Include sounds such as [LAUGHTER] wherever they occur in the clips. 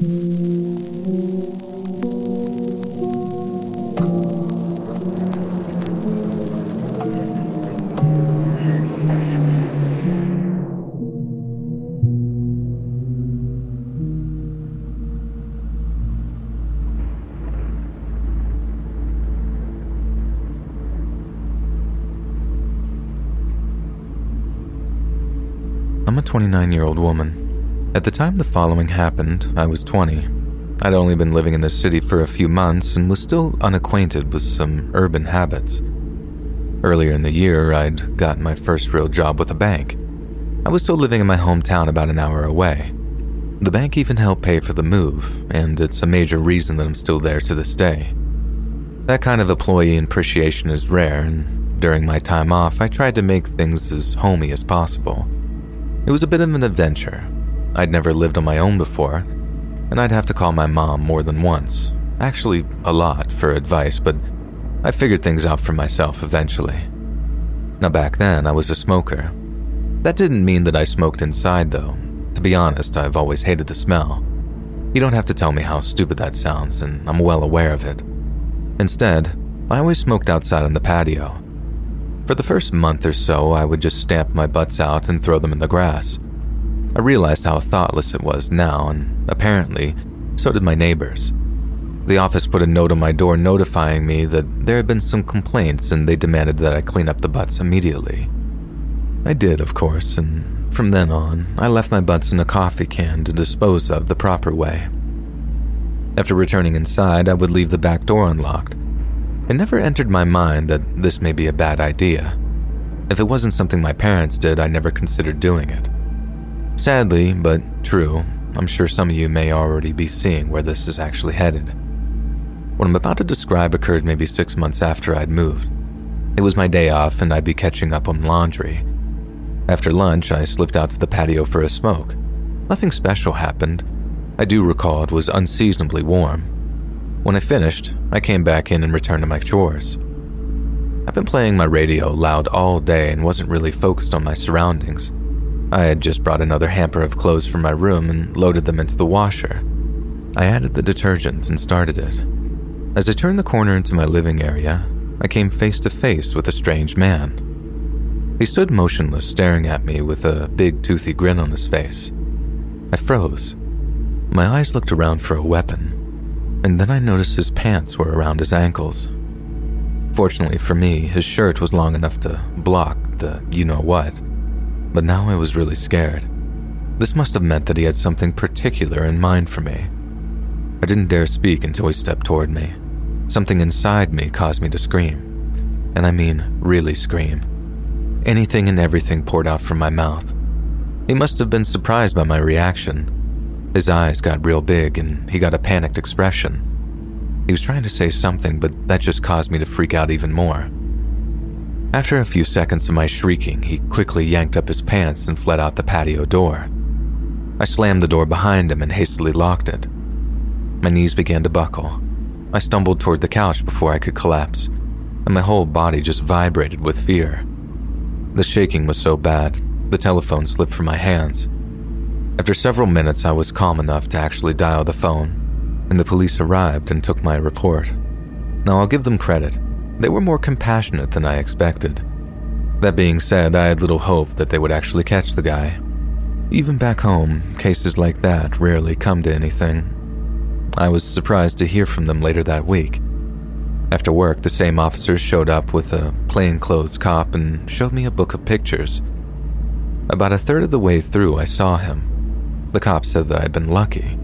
I'm a 29 year old woman. At the time the following happened, I was 20. I'd only been living in the city for a few months and was still unacquainted with some urban habits. Earlier in the year, I'd gotten my first real job with a bank. I was still living in my hometown about an hour away. The bank even helped pay for the move, and it's a major reason that I'm still there to this day. That kind of employee appreciation is rare, and during my time off, I tried to make things as homey as possible. It was a bit of an adventure. I'd never lived on my own before, and I'd have to call my mom more than once. Actually, a lot for advice, but I figured things out for myself eventually. Now, back then, I was a smoker. That didn't mean that I smoked inside, though. To be honest, I've always hated the smell. You don't have to tell me how stupid that sounds, and I'm well aware of it. Instead, I always smoked outside on the patio, for the first month or so, I would just stamp my butts out and throw them in the grass. I realized how thoughtless it was now, and apparently, so did my neighbors. The office put a note on my door notifying me that there had been some complaints and they demanded that I clean up the butts immediately. I did, of course, and from then on, I left my butts in a coffee can to dispose of the proper way. After returning inside, I would leave the back door unlocked it never entered my mind that this may be a bad idea. If it wasn't something my parents did, I never considered doing it. Sadly, but true, I'm sure some of you may already be seeing where this is actually headed. What I'm about to describe occurred maybe six months after I'd moved. It was my day off, and I'd be catching up on laundry. After lunch, I slipped out to the patio for a smoke. Nothing special happened. I do recall it was unseasonably warm, when I finished, I came back in and returned to my chores. I've been playing my radio loud all day and wasn't really focused on my surroundings. I had just brought another hamper of clothes from my room and loaded them into the washer. I added the detergent and started it. As I turned the corner into my living area, I came face to face with a strange man. He stood motionless, staring at me with a big, toothy grin on his face. I froze. My eyes looked around for a weapon, and then I noticed his pants were around his ankles. Fortunately for me, his shirt was long enough to block the you know what, but now I was really scared. This must have meant that he had something particular in mind for me. I didn't dare speak until he stepped toward me. Something inside me caused me to scream. And I mean, really scream. Anything and everything poured out from my mouth. He must have been surprised by my reaction his eyes got real big and he got a panicked expression. He was trying to say something, but that just caused me to freak out even more. After a few seconds of my shrieking, he quickly yanked up his pants and fled out the patio door. I slammed the door behind him and hastily locked it. My knees began to buckle. I stumbled toward the couch before I could collapse, and my whole body just vibrated with fear. The shaking was so bad, the telephone slipped from my hands, after several minutes, I was calm enough to actually dial the phone, and the police arrived and took my report. Now, I'll give them credit. They were more compassionate than I expected. That being said, I had little hope that they would actually catch the guy. Even back home, cases like that rarely come to anything. I was surprised to hear from them later that week. After work, the same officers showed up with a plainclothes cop and showed me a book of pictures. About a third of the way through, I saw him. The cop said that I'd been lucky.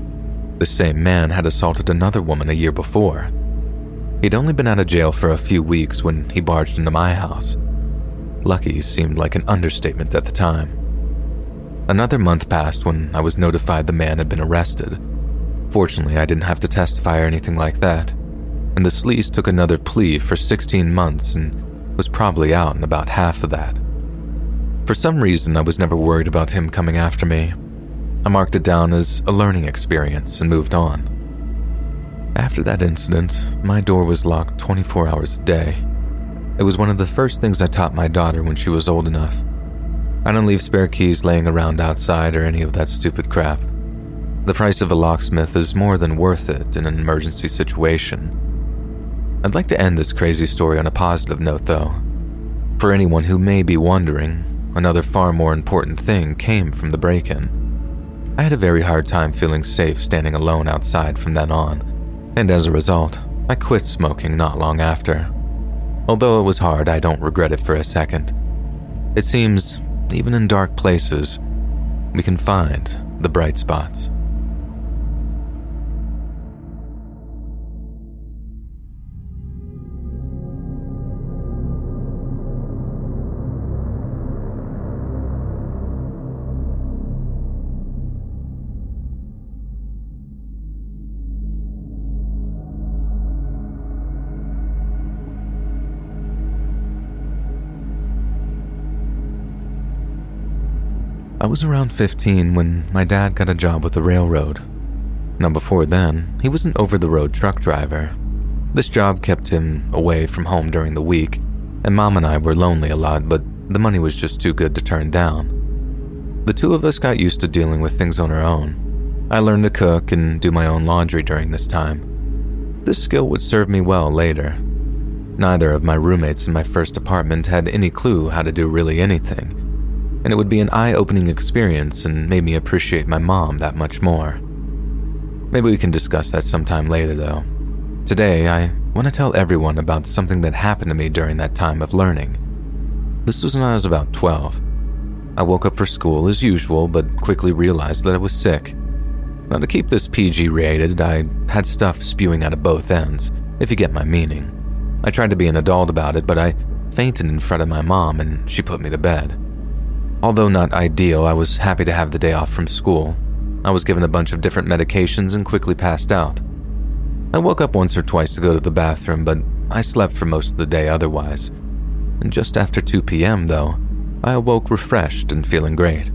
The same man had assaulted another woman a year before. He'd only been out of jail for a few weeks when he barged into my house. Lucky seemed like an understatement at the time. Another month passed when I was notified the man had been arrested. Fortunately, I didn't have to testify or anything like that, and the sleaze took another plea for 16 months and was probably out in about half of that. For some reason, I was never worried about him coming after me. I marked it down as a learning experience and moved on. After that incident, my door was locked 24 hours a day. It was one of the first things I taught my daughter when she was old enough. I don't leave spare keys laying around outside or any of that stupid crap. The price of a locksmith is more than worth it in an emergency situation. I'd like to end this crazy story on a positive note, though. For anyone who may be wondering, another far more important thing came from the break in. I had a very hard time feeling safe standing alone outside from then on, and as a result, I quit smoking not long after. Although it was hard, I don't regret it for a second. It seems even in dark places, we can find the bright spots. I was around 15 when my dad got a job with the railroad. Now, before then, he was an over the road truck driver. This job kept him away from home during the week, and mom and I were lonely a lot, but the money was just too good to turn down. The two of us got used to dealing with things on our own. I learned to cook and do my own laundry during this time. This skill would serve me well later. Neither of my roommates in my first apartment had any clue how to do really anything and it would be an eye opening experience and made me appreciate my mom that much more. Maybe we can discuss that sometime later, though. Today, I want to tell everyone about something that happened to me during that time of learning. This was when I was about 12. I woke up for school as usual, but quickly realized that I was sick. Now, to keep this PG rated, I had stuff spewing out of both ends, if you get my meaning. I tried to be an adult about it, but I fainted in front of my mom and she put me to bed. Although not ideal, I was happy to have the day off from school. I was given a bunch of different medications and quickly passed out. I woke up once or twice to go to the bathroom, but I slept for most of the day otherwise. And just after 2 p.m., though, I awoke refreshed and feeling great.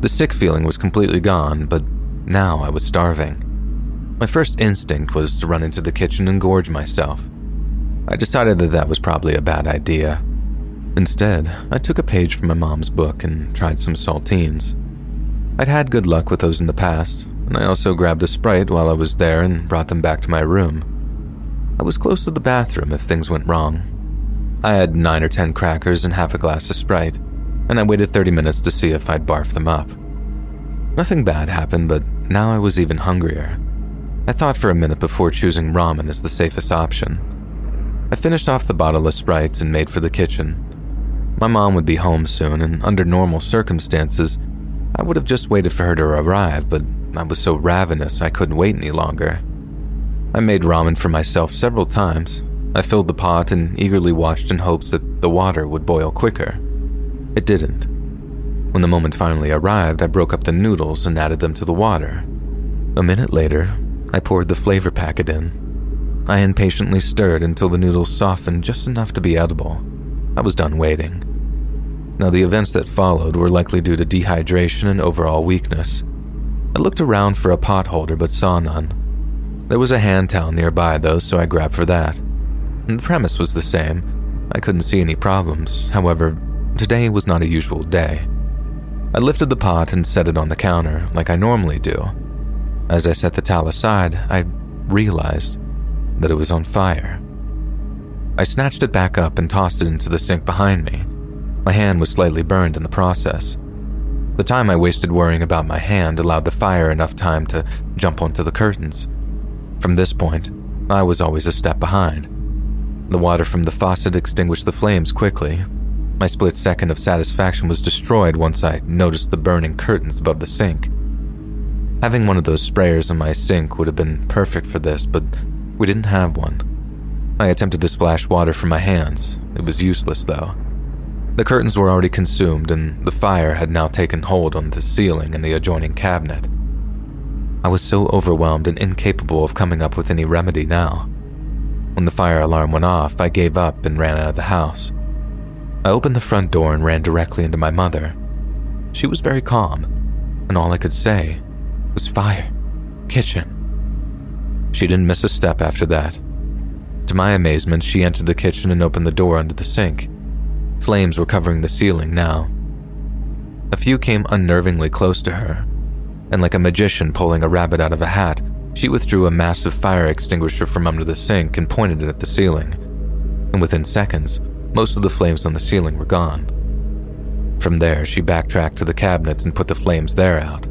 The sick feeling was completely gone, but now I was starving. My first instinct was to run into the kitchen and gorge myself. I decided that that was probably a bad idea, Instead, I took a page from my mom's book and tried some saltines. I'd had good luck with those in the past, and I also grabbed a Sprite while I was there and brought them back to my room. I was close to the bathroom if things went wrong. I had nine or ten crackers and half a glass of Sprite, and I waited 30 minutes to see if I'd barf them up. Nothing bad happened, but now I was even hungrier. I thought for a minute before choosing ramen as the safest option. I finished off the bottle of Sprite and made for the kitchen, my mom would be home soon, and under normal circumstances, I would have just waited for her to arrive, but I was so ravenous I couldn't wait any longer. I made ramen for myself several times. I filled the pot and eagerly watched in hopes that the water would boil quicker. It didn't. When the moment finally arrived, I broke up the noodles and added them to the water. A minute later, I poured the flavor packet in. I impatiently stirred until the noodles softened just enough to be edible. I was done waiting. Now, the events that followed were likely due to dehydration and overall weakness. I looked around for a pot holder but saw none. There was a hand towel nearby, though, so I grabbed for that. And the premise was the same. I couldn't see any problems. However, today was not a usual day. I lifted the pot and set it on the counter, like I normally do. As I set the towel aside, I realized that it was on fire. I snatched it back up and tossed it into the sink behind me. My hand was slightly burned in the process. The time I wasted worrying about my hand allowed the fire enough time to jump onto the curtains. From this point, I was always a step behind. The water from the faucet extinguished the flames quickly. My split second of satisfaction was destroyed once I noticed the burning curtains above the sink. Having one of those sprayers in my sink would have been perfect for this, but we didn't have one. I attempted to splash water from my hands. It was useless, though. The curtains were already consumed, and the fire had now taken hold on the ceiling and the adjoining cabinet. I was so overwhelmed and incapable of coming up with any remedy now. When the fire alarm went off, I gave up and ran out of the house. I opened the front door and ran directly into my mother. She was very calm, and all I could say was fire, kitchen. She didn't miss a step after that. To my amazement, she entered the kitchen and opened the door under the sink. Flames were covering the ceiling now. A few came unnervingly close to her, and like a magician pulling a rabbit out of a hat, she withdrew a massive fire extinguisher from under the sink and pointed it at the ceiling. And within seconds, most of the flames on the ceiling were gone. From there, she backtracked to the cabinets and put the flames there out.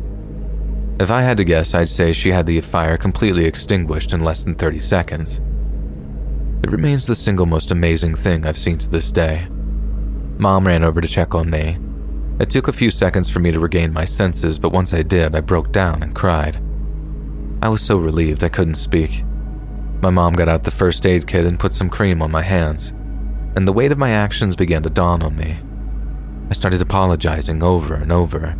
If I had to guess, I'd say she had the fire completely extinguished in less than 30 seconds. It remains the single most amazing thing I've seen to this day. Mom ran over to check on me. It took a few seconds for me to regain my senses, but once I did, I broke down and cried. I was so relieved I couldn't speak. My mom got out the first aid kit and put some cream on my hands, and the weight of my actions began to dawn on me. I started apologizing over and over,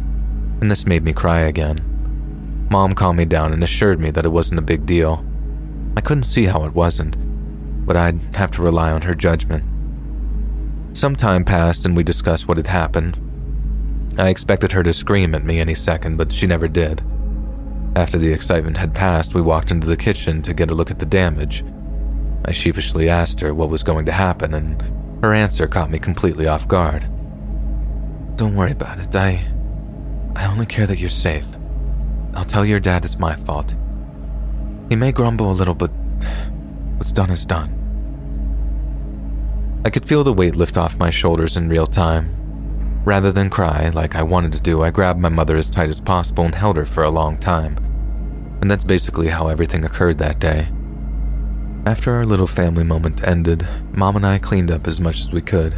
and this made me cry again. Mom calmed me down and assured me that it wasn't a big deal. I couldn't see how it wasn't, but I'd have to rely on her judgment. Some time passed and we discussed what had happened. I expected her to scream at me any second, but she never did. After the excitement had passed, we walked into the kitchen to get a look at the damage. I sheepishly asked her what was going to happen, and her answer caught me completely off guard. Don't worry about it. I. I only care that you're safe. I'll tell your dad it's my fault. He may grumble a little, but What's done is done. I could feel the weight lift off my shoulders in real time. Rather than cry like I wanted to do, I grabbed my mother as tight as possible and held her for a long time. And that's basically how everything occurred that day. After our little family moment ended, Mom and I cleaned up as much as we could.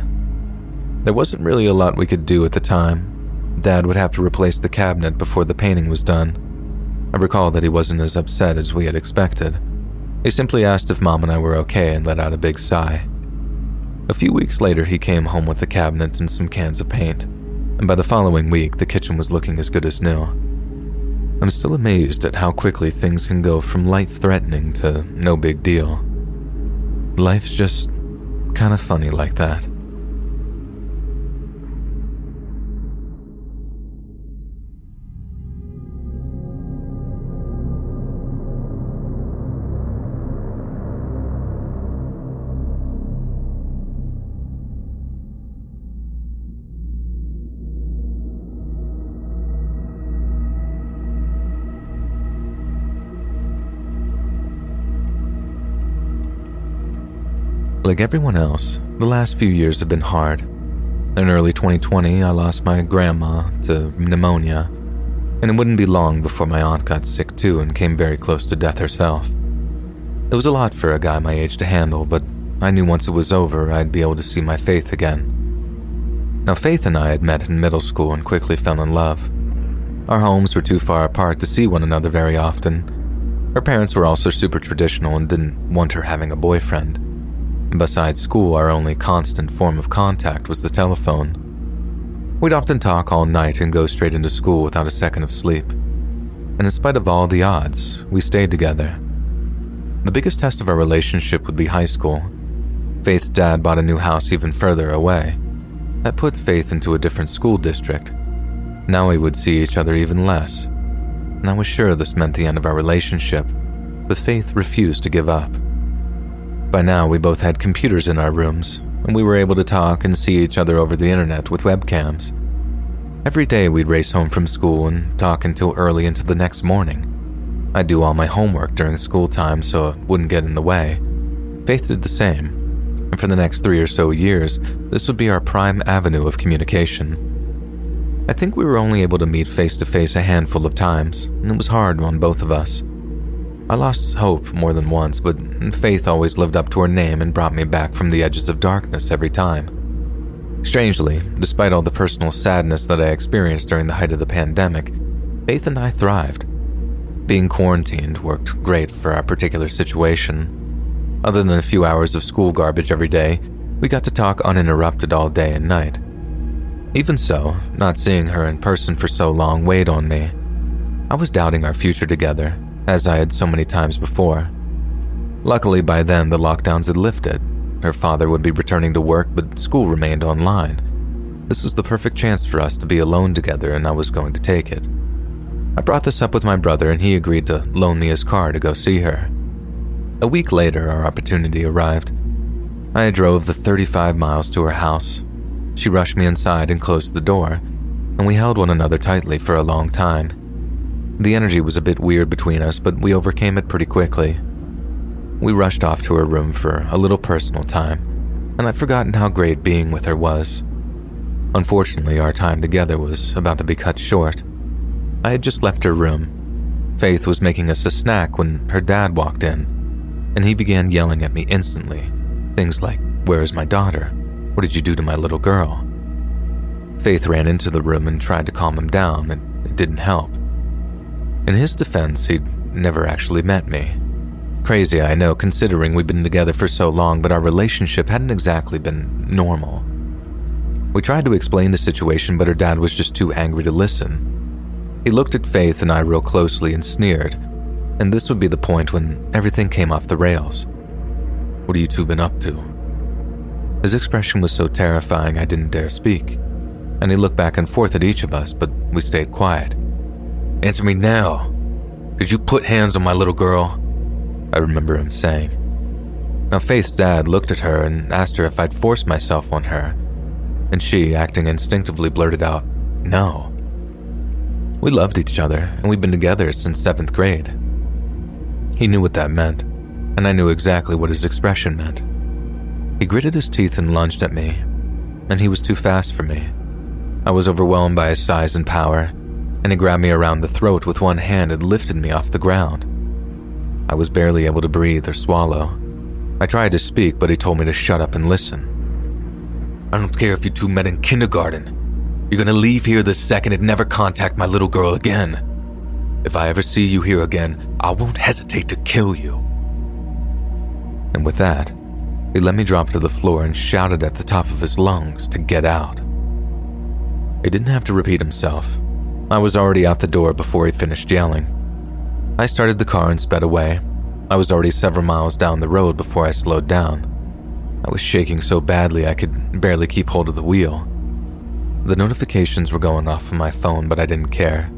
There wasn't really a lot we could do at the time. Dad would have to replace the cabinet before the painting was done. I recall that he wasn't as upset as we had expected. He simply asked if Mom and I were okay and let out a big sigh. A few weeks later, he came home with the cabinet and some cans of paint, and by the following week, the kitchen was looking as good as new. I'm still amazed at how quickly things can go from light threatening to no big deal. Life's just kind of funny like that. Like everyone else, the last few years have been hard. In early 2020, I lost my grandma to pneumonia, and it wouldn't be long before my aunt got sick too and came very close to death herself. It was a lot for a guy my age to handle, but I knew once it was over, I'd be able to see my Faith again. Now, Faith and I had met in middle school and quickly fell in love. Our homes were too far apart to see one another very often. Her parents were also super traditional and didn't want her having a boyfriend. Besides school, our only constant form of contact was the telephone. We'd often talk all night and go straight into school without a second of sleep. And in spite of all the odds, we stayed together. The biggest test of our relationship would be high school. Faith's dad bought a new house even further away. That put Faith into a different school district. Now we would see each other even less. And I was sure this meant the end of our relationship, but Faith refused to give up. By now, we both had computers in our rooms, and we were able to talk and see each other over the internet with webcams. Every day, we'd race home from school and talk until early into the next morning. I'd do all my homework during school time so it wouldn't get in the way. Faith did the same, and for the next three or so years, this would be our prime avenue of communication. I think we were only able to meet face to face a handful of times, and it was hard on both of us. I lost hope more than once, but faith always lived up to her name and brought me back from the edges of darkness every time. Strangely, despite all the personal sadness that I experienced during the height of the pandemic, Faith and I thrived. Being quarantined worked great for our particular situation. Other than a few hours of school garbage every day, we got to talk uninterrupted all day and night, Even so, not seeing her in person for so long weighed on me. I was doubting our future together, as I had so many times before. Luckily, by then, the lockdowns had lifted. Her father would be returning to work, but school remained online. This was the perfect chance for us to be alone together, and I was going to take it. I brought this up with my brother, and he agreed to loan me his car to go see her. A week later, our opportunity arrived. I drove the 35 miles to her house. She rushed me inside and closed the door, and we held one another tightly for a long time. The energy was a bit weird between us, but we overcame it pretty quickly. We rushed off to her room for a little personal time, and I'd forgotten how great being with her was. Unfortunately, our time together was about to be cut short. I had just left her room. Faith was making us a snack when her dad walked in, and he began yelling at me instantly. Things like, Where is my daughter? What did you do to my little girl? Faith ran into the room and tried to calm him down, and it didn't help. In his defense, he'd never actually met me. Crazy, I know, considering we'd been together for so long, but our relationship hadn't exactly been normal. We tried to explain the situation, but her dad was just too angry to listen. He looked at Faith and I real closely and sneered, and this would be the point when everything came off the rails. What have you two been up to? His expression was so terrifying I didn't dare speak, and he looked back and forth at each of us, but we stayed quiet. Answer me now. Did you put hands on my little girl? I remember him saying. Now, Faith's dad looked at her and asked her if I'd forced myself on her, and she, acting instinctively, blurted out, No. We loved each other, and we'd been together since seventh grade. He knew what that meant, and I knew exactly what his expression meant. He gritted his teeth and lunged at me, and he was too fast for me. I was overwhelmed by his size and power, and he grabbed me around the throat with one hand and lifted me off the ground. I was barely able to breathe or swallow. I tried to speak, but he told me to shut up and listen. I don't care if you two met in kindergarten. You're gonna leave here this second and never contact my little girl again. If I ever see you here again, I won't hesitate to kill you. And with that, he let me drop to the floor and shouted at the top of his lungs to get out. He didn't have to repeat himself. I was already out the door before he finished yelling. I started the car and sped away. I was already several miles down the road before I slowed down. I was shaking so badly I could barely keep hold of the wheel. The notifications were going off on my phone, but I didn't care.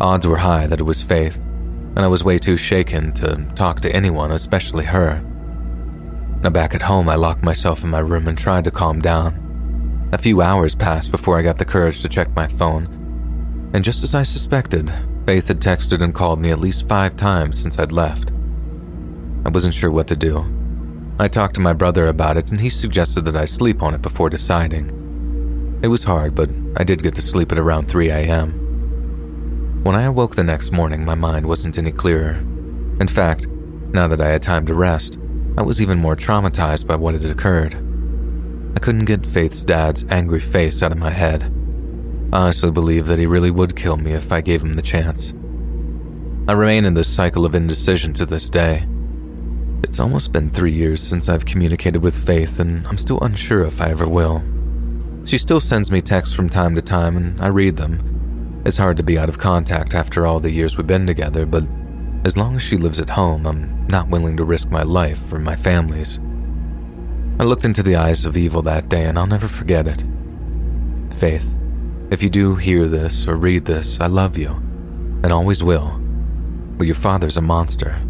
Odds were high that it was Faith, and I was way too shaken to talk to anyone, especially her. Now, back at home, I locked myself in my room and tried to calm down. A few hours passed before I got the courage to check my phone, and just as I suspected, Faith had texted and called me at least five times since I'd left. I wasn't sure what to do. I talked to my brother about it, and he suggested that I sleep on it before deciding. It was hard, but I did get to sleep at around 3 a.m. When I awoke the next morning, my mind wasn't any clearer. In fact, now that I had time to rest, I was even more traumatized by what had occurred. I couldn't get Faith's dad's angry face out of my head. I honestly believe that he really would kill me if I gave him the chance. I remain in this cycle of indecision to this day. It's almost been three years since I've communicated with Faith, and I'm still unsure if I ever will. She still sends me texts from time to time, and I read them. It's hard to be out of contact after all the years we've been together, but as long as she lives at home, I'm not willing to risk my life for my family's. I looked into the eyes of evil that day, and I'll never forget it. Faith, if you do hear this or read this, I love you, and always will. But your father's a monster.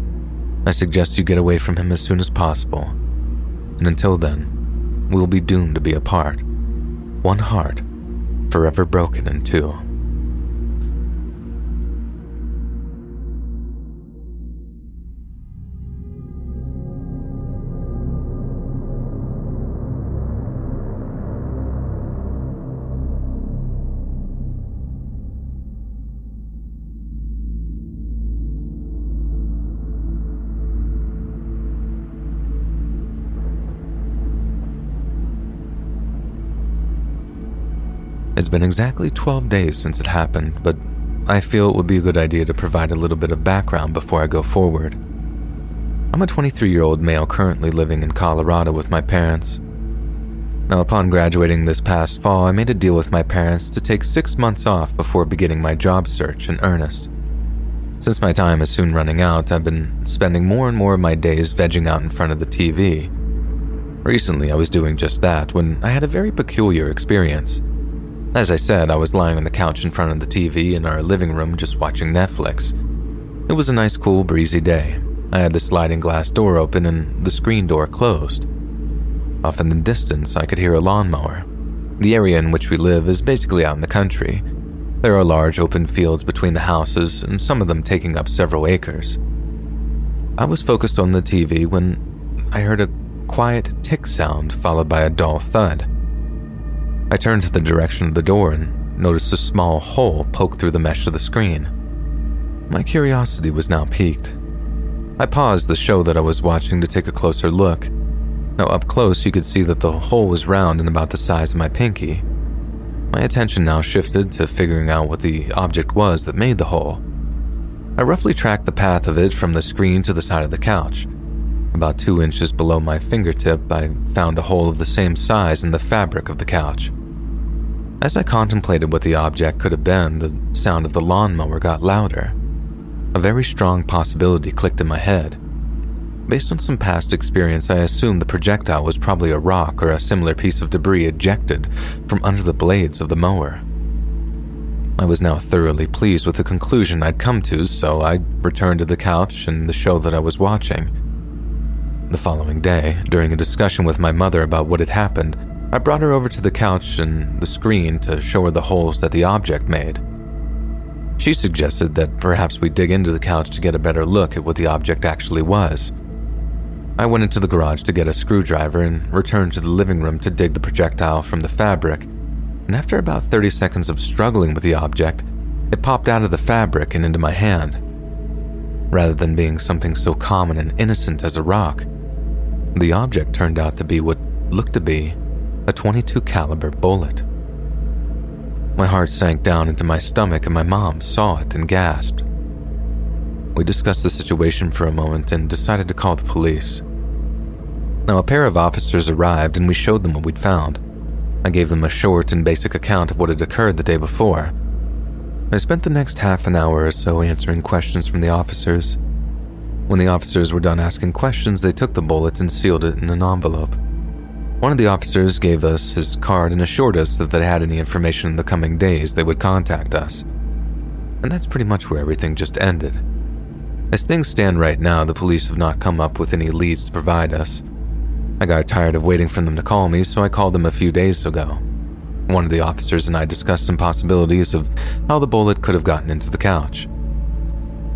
I suggest you get away from him as soon as possible. And until then, we'll be doomed to be apart one heart forever broken in two. It's been exactly 12 days since it happened, but I feel it would be a good idea to provide a little bit of background before I go forward. I'm a 23 year old male currently living in Colorado with my parents. Now, upon graduating this past fall, I made a deal with my parents to take six months off before beginning my job search in earnest. Since my time is soon running out, I've been spending more and more of my days vegging out in front of the TV. Recently, I was doing just that when I had a very peculiar experience. As I said, I was lying on the couch in front of the TV in our living room just watching Netflix. It was a nice, cool, breezy day. I had the sliding glass door open and the screen door closed. Off in the distance, I could hear a lawnmower. The area in which we live is basically out in the country. There are large open fields between the houses, and some of them taking up several acres. I was focused on the TV when I heard a quiet tick sound followed by a dull thud. I turned to the direction of the door and noticed a small hole poke through the mesh of the screen. My curiosity was now piqued. I paused the show that I was watching to take a closer look now, up close, you could see that the hole was round and about the size of my pinky. My attention now shifted to figuring out what the object was that made the hole. I roughly tracked the path of it from the screen to the side of the couch. About two inches below my fingertip, I found a hole of the same size in the fabric of the couch. As I contemplated what the object could have been, the sound of the lawnmower got louder. A very strong possibility clicked in my head. Based on some past experience, I assumed the projectile was probably a rock or a similar piece of debris ejected from under the blades of the mower. I was now thoroughly pleased with the conclusion I'd come to, so I returned to the couch and the show that I was watching. The following day, during a discussion with my mother about what had happened, I brought her over to the couch and the screen to show her the holes that the object made. She suggested that perhaps we dig into the couch to get a better look at what the object actually was. I went into the garage to get a screwdriver and returned to the living room to dig the projectile from the fabric. And after about 30 seconds of struggling with the object, it popped out of the fabric and into my hand. Rather than being something so common and innocent as a rock, the object turned out to be what looked to be a 22 caliber bullet. My heart sank down into my stomach and my mom saw it and gasped. We discussed the situation for a moment and decided to call the police. Now, a pair of officers arrived and we showed them what we'd found. I gave them a short and basic account of what had occurred the day before. I spent the next half an hour or so answering questions from the officers. When the officers were done asking questions, they took the bullet and sealed it in an envelope. One of the officers gave us his card and assured us that if they had any information in the coming days, they would contact us. And that's pretty much where everything just ended. As things stand right now, the police have not come up with any leads to provide us. I got tired of waiting for them to call me, so I called them a few days ago. One of the officers and I discussed some possibilities of how the bullet could have gotten into the couch.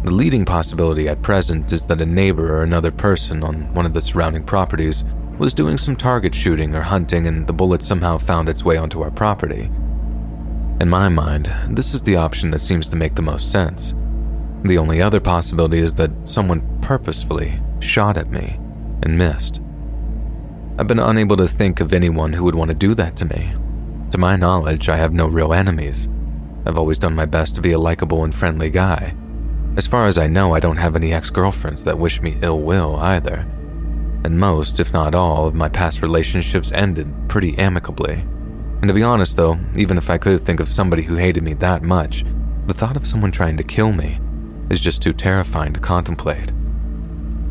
The leading possibility at present is that a neighbor or another person on one of the surrounding properties was doing some target shooting or hunting and the bullet somehow found its way onto our property. In my mind, this is the option that seems to make the most sense. The only other possibility is that someone purposefully shot at me and missed. I've been unable to think of anyone who would want to do that to me. To my knowledge, I have no real enemies. I've always done my best to be a likable and friendly guy. As far as I know, I don't have any ex girlfriends that wish me ill will either. And most, if not all, of my past relationships ended pretty amicably. And to be honest, though, even if I could think of somebody who hated me that much, the thought of someone trying to kill me is just too terrifying to contemplate.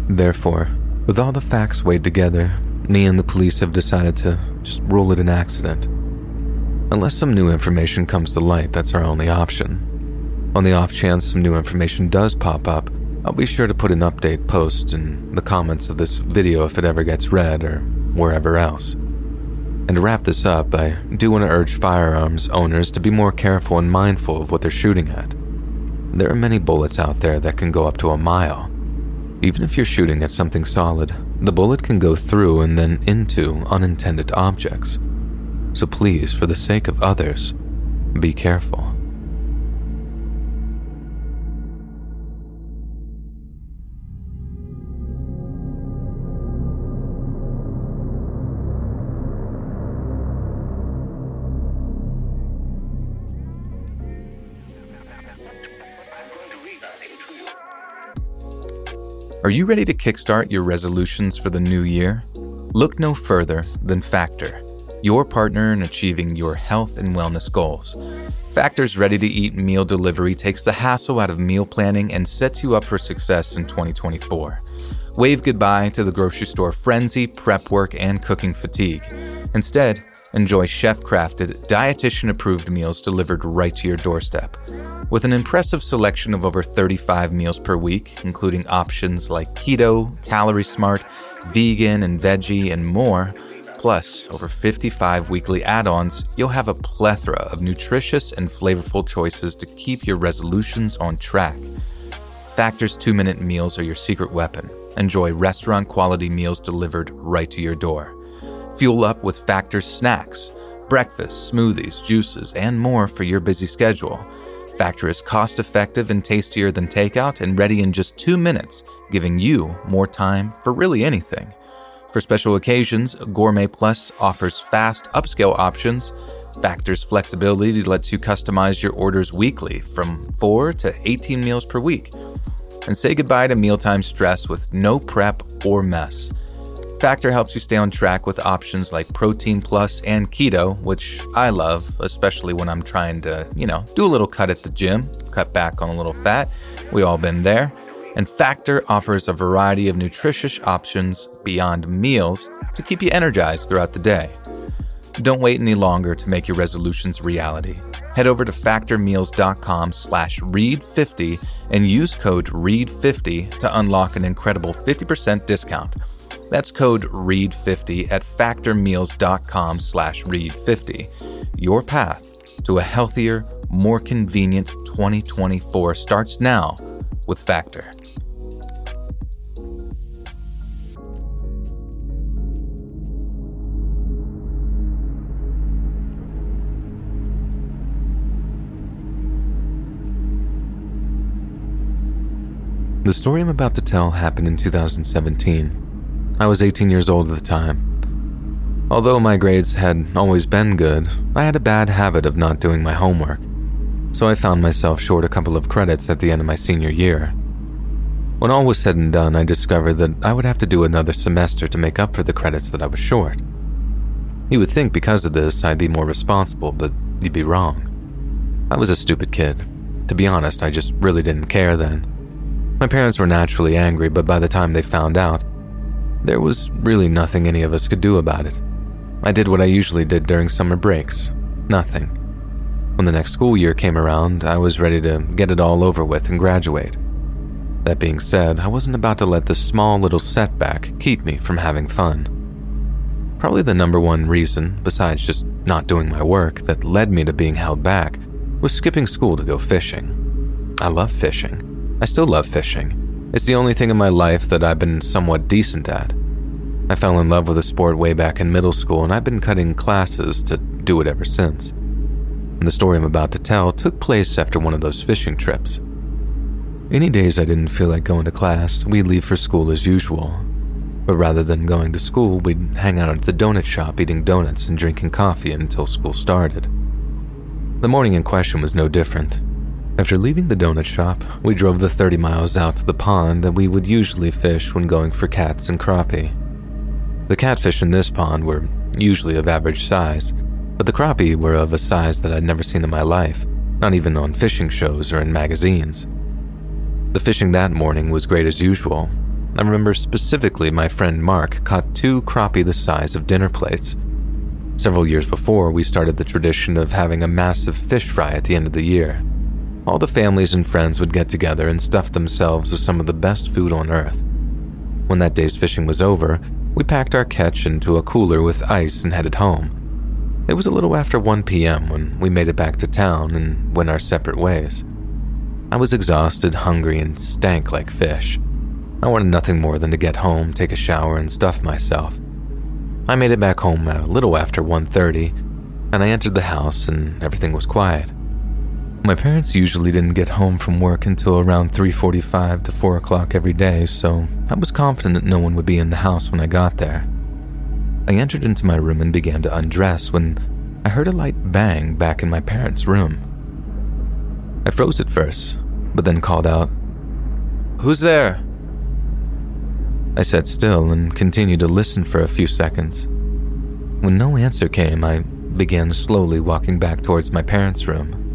Therefore, with all the facts weighed together, me and the police have decided to just rule it an accident. Unless some new information comes to light, that's our only option. On the off chance some new information does pop up, I'll be sure to put an update post in the comments of this video if it ever gets read or wherever else. And to wrap this up, I do want to urge firearms owners to be more careful and mindful of what they're shooting at. There are many bullets out there that can go up to a mile. Even if you're shooting at something solid, the bullet can go through and then into unintended objects. So please, for the sake of others, be careful. Are you ready to kickstart your resolutions for the new year? Look no further than Factor. your partner in achieving your health and wellness goals. Factor's ready to eat meal delivery takes the hassle out of meal planning and sets you up for success in 2024. Wave goodbye to the grocery store frenzy, prep work, and cooking fatigue. Instead, enjoy chef crafted, dietitian approved meals delivered right to your doorstep. With an impressive selection of over 35 meals per week, including options like keto, calorie smart, vegan, and veggie, and more, plus over 55 weekly add ons, you'll have a plethora of nutritious and flavorful choices to keep your resolutions on track. Factor's two minute meals are your secret weapon. Enjoy restaurant quality meals delivered right to your door. Fuel up with Factor's snacks, breakfast, smoothies, juices, and more for your busy schedule. Factor is cost effective and tastier than takeout and ready in just two minutes, giving you more time for really anything. For special occasions, Gourmet Plus offers fast upscale options. Factor's flexibility lets you customize your orders weekly from 4 to 18 meals per week. And say goodbye to mealtime stress with no prep or mess. Factor helps you stay on track with options like Protein Plus and Keto, which I love, especially when I'm trying to, you know, do a little cut at the gym, cut back on a little fat. We all been there. And Factor offers a variety of nutritious options beyond meals to keep you energized throughout the day. Don't wait any longer to make your resolutions reality. Head over to factormeals.com slash read50 and use code READ50 to unlock an incredible 50% discount. That's code READ50 at factormeals.com slash READ50. Your path to a healthier, more convenient 2024 starts now with Factor. The story I'm about to tell happened in 2017. I was 18 years old at the time. Although my grades had always been good, I had a bad habit of not doing my homework, so I found myself short a couple of credits at the end of my senior year. When all was said and done, I discovered that I would have to do another semester to make up for the credits that I was short. You would think because of this I'd be more responsible, but you'd be wrong. I was a stupid kid. To be honest, I just really didn't care then. My parents were naturally angry, but by the time they found out, there was really nothing any of us could do about it. I did what I usually did during summer breaks nothing. When the next school year came around, I was ready to get it all over with and graduate. That being said, I wasn't about to let this small little setback keep me from having fun. Probably the number one reason, besides just not doing my work, that led me to being held back was skipping school to go fishing. I love fishing. I still love fishing. It's the only thing in my life that I've been somewhat decent at. I fell in love with the sport way back in middle school, and I've been cutting classes to do it ever since. And the story I'm about to tell took place after one of those fishing trips. Any days I didn't feel like going to class, we'd leave for school as usual. But rather than going to school, we'd hang out at the donut shop eating donuts and drinking coffee until school started. The morning in question was no different. After leaving the donut shop, we drove the 30 miles out to the pond that we would usually fish when going for cats and crappie. The catfish in this pond were usually of average size, but the crappie were of a size that I'd never seen in my life, not even on fishing shows or in magazines. The fishing that morning was great as usual. I remember specifically my friend Mark caught two crappie the size of dinner plates. Several years before, we started the tradition of having a massive fish fry at the end of the year. All the families and friends would get together and stuff themselves with some of the best food on earth. When that day's fishing was over, we packed our catch into a cooler with ice and headed home. It was a little after 1 p.m. when we made it back to town and went our separate ways. I was exhausted, hungry, and stank like fish. I wanted nothing more than to get home, take a shower, and stuff myself. I made it back home a little after 1:30, and I entered the house and everything was quiet. My parents usually didn't get home from work until around 3:45 to 4 o'clock every day, so I was confident that no one would be in the house when I got there. I entered into my room and began to undress when I heard a light bang back in my parents' room. I froze at first, but then called out, Who's there? I sat still and continued to listen for a few seconds. When no answer came, I began slowly walking back towards my parents' room.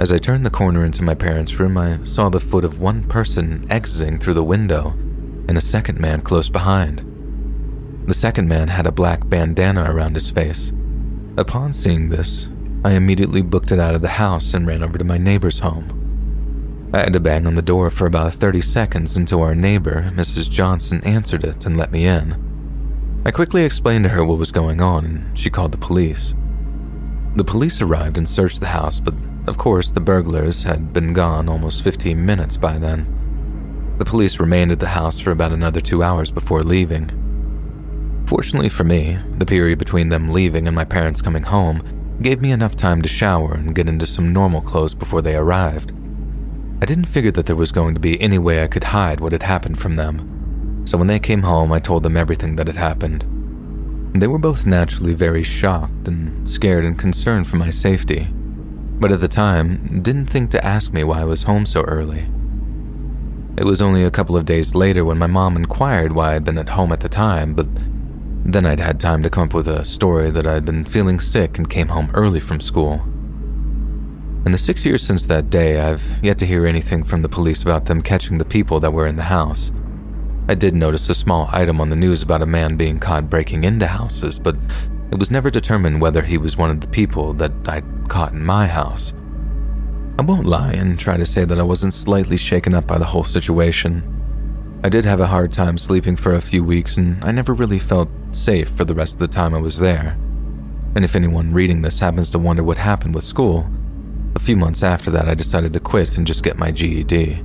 As I turned the corner into my parents' room, I saw the foot of one person exiting through the window and a second man close behind. The second man had a black bandana around his face. Upon seeing this, I immediately booked it out of the house and ran over to my neighbor's home. I had to bang on the door for about 30 seconds until our neighbor, Mrs. Johnson, answered it and let me in. I quickly explained to her what was going on, and she called the police. The police arrived and searched the house, but of course, the burglars had been gone almost 15 minutes by then. The police remained at the house for about another two hours before leaving. Fortunately for me, the period between them leaving and my parents coming home gave me enough time to shower and get into some normal clothes before they arrived. I didn't figure that there was going to be any way I could hide what had happened from them, so when they came home, I told them everything that had happened. They were both naturally very shocked and scared and concerned for my safety, but at the time, didn't think to ask me why I was home so early. It was only a couple of days later when my mom inquired why I'd been at home at the time, but then I'd had time to come up with a story that I'd been feeling sick and came home early from school. In the six years since that day, I've yet to hear anything from the police about them catching the people that were in the house. I did notice a small item on the news about a man being caught breaking into houses, but it was never determined whether he was one of the people that I'd caught in my house. I won't lie and try to say that I wasn't slightly shaken up by the whole situation. I did have a hard time sleeping for a few weeks, and I never really felt safe for the rest of the time I was there. And if anyone reading this happens to wonder what happened with school, a few months after that I decided to quit and just get my GED.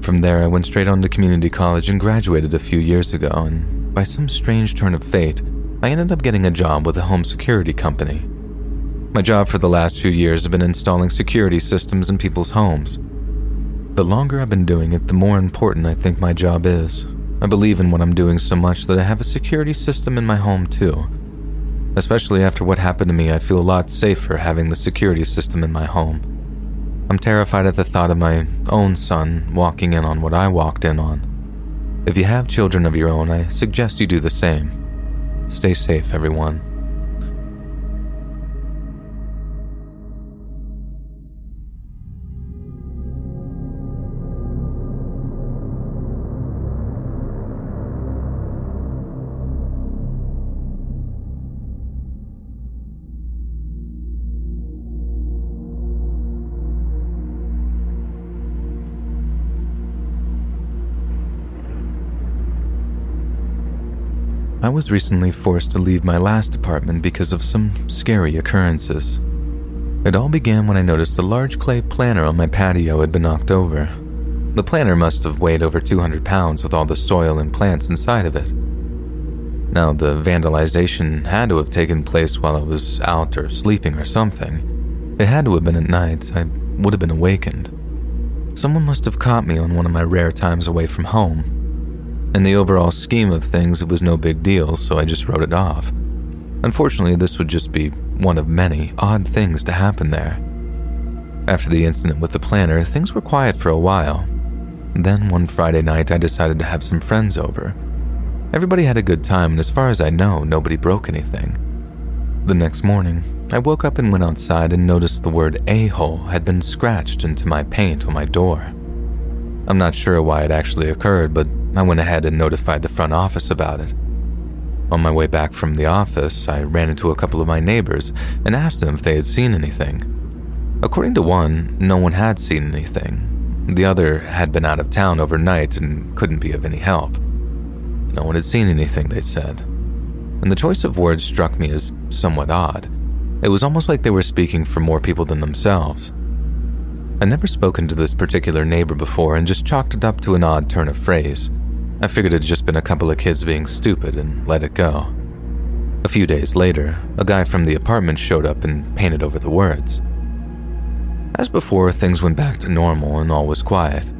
From there, I went straight on to community college and graduated a few years ago, and by some strange turn of fate, I ended up getting a job with a home security company. My job for the last few years has been installing security systems in people's homes. The longer I've been doing it, the more important I think my job is. I believe in what I'm doing so much that I have a security system in my home too. Especially after what happened to me, I feel a lot safer having the security system in my home. I'm terrified at the thought of my own son walking in on what I walked in on. If you have children of your own, I suggest you do the same. Stay safe, everyone. I was recently forced to leave my last apartment because of some scary occurrences. It all began when I noticed a large clay planter on my patio had been knocked over. The planter must have weighed over 200 pounds with all the soil and plants inside of it. Now, the vandalization had to have taken place while I was out or sleeping or something. It had to have been at night. I would have been awakened. Someone must have caught me on one of my rare times away from home in the overall scheme of things, it was no big deal, so I just wrote it off. Unfortunately, this would just be one of many odd things to happen there. After the incident with the planner, things were quiet for a while. Then one Friday night, I decided to have some friends over. Everybody had a good time, and as far as I know, nobody broke anything. The next morning, I woke up and went outside and noticed the word a hole had been scratched into my paint on my door. I'm not sure why it actually occurred, but I went ahead and notified the front office about it. On my way back from the office, I ran into a couple of my neighbors and asked them if they had seen anything. According to one, no one had seen anything. The other had been out of town overnight and couldn't be of any help. No one had seen anything, they said. And the choice of words struck me as somewhat odd. It was almost like they were speaking for more people than themselves. I'd never spoken to this particular neighbor before and just chalked it up to an odd turn of phrase. I figured it'd just been a couple of kids being stupid and let it go. A few days later, a guy from the apartment showed up and painted over the words. As before, things went back to normal and all was quiet.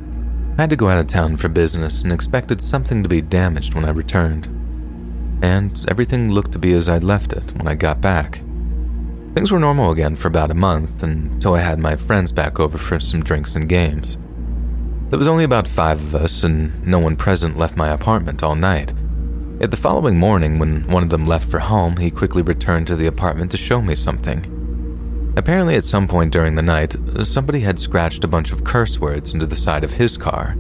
I had to go out of town for business and expected something to be damaged when I returned. And everything looked to be as I'd left it when I got back. Things were normal again for about a month until I had my friends back over for some drinks and games. There was only about five of us, and no one present left my apartment all night. Yet the following morning, when one of them left for home, he quickly returned to the apartment to show me something. Apparently, at some point during the night, somebody had scratched a bunch of curse words into the side of his car.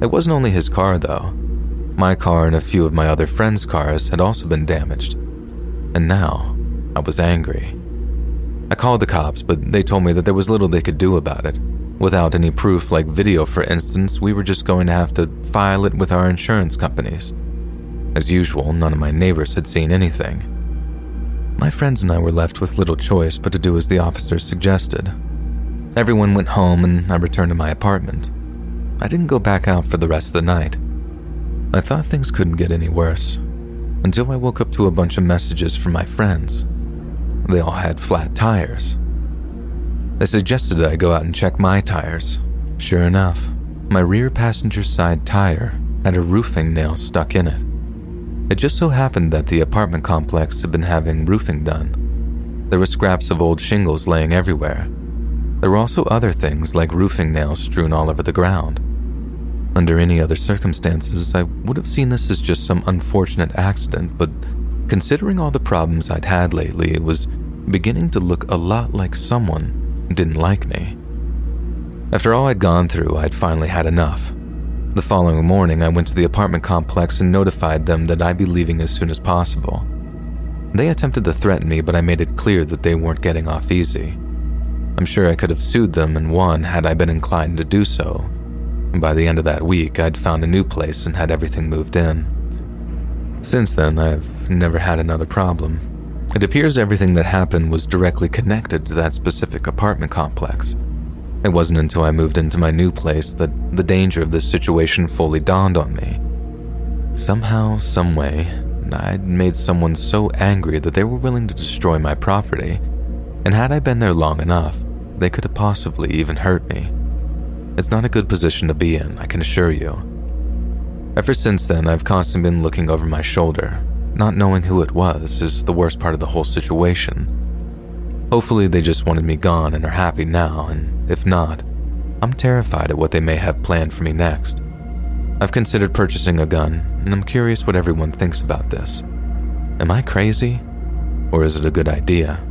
It wasn't only his car, though. My car and a few of my other friends' cars had also been damaged. And now, I was angry. I called the cops, but they told me that there was little they could do about it. Without any proof, like video for instance, we were just going to have to file it with our insurance companies. As usual, none of my neighbors had seen anything. My friends and I were left with little choice but to do as the officers suggested. Everyone went home and I returned to my apartment. I didn't go back out for the rest of the night. I thought things couldn't get any worse until I woke up to a bunch of messages from my friends. They all had flat tires. They suggested I go out and check my tires. Sure enough, my rear passenger side tire had a roofing nail stuck in it. It just so happened that the apartment complex had been having roofing done. There were scraps of old shingles laying everywhere. There were also other things like roofing nails strewn all over the ground. Under any other circumstances, I would have seen this as just some unfortunate accident, but considering all the problems I'd had lately, it was beginning to look a lot like someone didn't like me. After all I'd gone through, I'd finally had enough. The following morning, I went to the apartment complex and notified them that I'd be leaving as soon as possible. They attempted to threaten me, but I made it clear that they weren't getting off easy. I'm sure I could have sued them and won had I been inclined to do so. By the end of that week, I'd found a new place and had everything moved in. Since then, I've never had another problem. It appears everything that happened was directly connected to that specific apartment complex. It wasn't until I moved into my new place that the danger of this situation fully dawned on me. Somehow, someway, I'd made someone so angry that they were willing to destroy my property, and had I been there long enough, they could have possibly even hurt me. It's not a good position to be in, I can assure you. Ever since then, I've constantly been looking over my shoulder. Not knowing who it was is the worst part of the whole situation. Hopefully, they just wanted me gone and are happy now, and if not, I'm terrified at what they may have planned for me next. I've considered purchasing a gun, and I'm curious what everyone thinks about this. Am I crazy? Or is it a good idea?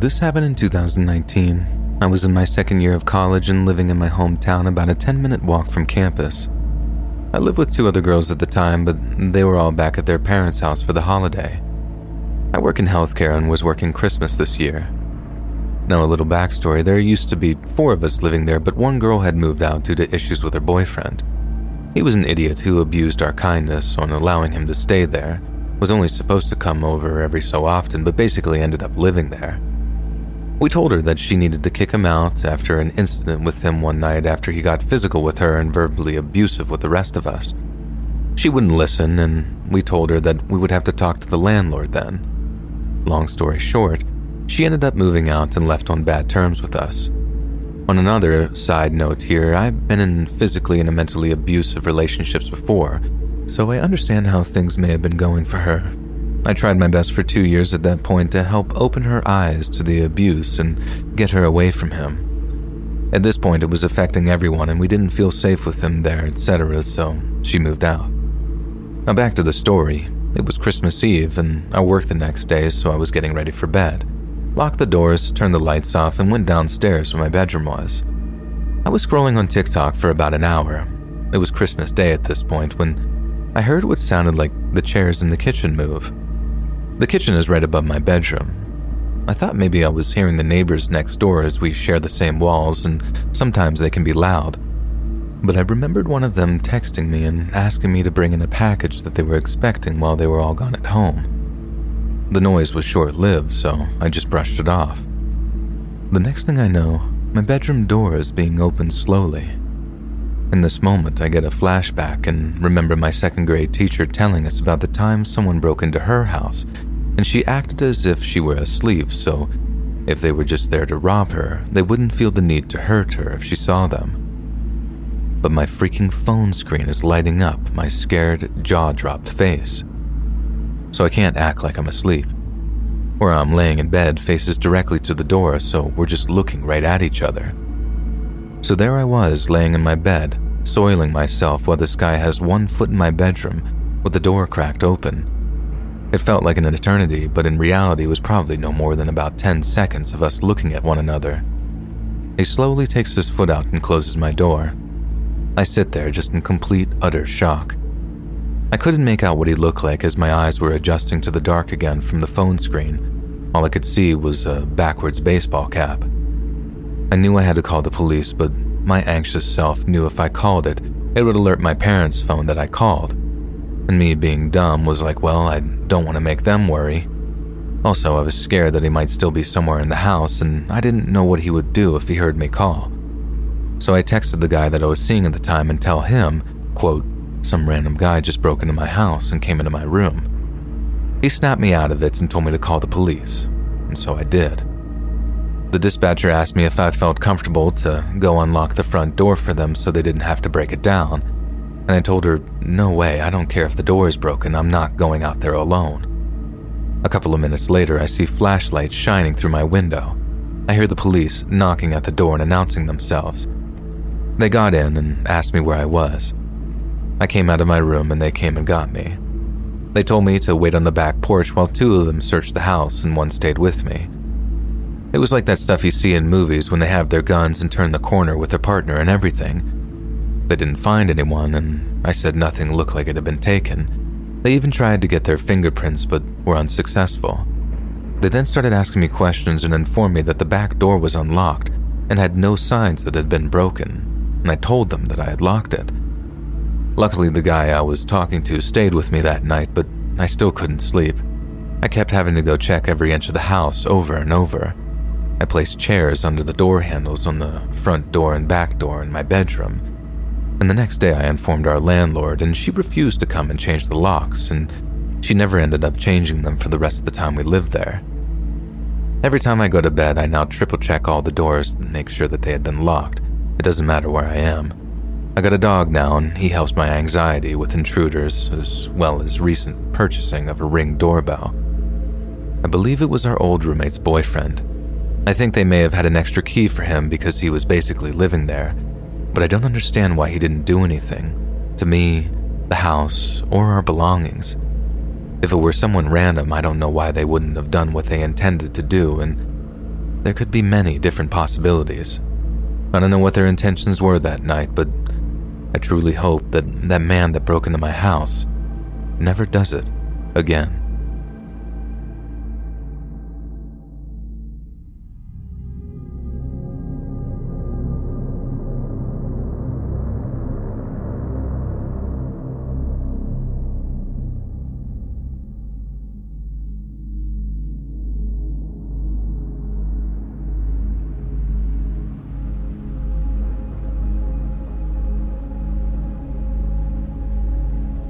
This happened in 2019. I was in my second year of college and living in my hometown about a 10 minute walk from campus. I lived with two other girls at the time, but they were all back at their parents' house for the holiday. I work in healthcare and was working Christmas this year. Now, a little backstory there used to be four of us living there, but one girl had moved out due to issues with her boyfriend. He was an idiot who abused our kindness on allowing him to stay there, was only supposed to come over every so often, but basically ended up living there. We told her that she needed to kick him out after an incident with him one night after he got physical with her and verbally abusive with the rest of us. She wouldn't listen, and we told her that we would have to talk to the landlord then. Long story short, she ended up moving out and left on bad terms with us. On another side note here, I've been in physically and mentally abusive relationships before, so I understand how things may have been going for her I tried my best for two years at that point to help open her eyes to the abuse and get her away from him. At this point, it was affecting everyone, and we didn't feel safe with him there, etc., so she moved out. Now, back to the story. It was Christmas Eve, and I worked the next day, so I was getting ready for bed. Locked the doors, turned the lights off, and went downstairs where my bedroom was. I was scrolling on TikTok for about an hour. It was Christmas Day at this point when I heard what sounded like the chairs in the kitchen move. The kitchen is right above my bedroom. I thought maybe I was hearing the neighbors next door as we share the same walls, and sometimes they can be loud. But I remembered one of them texting me and asking me to bring in a package that they were expecting while they were all gone at home. The noise was short lived, so I just brushed it off. The next thing I know, my bedroom door is being opened slowly. In this moment, I get a flashback and remember my second grade teacher telling us about the time someone broke into her house and she acted as if she were asleep, so if they were just there to rob her, they wouldn't feel the need to hurt her if she saw them. But my freaking phone screen is lighting up my scared, jaw dropped face. So I can't act like I'm asleep. Where I'm laying in bed faces directly to the door, so we're just looking right at each other. So there I was, laying in my bed, soiling myself while this guy has one foot in my bedroom with the door cracked open. It felt like an eternity, but in reality was probably no more than about 10 seconds of us looking at one another. He slowly takes his foot out and closes my door. I sit there just in complete, utter shock. I couldn't make out what he looked like as my eyes were adjusting to the dark again from the phone screen. All I could see was a backwards baseball cap. I knew I had to call the police, but my anxious self knew if I called it, it would alert my parents' phone that I called. And me being dumb was like, well, I don't want to make them worry. Also, I was scared that he might still be somewhere in the house, and I didn't know what he would do if he heard me call. So I texted the guy that I was seeing at the time and tell him, quote, some random guy just broke into my house and came into my room. He snapped me out of it and told me to call the police, and so I did. The dispatcher asked me if I felt comfortable to go unlock the front door for them so they didn't have to break it down, and I told her, No way, I don't care if the door is broken, I'm not going out there alone. A couple of minutes later, I see flashlights shining through my window. I hear the police knocking at the door and announcing themselves. They got in and asked me where I was. I came out of my room and they came and got me. They told me to wait on the back porch while two of them searched the house and one stayed with me. It was like that stuff you see in movies when they have their guns and turn the corner with their partner and everything. They didn't find anyone, and I said nothing looked like it had been taken. They even tried to get their fingerprints but were unsuccessful. They then started asking me questions and informed me that the back door was unlocked and had no signs that it had been broken, and I told them that I had locked it. Luckily, the guy I was talking to stayed with me that night, but I still couldn't sleep. I kept having to go check every inch of the house over and over. I placed chairs under the door handles on the front door and back door in my bedroom. And the next day, I informed our landlord, and she refused to come and change the locks, and she never ended up changing them for the rest of the time we lived there. Every time I go to bed, I now triple check all the doors and make sure that they had been locked. It doesn't matter where I am. I got a dog now, and he helps my anxiety with intruders, as well as recent purchasing of a ring doorbell. I believe it was our old roommate's boyfriend. I think they may have had an extra key for him because he was basically living there, but I don't understand why he didn't do anything. To me, the house, or our belongings. If it were someone random, I don't know why they wouldn't have done what they intended to do, and there could be many different possibilities. I don't know what their intentions were that night, but I truly hope that that man that broke into my house never does it again.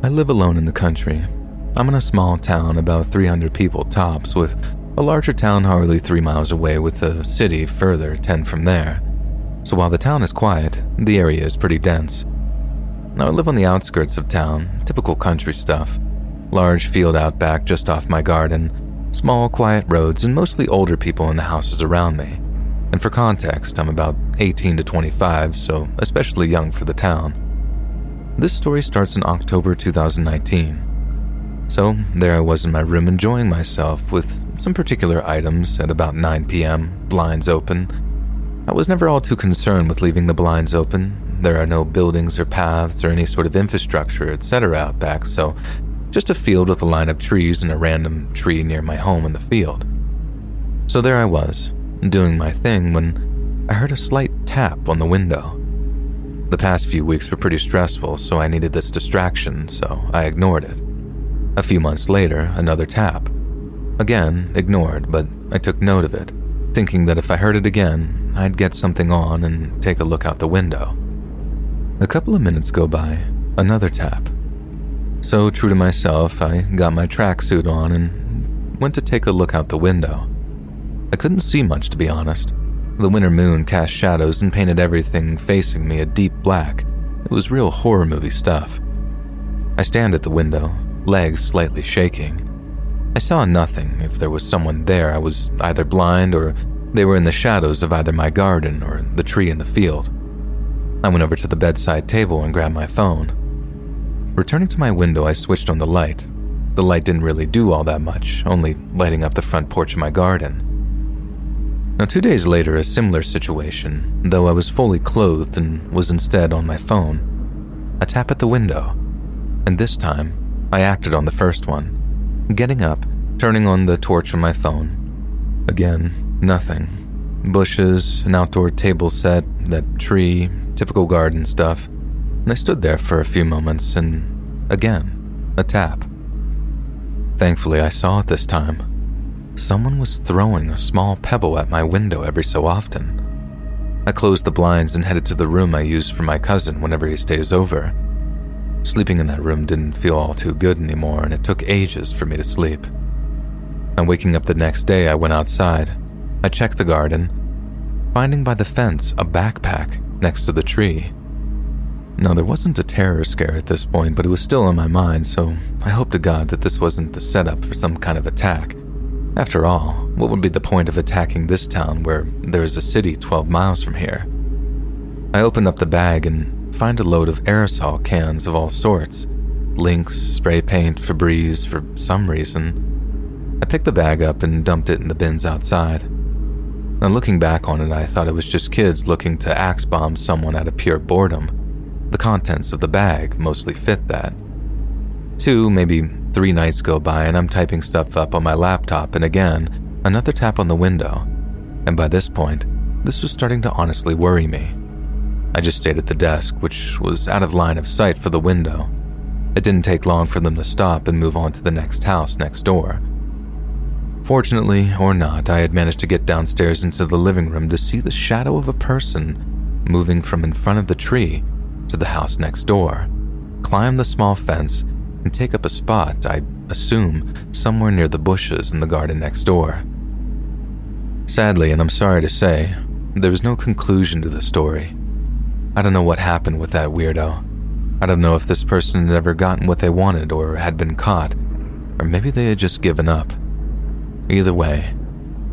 I live alone in the country. I'm in a small town, about 300 people tops, with a larger town hardly three miles away, with a city further 10 from there. So while the town is quiet, the area is pretty dense. Now I live on the outskirts of town, typical country stuff. Large field out back just off my garden, small quiet roads, and mostly older people in the houses around me. And for context, I'm about 18 to 25, so especially young for the town. This story starts in October 2019. So, there I was in my room enjoying myself with some particular items at about 9 p.m., blinds open. I was never all too concerned with leaving the blinds open. There are no buildings or paths or any sort of infrastructure, etc., out back, so just a field with a line of trees and a random tree near my home in the field. So there I was, doing my thing, when I heard a slight tap on the window. The past few weeks were pretty stressful, so I needed this distraction, so I ignored it. A few months later, another tap. Again, ignored, but I took note of it, thinking that if I heard it again, I'd get something on and take a look out the window. A couple of minutes go by, another tap. So, true to myself, I got my tracksuit on and went to take a look out the window. I couldn't see much, to be honest. The winter moon cast shadows and painted everything facing me a deep black. It was real horror movie stuff. I stand at the window, legs slightly shaking. I saw nothing. If there was someone there, I was either blind or they were in the shadows of either my garden or the tree in the field. I went over to the bedside table and grabbed my phone. Returning to my window, I switched on the light. The light didn't really do all that much, only lighting up the front porch of my garden. Now, two days later, a similar situation, though I was fully clothed and was instead on my phone. A tap at the window, and this time, I acted on the first one. Getting up, turning on the torch on my phone. Again, nothing. Bushes, an outdoor table set, that tree, typical garden stuff. And I stood there for a few moments, and again, a tap. Thankfully, I saw it this time. Someone was throwing a small pebble at my window every so often. I closed the blinds and headed to the room I use for my cousin whenever he stays over. Sleeping in that room didn't feel all too good anymore, and it took ages for me to sleep. And waking up the next day, I went outside. I checked the garden, finding by the fence a backpack next to the tree. Now, there wasn't a terror scare at this point, but it was still on my mind, so I hope to God that this wasn't the setup for some kind of attack. After all, what would be the point of attacking this town where there is a city 12 miles from here? I open up the bag and find a load of aerosol cans of all sorts Lynx, spray paint, Febreze for some reason. I picked the bag up and dumped it in the bins outside. Now, looking back on it, I thought it was just kids looking to axe bomb someone out of pure boredom. The contents of the bag mostly fit that. Two, maybe Three nights go by and I'm typing stuff up on my laptop, and again, another tap on the window. And by this point, this was starting to honestly worry me. I just stayed at the desk, which was out of line of sight for the window. It didn't take long for them to stop and move on to the next house next door. Fortunately, or not, I had managed to get downstairs into the living room to see the shadow of a person moving from in front of the tree to the house next door, climb the small fence, and take up a spot, I assume, somewhere near the bushes in the garden next door. Sadly, and I'm sorry to say, there was no conclusion to the story. I don't know what happened with that weirdo. I don't know if this person had ever gotten what they wanted or had been caught, or maybe they had just given up. Either way,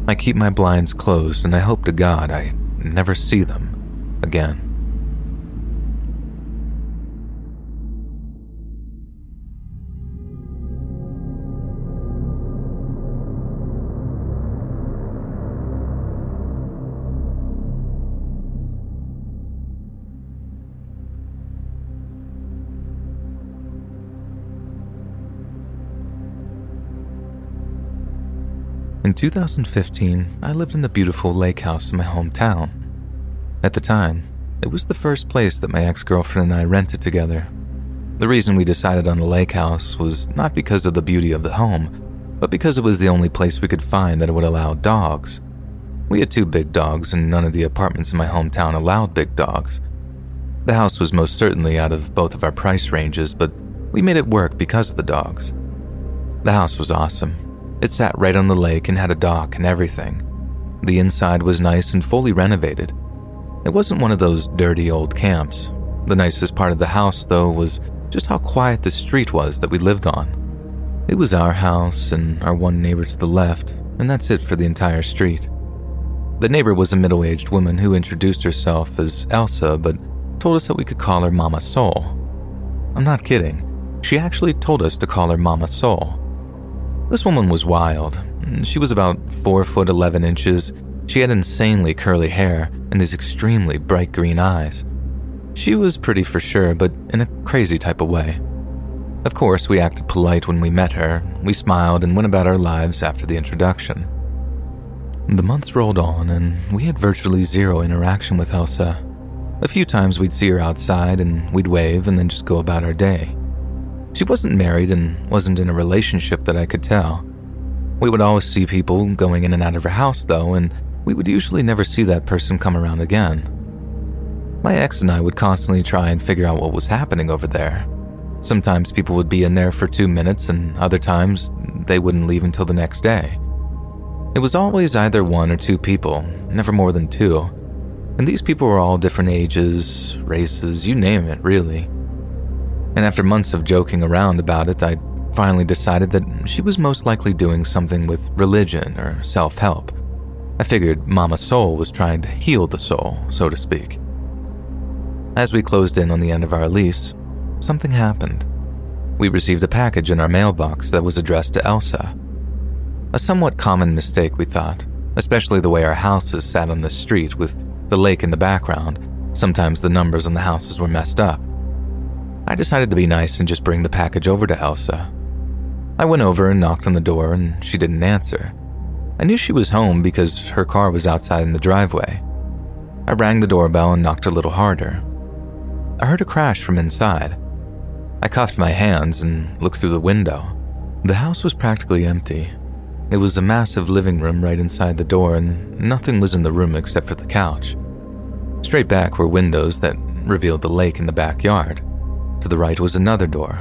I keep my blinds closed and I hope to God I never see them again. In 2015, I lived in a beautiful lake house in my hometown. At the time, it was the first place that my ex girlfriend and I rented together. The reason we decided on the lake house was not because of the beauty of the home, but because it was the only place we could find that would allow dogs. We had two big dogs, and none of the apartments in my hometown allowed big dogs. The house was most certainly out of both of our price ranges, but we made it work because of the dogs. The house was awesome. It sat right on the lake and had a dock and everything. The inside was nice and fully renovated. It wasn't one of those dirty old camps. The nicest part of the house, though, was just how quiet the street was that we lived on. It was our house and our one neighbor to the left, and that's it for the entire street. The neighbor was a middle aged woman who introduced herself as Elsa, but told us that we could call her Mama Soul. I'm not kidding. She actually told us to call her Mama Soul. This woman was wild. She was about 4 foot 11 inches. She had insanely curly hair and these extremely bright green eyes. She was pretty for sure, but in a crazy type of way. Of course, we acted polite when we met her. We smiled and went about our lives after the introduction. The months rolled on, and we had virtually zero interaction with Elsa. A few times we'd see her outside and we'd wave and then just go about our day. She wasn't married and wasn't in a relationship that I could tell. We would always see people going in and out of her house, though, and we would usually never see that person come around again. My ex and I would constantly try and figure out what was happening over there. Sometimes people would be in there for two minutes, and other times they wouldn't leave until the next day. It was always either one or two people, never more than two. And these people were all different ages, races, you name it, really. And after months of joking around about it, I finally decided that she was most likely doing something with religion or self help. I figured Mama Soul was trying to heal the soul, so to speak. As we closed in on the end of our lease, something happened. We received a package in our mailbox that was addressed to Elsa. A somewhat common mistake, we thought, especially the way our houses sat on the street with the lake in the background. Sometimes the numbers on the houses were messed up. I decided to be nice and just bring the package over to Elsa. I went over and knocked on the door, and she didn't answer. I knew she was home because her car was outside in the driveway. I rang the doorbell and knocked a little harder. I heard a crash from inside. I cuffed my hands and looked through the window. The house was practically empty. It was a massive living room right inside the door, and nothing was in the room except for the couch. Straight back were windows that revealed the lake in the backyard. To the right was another door,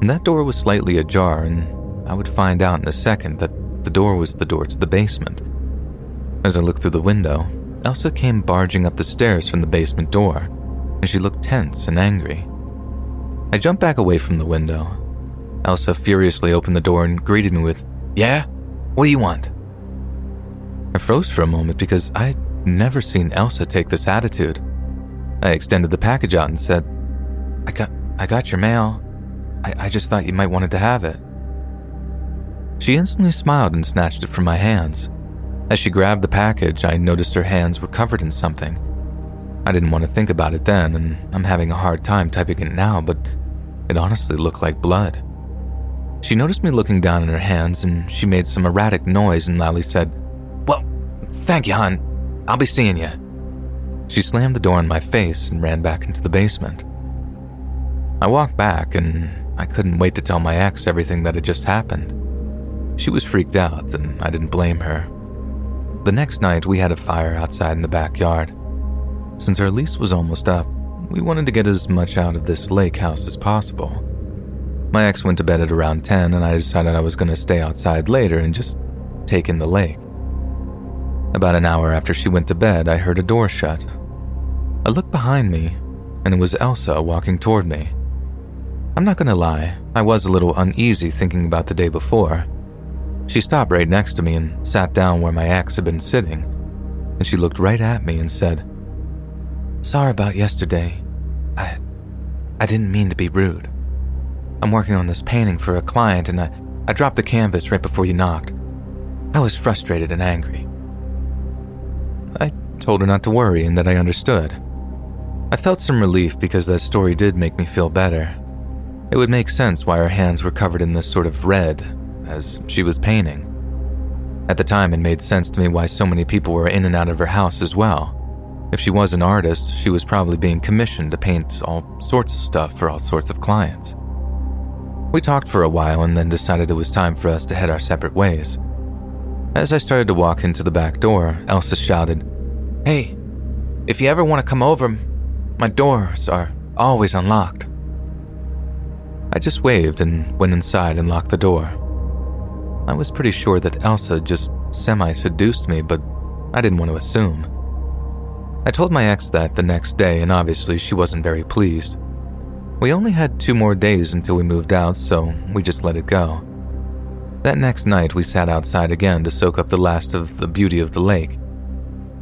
and that door was slightly ajar, and I would find out in a second that the door was the door to the basement. As I looked through the window, Elsa came barging up the stairs from the basement door, and she looked tense and angry. I jumped back away from the window. Elsa furiously opened the door and greeted me with, Yeah? What do you want? I froze for a moment because I'd never seen Elsa take this attitude. I extended the package out and said, I got, I got your mail. I, I just thought you might wanted to have it. She instantly smiled and snatched it from my hands. As she grabbed the package, I noticed her hands were covered in something. I didn't want to think about it then, and I'm having a hard time typing it now, but it honestly looked like blood. She noticed me looking down at her hands, and she made some erratic noise and loudly said, Well, thank you, hon. I'll be seeing you. She slammed the door in my face and ran back into the basement. I walked back, and I couldn't wait to tell my ex everything that had just happened. She was freaked out, and I didn't blame her. The next night, we had a fire outside in the backyard. Since our lease was almost up, we wanted to get as much out of this lake house as possible. My ex went to bed at around 10, and I decided I was going to stay outside later and just take in the lake. About an hour after she went to bed, I heard a door shut. I looked behind me, and it was Elsa walking toward me. I'm not to lie, I was a little uneasy thinking about the day before. She stopped right next to me and sat down where my ex had been sitting, and she looked right at me and said, Sorry about yesterday. I. I didn't mean to be rude. I'm working on this painting for a client and I, I dropped the canvas right before you knocked. I was frustrated and angry. I told her not to worry and that I understood. I felt some relief because that story did make me feel better. It would make sense why her hands were covered in this sort of red as she was painting. At the time, it made sense to me why so many people were in and out of her house as well. If she was an artist, she was probably being commissioned to paint all sorts of stuff for all sorts of clients. We talked for a while and then decided it was time for us to head our separate ways. As I started to walk into the back door, Elsa shouted, Hey, if you ever want to come over, my doors are always unlocked. I just waved and went inside and locked the door. I was pretty sure that Elsa just semi seduced me, but I didn't want to assume. I told my ex that the next day, and obviously she wasn't very pleased. We only had two more days until we moved out, so we just let it go. That next night, we sat outside again to soak up the last of the beauty of the lake.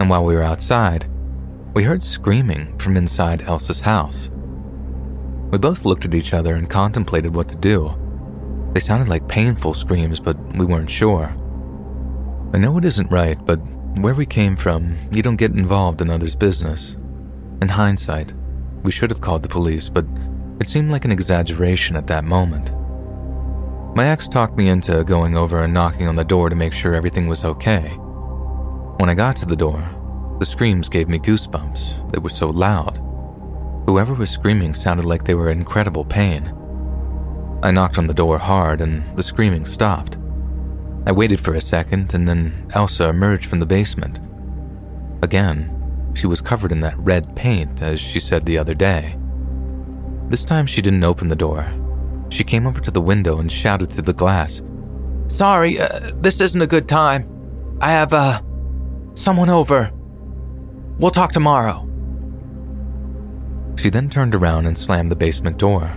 And while we were outside, we heard screaming from inside Elsa's house. We both looked at each other and contemplated what to do. They sounded like painful screams, but we weren't sure. I know it isn't right, but where we came from, you don't get involved in others' business. In hindsight, we should have called the police, but it seemed like an exaggeration at that moment. My ex talked me into going over and knocking on the door to make sure everything was okay. When I got to the door, the screams gave me goosebumps. They were so loud. Whoever was screaming sounded like they were in incredible pain. I knocked on the door hard and the screaming stopped. I waited for a second and then Elsa emerged from the basement. Again, she was covered in that red paint as she said the other day. This time she didn't open the door. She came over to the window and shouted through the glass, Sorry, uh, this isn't a good time. I have, uh, someone over. We'll talk tomorrow. She then turned around and slammed the basement door.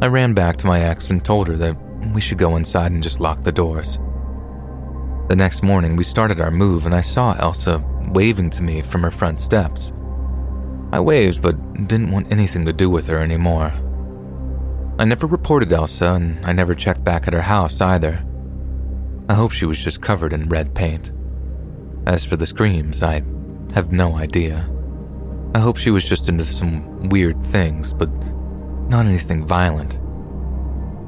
I ran back to my ex and told her that we should go inside and just lock the doors. The next morning, we started our move, and I saw Elsa waving to me from her front steps. I waved, but didn't want anything to do with her anymore. I never reported Elsa, and I never checked back at her house either. I hope she was just covered in red paint. As for the screams, I have no idea. I hope she was just into some weird things, but not anything violent.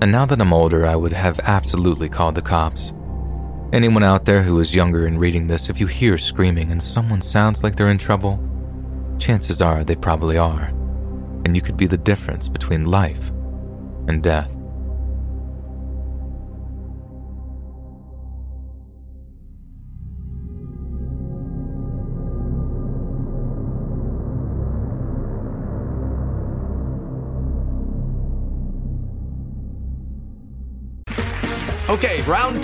And now that I'm older, I would have absolutely called the cops. Anyone out there who is younger and reading this, if you hear screaming and someone sounds like they're in trouble, chances are they probably are, and you could be the difference between life and death.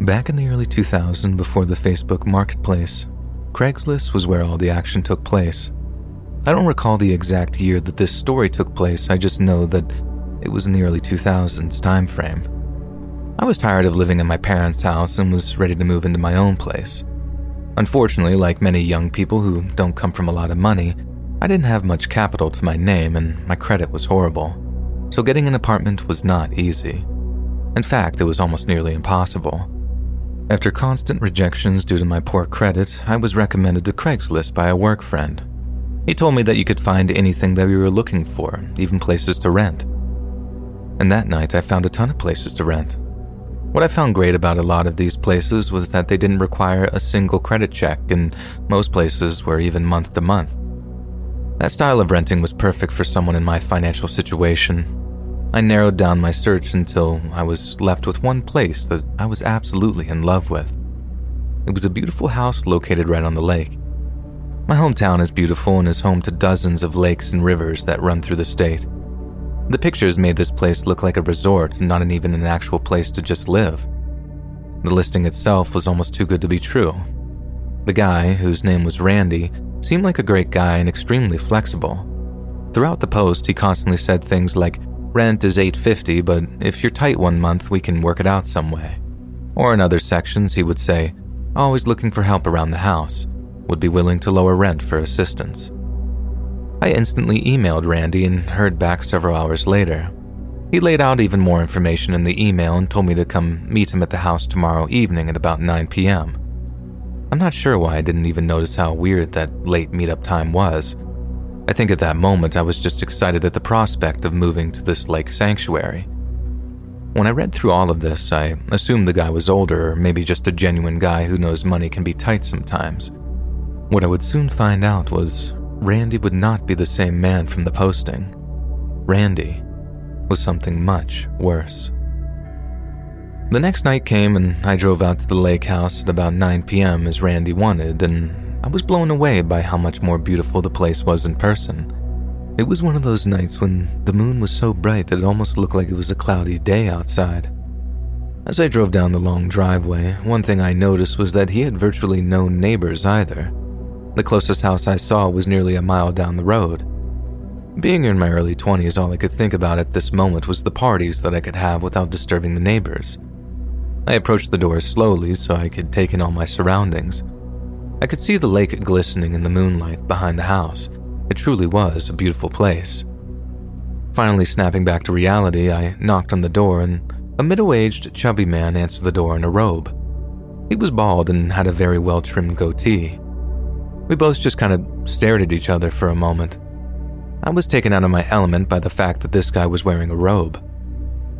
Back in the early 2000s, before the Facebook marketplace, Craigslist was where all the action took place. I don't recall the exact year that this story took place, I just know that it was in the early 2000s time frame. I was tired of living in my parents' house and was ready to move into my own place. Unfortunately, like many young people who don't come from a lot of money, I didn't have much capital to my name and my credit was horrible. So getting an apartment was not easy. In fact, it was almost nearly impossible. After constant rejections due to my poor credit, I was recommended to Craigslist by a work friend. He told me that you could find anything that we were looking for, even places to rent. And that night, I found a ton of places to rent. What I found great about a lot of these places was that they didn't require a single credit check, and most places were even month to month. That style of renting was perfect for someone in my financial situation, I narrowed down my search until I was left with one place that I was absolutely in love with. It was a beautiful house located right on the lake. My hometown is beautiful and is home to dozens of lakes and rivers that run through the state. The pictures made this place look like a resort, not an even an actual place to just live. The listing itself was almost too good to be true. The guy, whose name was Randy, seemed like a great guy and extremely flexible. Throughout the post, he constantly said things like, Rent is 850, but if you're tight one month, we can work it out some way. Or in other sections, he would say, always looking for help around the house, would be willing to lower rent for assistance. I instantly emailed Randy and heard back several hours later. He laid out even more information in the email and told me to come meet him at the house tomorrow evening at about 9 p.m. I'm not sure why I didn't even notice how weird that late meetup time was, I think at that moment I was just excited at the prospect of moving to this lake sanctuary. When I read through all of this, I assumed the guy was older or maybe just a genuine guy who knows money can be tight sometimes. What I would soon find out was Randy would not be the same man from the posting. Randy was something much worse. The next night came and I drove out to the lake house at about 9 p.m. as Randy wanted, and I was blown away by how much more beautiful the place was in person. It was one of those nights when the moon was so bright that it almost looked like it was a cloudy day outside. As I drove down the long driveway, one thing I noticed was that he had virtually no neighbors either. The closest house I saw was nearly a mile down the road. Being in my early 20s, all I could think about at this moment was the parties that I could have without disturbing the neighbors. I approached the door slowly so I could take in all my surroundings. I could see the lake glistening in the moonlight behind the house. It truly was a beautiful place. Finally, snapping back to reality, I knocked on the door and a middle aged, chubby man answered the door in a robe. He was bald and had a very well trimmed goatee. We both just kind of stared at each other for a moment. I was taken out of my element by the fact that this guy was wearing a robe.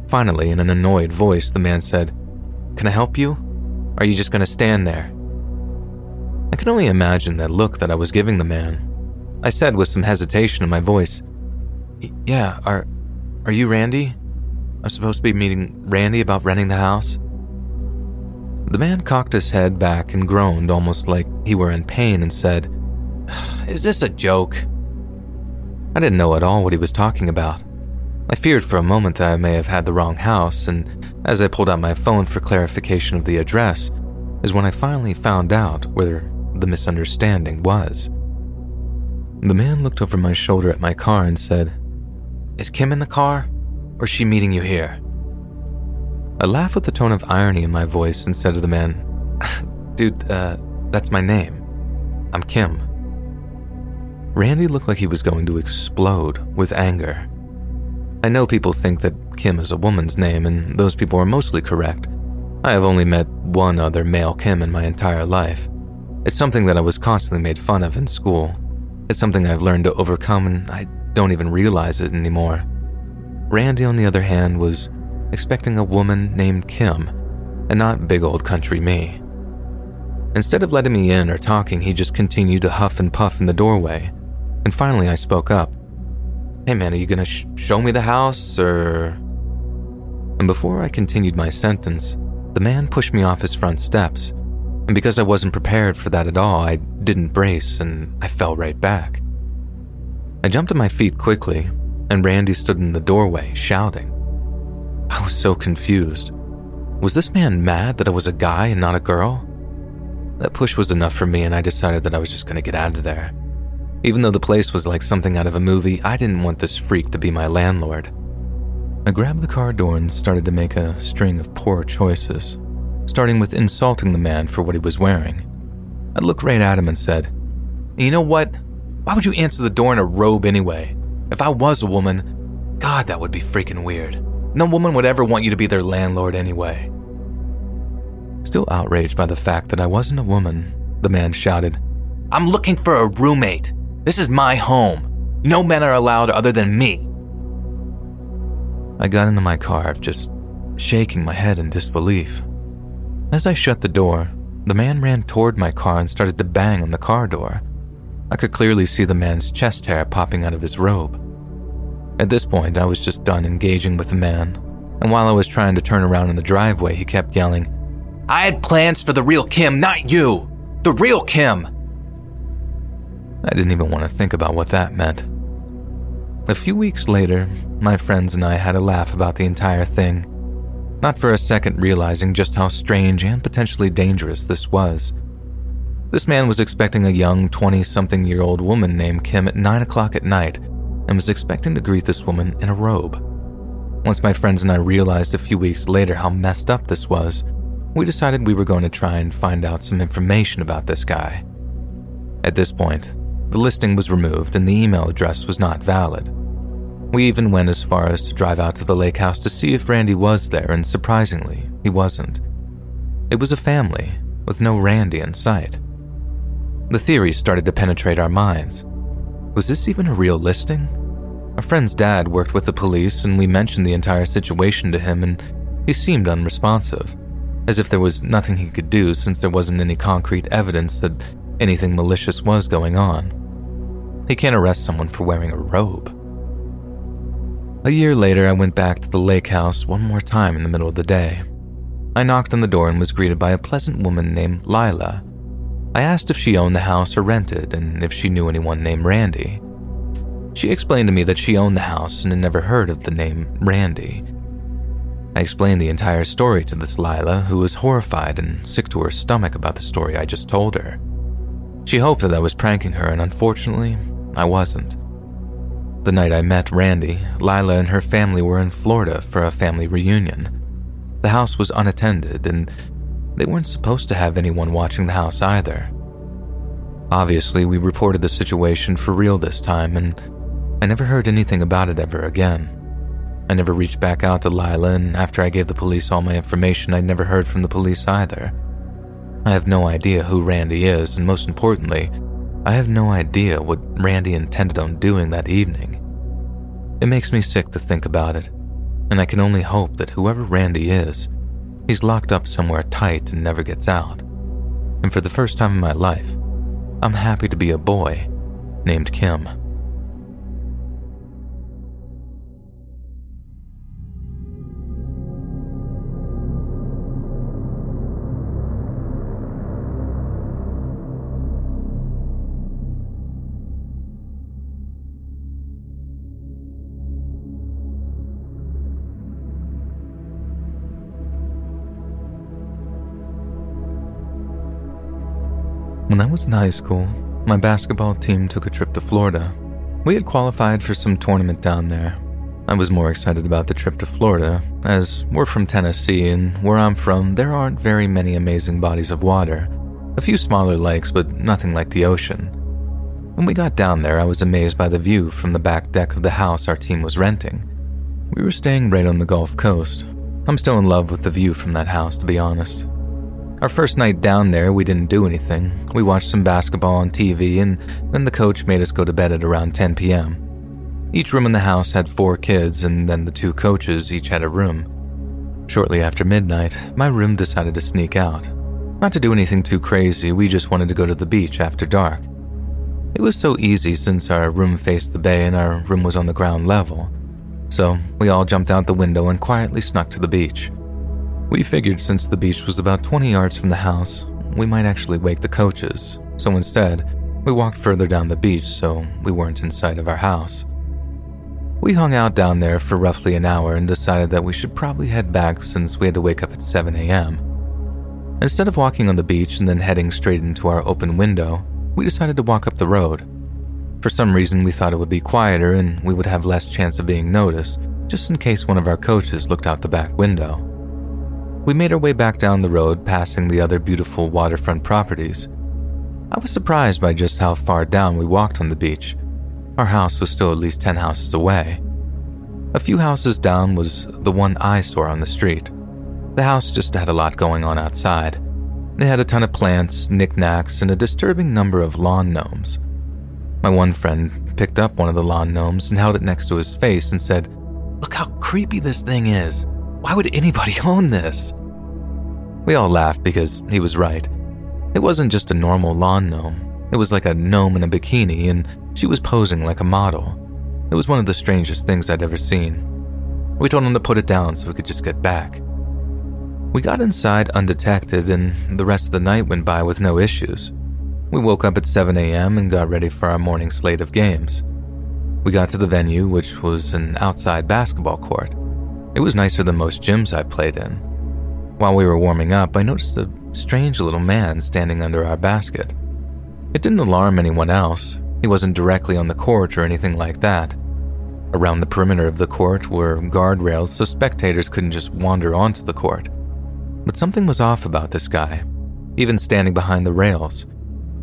Finally, in an annoyed voice, the man said, Can I help you? Are you just going to stand there? I could only imagine that look that I was giving the man. I said with some hesitation in my voice, Yeah, are, are you Randy? I'm supposed to be meeting Randy about renting the house. The man cocked his head back and groaned almost like he were in pain and said, Is this a joke? I didn't know at all what he was talking about. I feared for a moment that I may have had the wrong house, and as I pulled out my phone for clarification of the address, is when I finally found out where the misunderstanding was. The man looked over my shoulder at my car and said, Is Kim in the car? or is she meeting you here? I laughed with a tone of irony in my voice and said to the man, [LAUGHS] Dude, uh, that's my name. I'm Kim. Randy looked like he was going to explode with anger. I know people think that Kim is a woman's name, and those people are mostly correct. I have only met one other male Kim in my entire life. It's something that I was constantly made fun of in school. It's something I've learned to overcome, and I don't even realize it anymore. Randy, on the other hand, was expecting a woman named Kim, and not big old country me. Instead of letting me in or talking, he just continued to huff and puff in the doorway. And finally, I spoke up. Hey man, are you gonna sh- show me the house, or. And before I continued my sentence, the man pushed me off his front steps. And because I wasn't prepared for that at all, I didn't brace and I fell right back. I jumped to my feet quickly and Randy stood in the doorway, shouting. I was so confused. Was this man mad that I was a guy and not a girl? That push was enough for me, and I decided that I was just going to get out of there. Even though the place was like something out of a movie, I didn't want this freak to be my landlord. I grabbed the car door and started to make a string of poor choices, starting with insulting the man for what he was wearing. I looked right at him and said, You know what? Why would you answer the door in a robe anyway? If I was a woman, God, that would be freaking weird. No woman would ever want you to be their landlord anyway. Still outraged by the fact that I wasn't a woman, the man shouted, I'm looking for a roommate. This is my home. No men are allowed other than me. I got into my car, just shaking my head in disbelief. As I shut the door, the man ran toward my car and started to bang on the car door. I could clearly see the man's chest hair popping out of his robe. At this point, I was just done engaging with the man, and while I was trying to turn around in the driveway, he kept yelling, I had plans for the real Kim, not you! The real Kim! I didn't even want to think about what that meant. A few weeks later, my friends and I had a laugh about the entire thing, not for a second realizing just how strange and potentially dangerous this was. This man was expecting a young 20 something year old woman named Kim at 9 o'clock at night and was expecting to greet this woman in a robe. Once my friends and I realized a few weeks later how messed up this was, we decided we were going to try and find out some information about this guy. At this point, the listing was removed and the email address was not valid. We even went as far as to drive out to the lake house to see if Randy was there, and surprisingly, he wasn't. It was a family, with no Randy in sight. The theories started to penetrate our minds. Was this even a real listing? A friend's dad worked with the police, and we mentioned the entire situation to him, and he seemed unresponsive, as if there was nothing he could do since there wasn't any concrete evidence that anything malicious was going on. He can't arrest someone for wearing a robe. A year later, I went back to the lake house one more time in the middle of the day. I knocked on the door and was greeted by a pleasant woman named Lila I asked if she owned the house or rented and if she knew anyone named Randy. She explained to me that she owned the house and had never heard of the name Randy. I explained the entire story to this Lila, who was horrified and sick to her stomach about the story I just told her. She hoped that I was pranking her, and unfortunately, I wasn't. The night I met Randy, Lila and her family were in Florida for a family reunion. The house was unattended, and they weren't supposed to have anyone watching the house either. Obviously, we reported the situation for real this time, and I never heard anything about it ever again. I never reached back out to Lila, and after I gave the police all my information, I never heard from the police either. I have no idea who Randy is, and most importantly, I have no idea what Randy intended on doing that evening. It makes me sick to think about it, and I can only hope that whoever Randy is, he's locked up somewhere tight and never gets out. And for the first time in my life, I'm happy to be a boy named Kim. When I was in high school, my basketball team took a trip to Florida. We had qualified for some tournament down there. I was more excited about the trip to Florida, as we're from Tennessee, and where I'm from, there aren't very many amazing bodies of water. A few smaller lakes, but nothing like the ocean. When we got down there, I was amazed by the view from the back deck of the house our team was renting. We were staying right on the Gulf Coast. I'm still in love with the view from that house, to be honest. Our first night down there, we didn't do anything. We watched some basketball on TV, and then the coach made us go to bed at around 10 p.m. Each room in the house had four kids, and then the two coaches each had a room. Shortly after midnight, my room decided to sneak out. Not to do anything too crazy, we just wanted to go to the beach after dark. It was so easy since our room faced the bay and our room was on the ground level. So we all jumped out the window and quietly snuck to the beach. We figured since the beach was about 20 yards from the house, we might actually wake the coaches, so instead, we walked further down the beach so we weren't in sight of our house. We hung out down there for roughly an hour and decided that we should probably head back since we had to wake up at 7 a.m. Instead of walking on the beach and then heading straight into our open window, we decided to walk up the road. For some reason, we thought it would be quieter and we would have less chance of being noticed, just in case one of our coaches looked out the back window. We made our way back down the road, passing the other beautiful waterfront properties. I was surprised by just how far down we walked on the beach. Our house was still at least 10 houses away. A few houses down was the one I saw on the street. The house just had a lot going on outside. They had a ton of plants, knickknacks, and a disturbing number of lawn gnomes. My one friend picked up one of the lawn gnomes and held it next to his face and said, Look how creepy this thing is. Why would anybody [LAUGHS] own this? We all laughed because he was right. It wasn't just a normal lawn gnome, it was like a gnome in a bikini, and she was posing like a model. It was one of the strangest things I'd ever seen. We told him to put it down so we could just get back. We got inside undetected, and the rest of the night went by with no issues. We woke up at 7 a.m. and got ready for our morning slate of games. We got to the venue, which was an outside basketball court. It was nicer than most gyms I played in. While we were warming up, I noticed a strange little man standing under our basket. It didn't alarm anyone else. He wasn't directly on the court or anything like that. Around the perimeter of the court were guardrails so spectators couldn't just wander onto the court. But something was off about this guy, even standing behind the rails.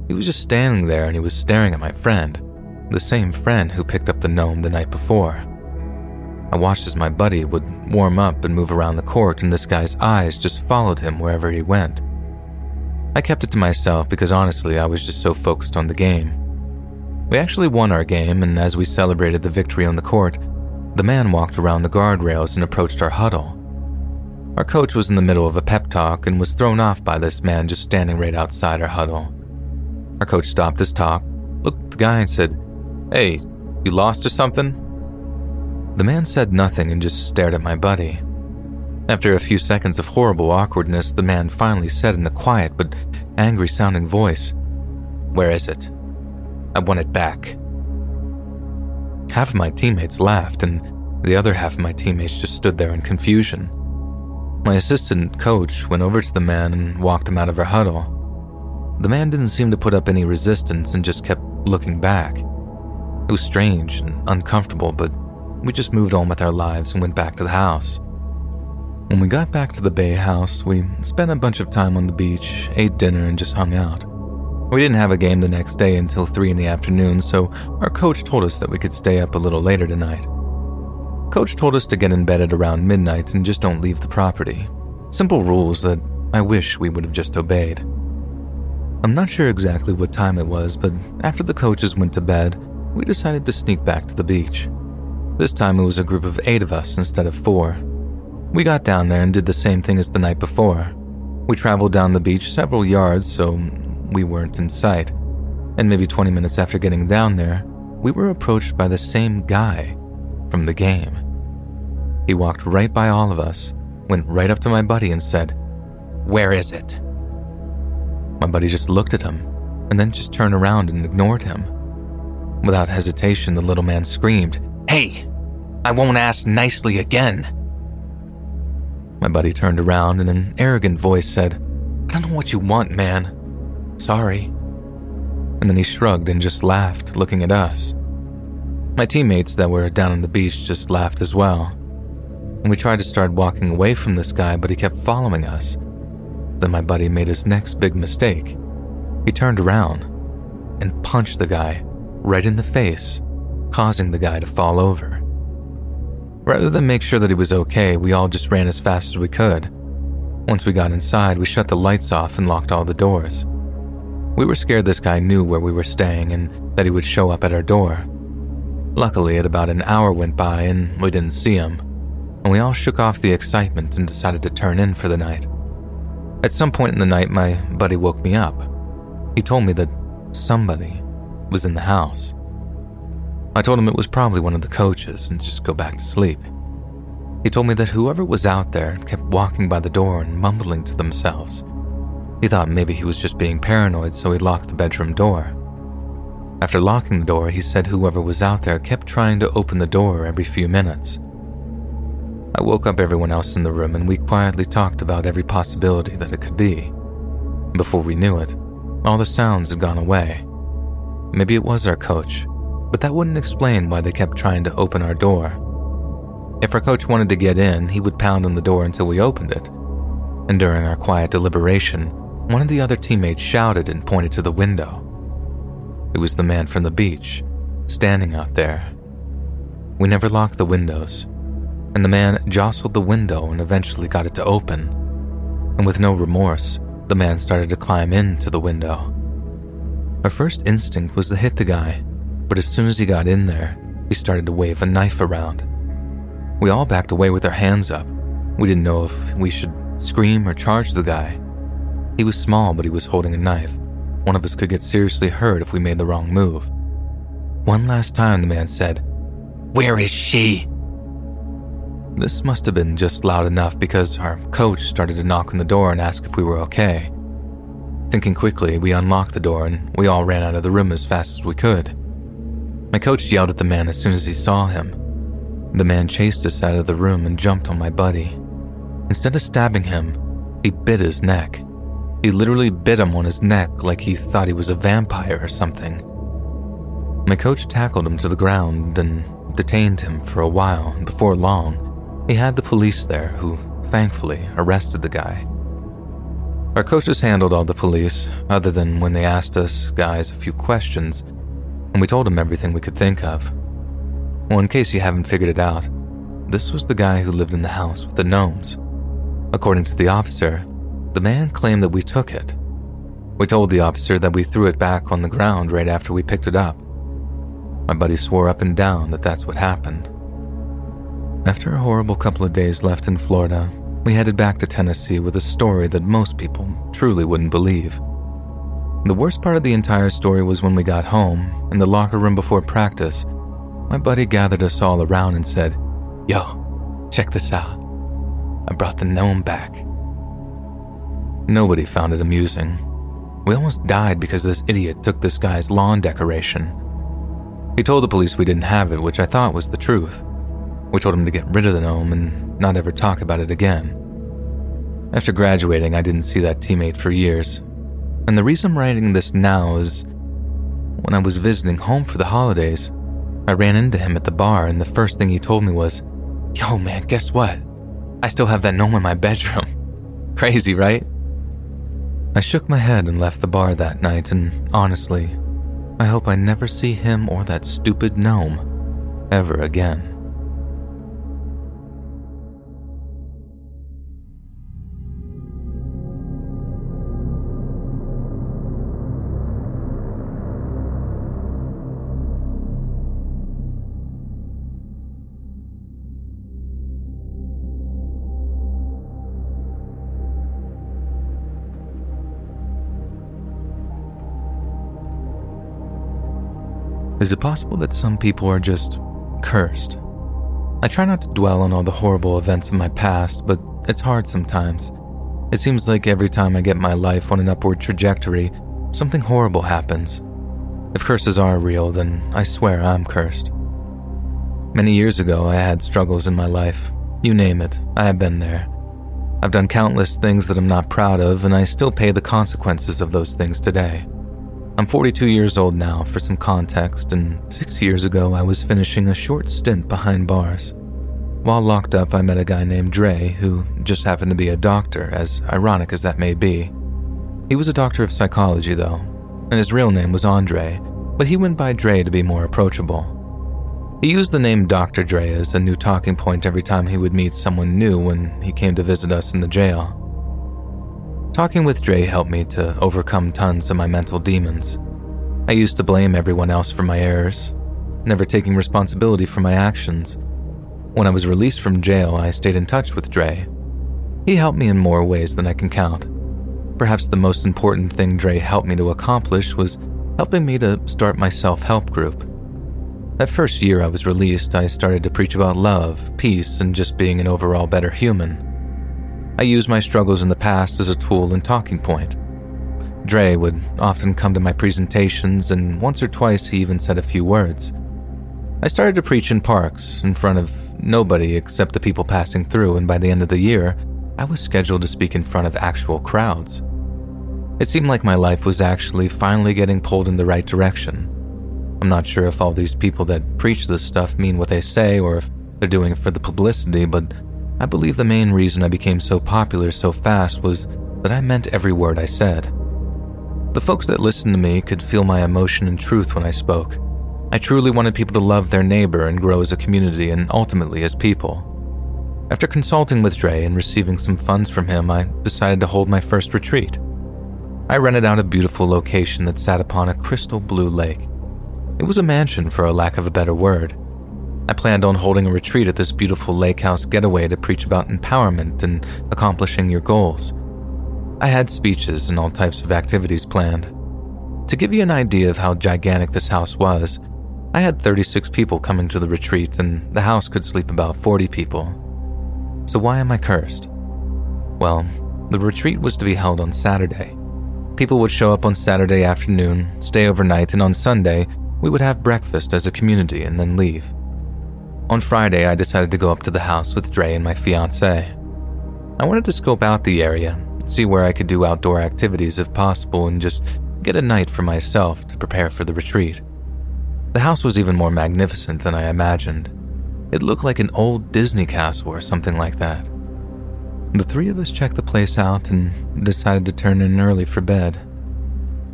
He was just standing there and he was staring at my friend, the same friend who picked up the gnome the night before. I watched as my buddy would warm up and move around the court, and this guy's eyes just followed him wherever he went. I kept it to myself because honestly, I was just so focused on the game. We actually won our game, and as we celebrated the victory on the court, the man walked around the guardrails and approached our huddle. Our coach was in the middle of a pep talk and was thrown off by this man just standing right outside our huddle. Our coach stopped his talk, looked at the guy, and said, Hey, you lost or something? The man said nothing and just stared at my buddy. After a few seconds of horrible awkwardness, the man finally said in a quiet but angry sounding voice, Where is it? I want it back. Half of my teammates laughed, and the other half of my teammates just stood there in confusion. My assistant coach went over to the man and walked him out of our huddle. The man didn't seem to put up any resistance and just kept looking back. It was strange and uncomfortable, but we just moved on with our lives and went back to the house. When we got back to the Bay House, we spent a bunch of time on the beach, ate dinner, and just hung out. We didn't have a game the next day until 3 in the afternoon, so our coach told us that we could stay up a little later tonight. Coach told us to get in bed at around midnight and just don't leave the property. Simple rules that I wish we would have just obeyed. I'm not sure exactly what time it was, but after the coaches went to bed, we decided to sneak back to the beach. This time it was a group of eight of us instead of four. We got down there and did the same thing as the night before. We traveled down the beach several yards so we weren't in sight. And maybe 20 minutes after getting down there, we were approached by the same guy from the game. He walked right by all of us, went right up to my buddy, and said, Where is it? My buddy just looked at him and then just turned around and ignored him. Without hesitation, the little man screamed, Hey, I won't ask nicely again. My buddy turned around and an arrogant voice said, I don't know what you want, man. Sorry. And then he shrugged and just laughed, looking at us. My teammates that were down on the beach just laughed as well. And we tried to start walking away from this guy, but he kept following us. Then my buddy made his next big mistake. He turned around and punched the guy right in the face, causing the guy to fall over. Rather than make sure that he was okay, we all just ran as fast as we could. Once we got inside, we shut the lights off and locked all the doors. We were scared this guy knew where we were staying and that he would show up at our door. Luckily, at about an hour went by and we didn't see him, and we all shook off the excitement and decided to turn in for the night. At some point in the night, my buddy woke me up. He told me that somebody was in the house. I told him it was probably one of the coaches and just go back to sleep. He told me that whoever was out there kept walking by the door and mumbling to themselves. He thought maybe he was just being paranoid, so he locked the bedroom door. After locking the door, he said whoever was out there kept trying to open the door every few minutes. I woke up everyone else in the room and we quietly talked about every possibility that it could be. Before we knew it, all the sounds had gone away. Maybe it was our coach, but that wouldn't explain why they kept trying to open our door. If our coach wanted to get in, he would pound on the door until we opened it. And during our quiet deliberation, one of the other teammates shouted and pointed to the window. It was the man from the beach, standing out there. We never locked the windows, and the man jostled the window and eventually got it to open. And with no remorse, the man started to climb into the window. Our first instinct was to hit the guy, but as soon as he got in there, he started to wave a knife around. We all backed away with our hands up. We didn't know if we should scream or charge the guy. He was small, but he was holding a knife. One of us could get seriously hurt if we made the wrong move. One last time, the man said, Where is she? This must have been just loud enough because our coach started to knock on the door and ask if we were okay. Thinking quickly, we unlocked the door and we all ran out of the room as fast as we could. My coach yelled at the man as soon as he saw him. The man chased us out of the room and jumped on my buddy. Instead of stabbing him, he bit his neck. He literally bit him on his neck like he thought he was a vampire or something. My coach tackled him to the ground and detained him for a while, and before long, he had the police there who, thankfully, arrested the guy. Our coaches handled all the police, other than when they asked us guys a few questions and we told him everything we could think of. Well, in case you haven't figured it out, this was the guy who lived in the house with the gnomes. According to the officer, the man claimed that we took it. We told the officer that we threw it back on the ground right after we picked it up. My buddy swore up and down that that's what happened. After a horrible couple of days left in Florida, we headed back to Tennessee with a story that most people truly wouldn't believe. The worst part of the entire story was when we got home, in the locker room before practice. My buddy gathered us all around and said, Yo, check this out. I brought the gnome back. Nobody found it amusing. We almost died because this idiot took this guy's lawn decoration. He told the police we didn't have it, which I thought was the truth. We told him to get rid of the gnome and not ever talk about it again. After graduating, I didn't see that teammate for years. And the reason I'm writing this now is when I was visiting home for the holidays, I ran into him at the bar, and the first thing he told me was, Yo, man, guess what? I still have that gnome in my bedroom. [LAUGHS] Crazy, right? I shook my head and left the bar that night, and honestly, I hope I never see him or that stupid gnome ever again. Is it possible that some people are just cursed? I try not to dwell on all the horrible events of my past, but it's hard sometimes. It seems like every time I get my life on an upward trajectory, something horrible happens. If curses are real, then I swear I'm cursed. Many years ago, I had struggles in my life. You name it, I have been there. I've done countless things that I'm not proud of, and I still pay the consequences of those things today. I'm 42 years old now, for some context, and six years ago I was finishing a short stint behind bars. While locked up, I met a guy named Dre who just happened to be a doctor, as ironic as that may be. He was a doctor of psychology, though, and his real name was Andre, but he went by Dre to be more approachable. He used the name Dr. Dre as a new talking point every time he would meet someone new when he came to visit us in the jail. Talking with Dre helped me to overcome tons of my mental demons. I used to blame everyone else for my errors, never taking responsibility for my actions. When I was released from jail, I stayed in touch with Dre. He helped me in more ways than I can count. Perhaps the most important thing Dre helped me to accomplish was helping me to start my self help group. That first year I was released, I started to preach about love, peace, and just being an overall better human. I used my struggles in the past as a tool and talking point. Dre would often come to my presentations, and once or twice he even said a few words. I started to preach in parks, in front of nobody except the people passing through, and by the end of the year, I was scheduled to speak in front of actual crowds. It seemed like my life was actually finally getting pulled in the right direction. I'm not sure if all these people that preach this stuff mean what they say or if they're doing it for the publicity, but I believe the main reason I became so popular so fast was that I meant every word I said. The folks that listened to me could feel my emotion and truth when I spoke. I truly wanted people to love their neighbor and grow as a community and ultimately as people. After consulting with Dre and receiving some funds from him, I decided to hold my first retreat. I rented out a beautiful location that sat upon a crystal blue lake. It was a mansion, for a lack of a better word. I planned on holding a retreat at this beautiful lake house getaway to preach about empowerment and accomplishing your goals. I had speeches and all types of activities planned. To give you an idea of how gigantic this house was, I had 36 people coming to the retreat, and the house could sleep about 40 people. So, why am I cursed? Well, the retreat was to be held on Saturday. People would show up on Saturday afternoon, stay overnight, and on Sunday, we would have breakfast as a community and then leave. On Friday, I decided to go up to the house with Dre and my fiance. I wanted to scope out the area, see where I could do outdoor activities if possible, and just get a night for myself to prepare for the retreat. The house was even more magnificent than I imagined. It looked like an old Disney castle or something like that. The three of us checked the place out and decided to turn in early for bed.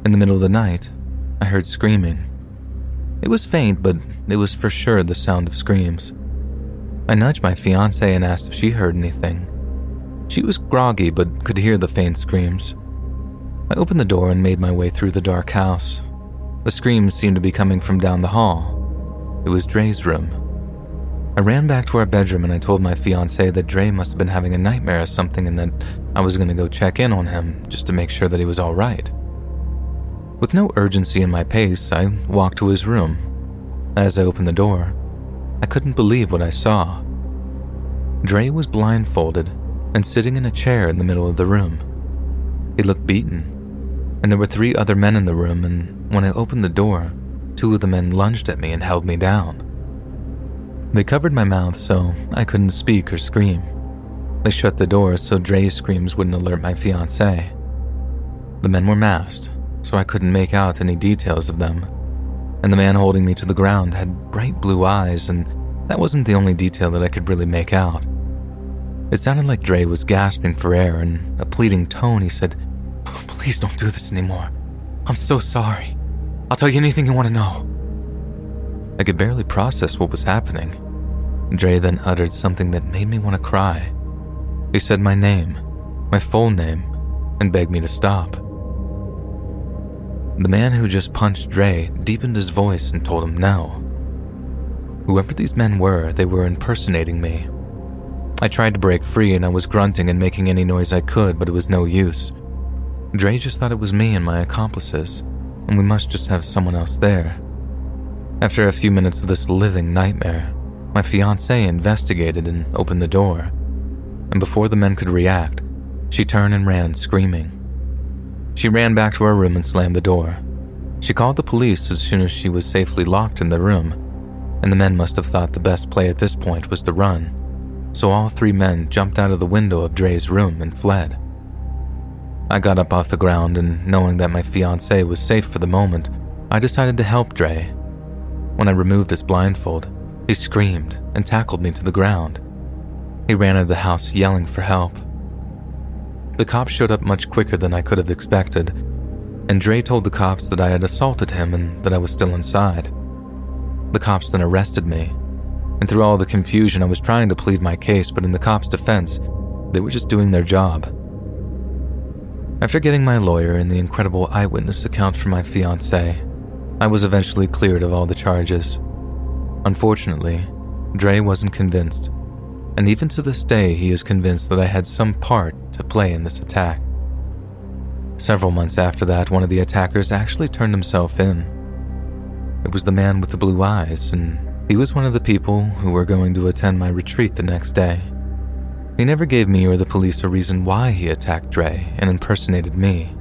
In the middle of the night, I heard screaming. It was faint, but it was for sure the sound of screams. I nudged my fiance and asked if she heard anything. She was groggy but could hear the faint screams. I opened the door and made my way through the dark house. The screams seemed to be coming from down the hall. It was Dre's room. I ran back to our bedroom and I told my fiance that Dre must have been having a nightmare or something and that I was going to go check in on him just to make sure that he was all right. With no urgency in my pace, I walked to his room. As I opened the door, I couldn't believe what I saw. Dre was blindfolded and sitting in a chair in the middle of the room. He looked beaten, and there were three other men in the room, and when I opened the door, two of the men lunged at me and held me down. They covered my mouth so I couldn't speak or scream. They shut the door so Dre's screams wouldn't alert my fiance. The men were masked, so I couldn't make out any details of them. And the man holding me to the ground had bright blue eyes, and that wasn't the only detail that I could really make out. It sounded like Dre was gasping for air, and a pleading tone he said, Please don't do this anymore. I'm so sorry. I'll tell you anything you want to know. I could barely process what was happening. Dre then uttered something that made me want to cry. He said my name, my full name, and begged me to stop. The man who just punched Dre deepened his voice and told him no. Whoever these men were, they were impersonating me. I tried to break free and I was grunting and making any noise I could, but it was no use. Dre just thought it was me and my accomplices, and we must just have someone else there. After a few minutes of this living nightmare, my fiancée investigated and opened the door. And before the men could react, she turned and ran screaming. She ran back to her room and slammed the door. She called the police as soon as she was safely locked in the room, and the men must have thought the best play at this point was to run. So all three men jumped out of the window of Dre's room and fled. I got up off the ground and, knowing that my fiance was safe for the moment, I decided to help Dre. When I removed his blindfold, he screamed and tackled me to the ground. He ran out of the house yelling for help. The cops showed up much quicker than I could have expected, and Dre told the cops that I had assaulted him and that I was still inside. The cops then arrested me, and through all the confusion, I was trying to plead my case, but in the cops' defense, they were just doing their job. After getting my lawyer and the incredible eyewitness account from my fiance, I was eventually cleared of all the charges. Unfortunately, Dre wasn't convinced and even to this day, he is convinced that I had some part to play in this attack. Several months after that, one of the attackers actually turned himself in. It was the man with the blue eyes, and he was one of the people who were going to attend my retreat the next day. He never gave me or the police a reason why he attacked Dre and impersonated me.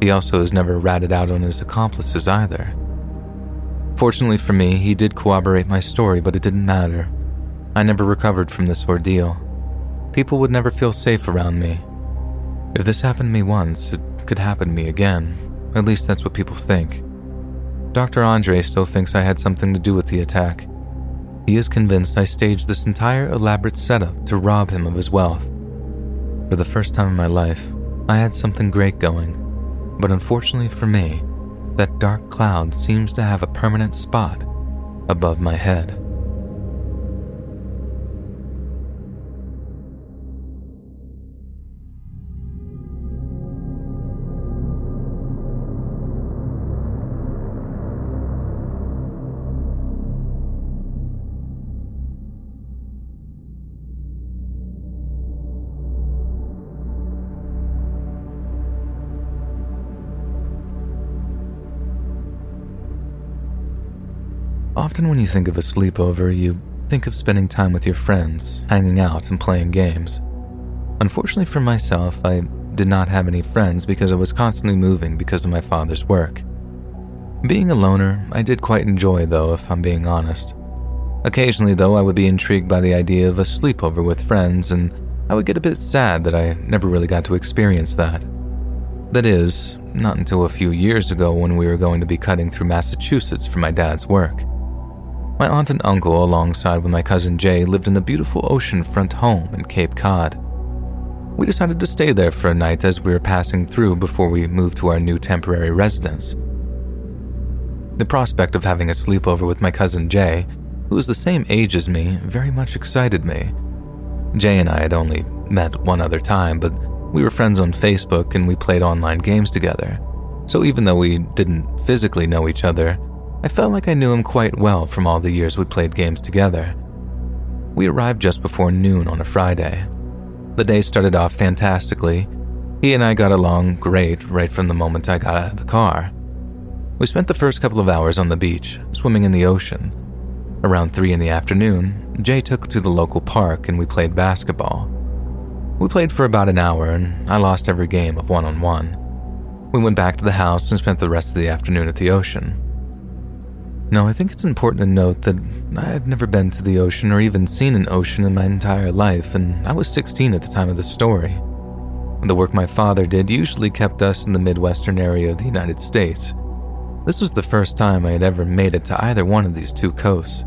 He also has never ratted out on his accomplices either. Fortunately for me, he did corroborate my story, but it didn't matter I never recovered from this ordeal. People would never feel safe around me. If this happened to me once, it could happen to me again. At least that's what people think. Dr. Andre still thinks I had something to do with the attack. He is convinced I staged this entire elaborate setup to rob him of his wealth. For the first time in my life, I had something great going, but unfortunately for me, that dark cloud seems to have a permanent spot above my head. Often, when you think of a sleepover, you think of spending time with your friends, hanging out, and playing games. Unfortunately for myself, I did not have any friends because I was constantly moving because of my father's work. Being a loner, I did quite enjoy, though, if I'm being honest. Occasionally, though, I would be intrigued by the idea of a sleepover with friends, and I would get a bit sad that I never really got to experience that. That is, not until a few years ago when we were going to be cutting through Massachusetts for my dad's work. My aunt and uncle, alongside with my cousin Jay, lived in a beautiful oceanfront home in Cape Cod. We decided to stay there for a night as we were passing through before we moved to our new temporary residence. The prospect of having a sleepover with my cousin Jay, who was the same age as me, very much excited me. Jay and I had only met one other time, but we were friends on Facebook and we played online games together. So even though we didn't physically know each other, I felt like I knew him quite well from all the years we played games together. We arrived just before noon on a Friday. The day started off fantastically. He and I got along great right from the moment I got out of the car. We spent the first couple of hours on the beach, swimming in the ocean. Around 3 in the afternoon, Jay took to the local park and we played basketball. We played for about an hour and I lost every game of one on one. We went back to the house and spent the rest of the afternoon at the ocean. Now, I think it's important to note that I've never been to the ocean or even seen an ocean in my entire life, and I was 16 at the time of the story. The work my father did usually kept us in the Midwestern area of the United States. This was the first time I had ever made it to either one of these two coasts.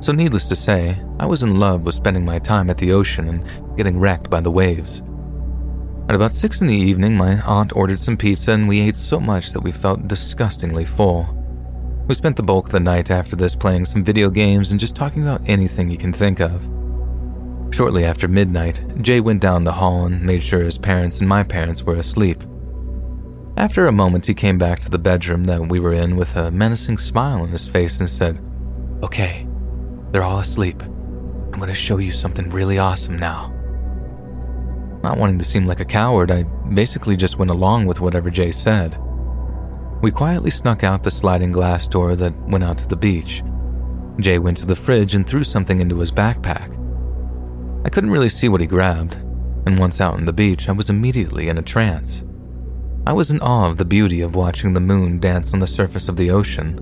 So, needless to say, I was in love with spending my time at the ocean and getting wrecked by the waves. At about 6 in the evening, my aunt ordered some pizza and we ate so much that we felt disgustingly full. We spent the bulk of the night after this playing some video games and just talking about anything you can think of. Shortly after midnight, Jay went down the hall and made sure his parents and my parents were asleep. After a moment, he came back to the bedroom that we were in with a menacing smile on his face and said, Okay, they're all asleep. I'm going to show you something really awesome now. Not wanting to seem like a coward, I basically just went along with whatever Jay said. We quietly snuck out the sliding glass door that went out to the beach. Jay went to the fridge and threw something into his backpack. I couldn't really see what he grabbed, and once out on the beach, I was immediately in a trance. I was in awe of the beauty of watching the moon dance on the surface of the ocean.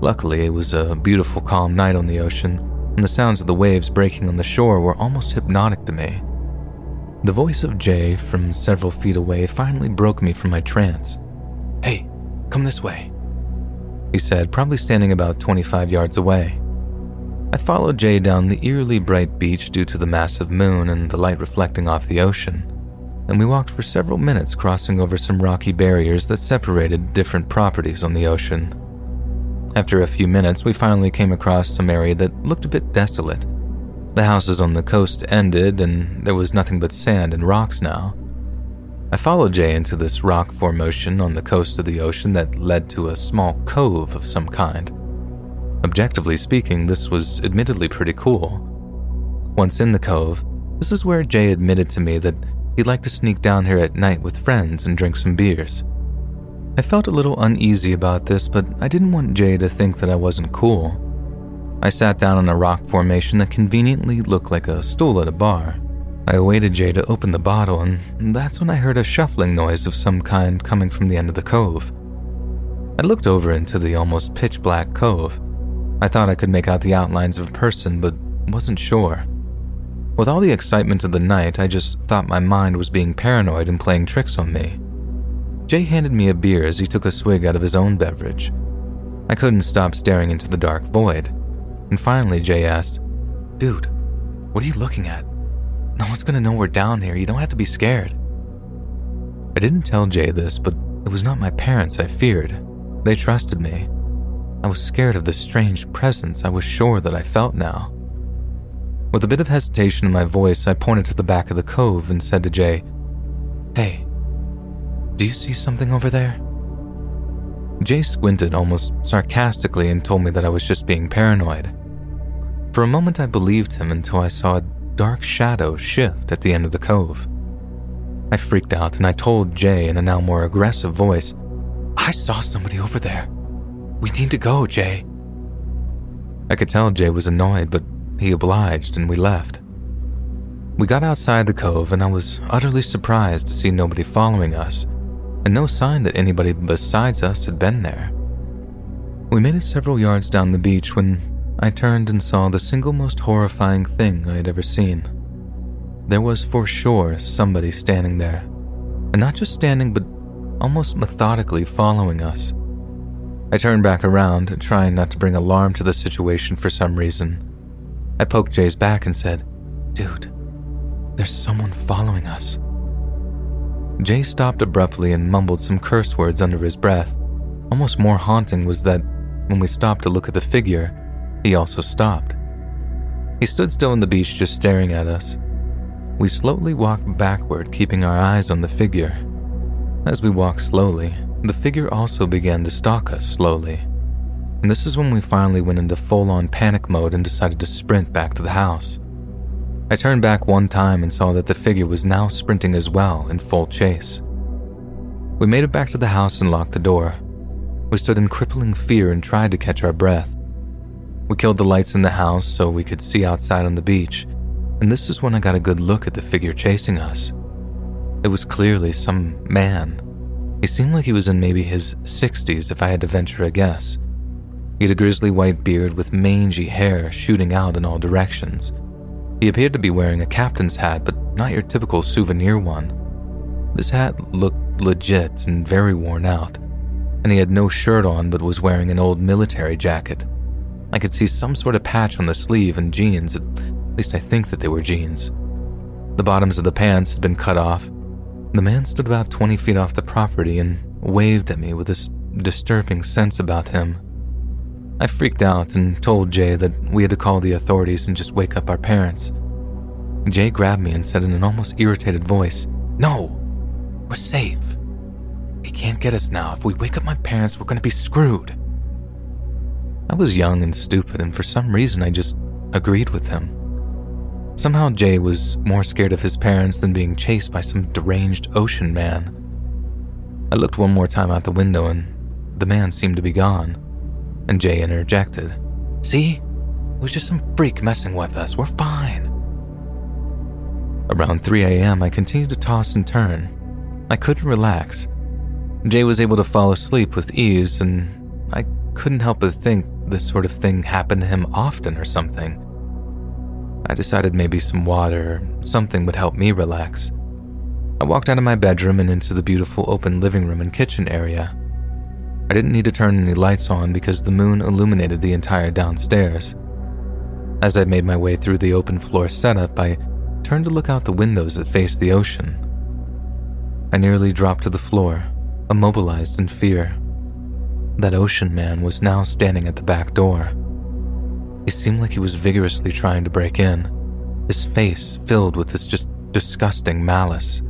Luckily, it was a beautiful, calm night on the ocean, and the sounds of the waves breaking on the shore were almost hypnotic to me. The voice of Jay from several feet away finally broke me from my trance. Hey, Come this way, he said, probably standing about 25 yards away. I followed Jay down the eerily bright beach due to the massive moon and the light reflecting off the ocean, and we walked for several minutes crossing over some rocky barriers that separated different properties on the ocean. After a few minutes, we finally came across some area that looked a bit desolate. The houses on the coast ended, and there was nothing but sand and rocks now. I followed Jay into this rock formation on the coast of the ocean that led to a small cove of some kind. Objectively speaking, this was admittedly pretty cool. Once in the cove, this is where Jay admitted to me that he'd like to sneak down here at night with friends and drink some beers. I felt a little uneasy about this, but I didn't want Jay to think that I wasn't cool. I sat down on a rock formation that conveniently looked like a stool at a bar. I awaited Jay to open the bottle, and that's when I heard a shuffling noise of some kind coming from the end of the cove. I looked over into the almost pitch black cove. I thought I could make out the outlines of a person, but wasn't sure. With all the excitement of the night, I just thought my mind was being paranoid and playing tricks on me. Jay handed me a beer as he took a swig out of his own beverage. I couldn't stop staring into the dark void. And finally, Jay asked, Dude, what are you looking at? No one's gonna know we're down here. You don't have to be scared. I didn't tell Jay this, but it was not my parents I feared. They trusted me. I was scared of the strange presence I was sure that I felt now. With a bit of hesitation in my voice, I pointed to the back of the cove and said to Jay, Hey, do you see something over there? Jay squinted almost sarcastically and told me that I was just being paranoid. For a moment, I believed him until I saw a dark shadow shift at the end of the cove. I freaked out and I told Jay in a now more aggressive voice, I saw somebody over there. We need to go, Jay. I could tell Jay was annoyed, but he obliged and we left. We got outside the cove and I was utterly surprised to see nobody following us and no sign that anybody besides us had been there. We made it several yards down the beach when I turned and saw the single most horrifying thing I had ever seen. There was for sure somebody standing there, and not just standing, but almost methodically following us. I turned back around, trying not to bring alarm to the situation for some reason. I poked Jay's back and said, Dude, there's someone following us. Jay stopped abruptly and mumbled some curse words under his breath. Almost more haunting was that when we stopped to look at the figure, he also stopped. He stood still on the beach, just staring at us. We slowly walked backward, keeping our eyes on the figure. As we walked slowly, the figure also began to stalk us slowly. And this is when we finally went into full on panic mode and decided to sprint back to the house. I turned back one time and saw that the figure was now sprinting as well in full chase. We made it back to the house and locked the door. We stood in crippling fear and tried to catch our breath. We killed the lights in the house so we could see outside on the beach, and this is when I got a good look at the figure chasing us. It was clearly some man. He seemed like he was in maybe his 60s if I had to venture a guess. He had a grizzly white beard with mangy hair shooting out in all directions. He appeared to be wearing a captain's hat, but not your typical souvenir one. This hat looked legit and very worn out, and he had no shirt on but was wearing an old military jacket. I could see some sort of patch on the sleeve and jeans, at least I think that they were jeans. The bottoms of the pants had been cut off. The man stood about 20 feet off the property and waved at me with this disturbing sense about him. I freaked out and told Jay that we had to call the authorities and just wake up our parents. Jay grabbed me and said in an almost irritated voice, No, we're safe. He can't get us now. If we wake up my parents, we're going to be screwed. I was young and stupid, and for some reason I just agreed with him. Somehow Jay was more scared of his parents than being chased by some deranged ocean man. I looked one more time out the window and the man seemed to be gone. And Jay interjected, See? It was just some freak messing with us. We're fine. Around 3 a.m., I continued to toss and turn. I couldn't relax. Jay was able to fall asleep with ease, and I couldn't help but think this sort of thing happened to him often or something. I decided maybe some water something would help me relax. I walked out of my bedroom and into the beautiful open living room and kitchen area. I didn't need to turn any lights on because the moon illuminated the entire downstairs. As I made my way through the open floor setup, I turned to look out the windows that faced the ocean. I nearly dropped to the floor, immobilized in fear. That ocean man was now standing at the back door. He seemed like he was vigorously trying to break in, his face filled with this just disgusting malice.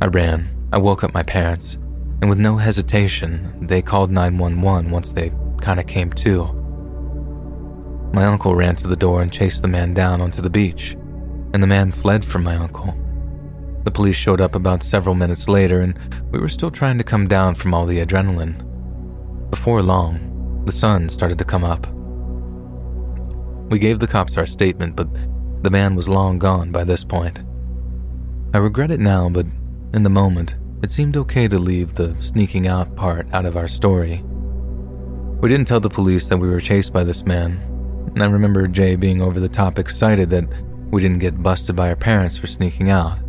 I ran. I woke up my parents, and with no hesitation, they called 911 once they kind of came to. My uncle ran to the door and chased the man down onto the beach, and the man fled from my uncle. The police showed up about several minutes later, and we were still trying to come down from all the adrenaline. Before long, the sun started to come up. We gave the cops our statement, but the man was long gone by this point. I regret it now, but in the moment, it seemed okay to leave the sneaking out part out of our story. We didn't tell the police that we were chased by this man, and I remember Jay being over the top excited that we didn't get busted by our parents for sneaking out.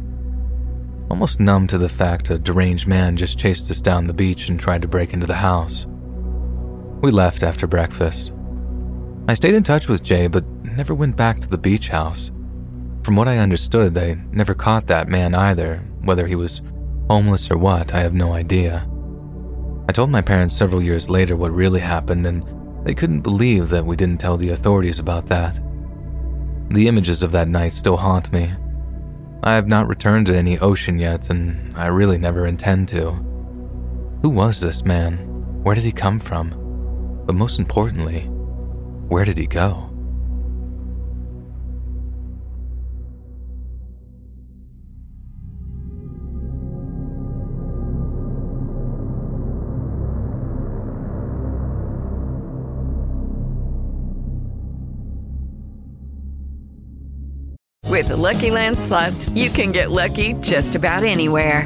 Almost numb to the fact a deranged man just chased us down the beach and tried to break into the house. We left after breakfast. I stayed in touch with Jay, but never went back to the beach house. From what I understood, they never caught that man either, whether he was homeless or what, I have no idea. I told my parents several years later what really happened, and they couldn't believe that we didn't tell the authorities about that. The images of that night still haunt me. I have not returned to any ocean yet, and I really never intend to. Who was this man? Where did he come from? But most importantly, where did he go? With the Lucky Land slots, you can get lucky just about anywhere.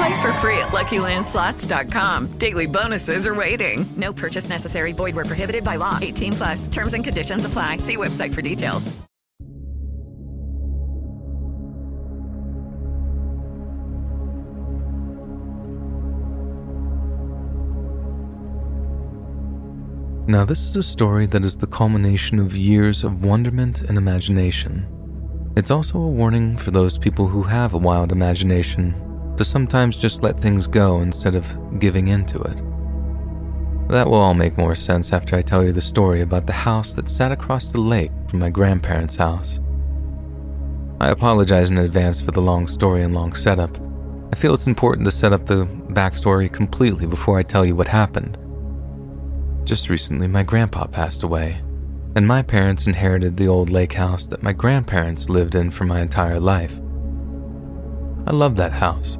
Play for free at LuckyLandSlots.com. Daily bonuses are waiting. No purchase necessary. Void were prohibited by law. 18 plus. Terms and conditions apply. See website for details. Now, this is a story that is the culmination of years of wonderment and imagination. It's also a warning for those people who have a wild imagination to sometimes just let things go instead of giving into it. That will all make more sense after I tell you the story about the house that sat across the lake from my grandparents' house. I apologize in advance for the long story and long setup. I feel it's important to set up the backstory completely before I tell you what happened. Just recently, my grandpa passed away, and my parents inherited the old lake house that my grandparents lived in for my entire life. I love that house.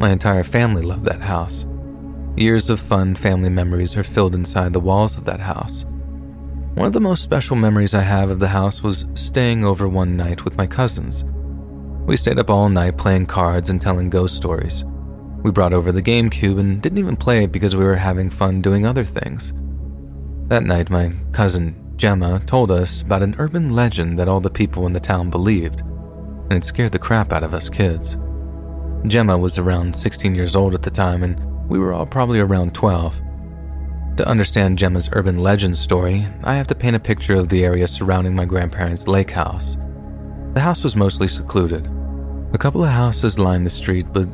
My entire family loved that house. Years of fun family memories are filled inside the walls of that house. One of the most special memories I have of the house was staying over one night with my cousins. We stayed up all night playing cards and telling ghost stories. We brought over the GameCube and didn't even play it because we were having fun doing other things. That night, my cousin Gemma told us about an urban legend that all the people in the town believed, and it scared the crap out of us kids. Gemma was around 16 years old at the time, and we were all probably around 12. To understand Gemma's urban legend story, I have to paint a picture of the area surrounding my grandparents' lake house. The house was mostly secluded. A couple of houses lined the street, but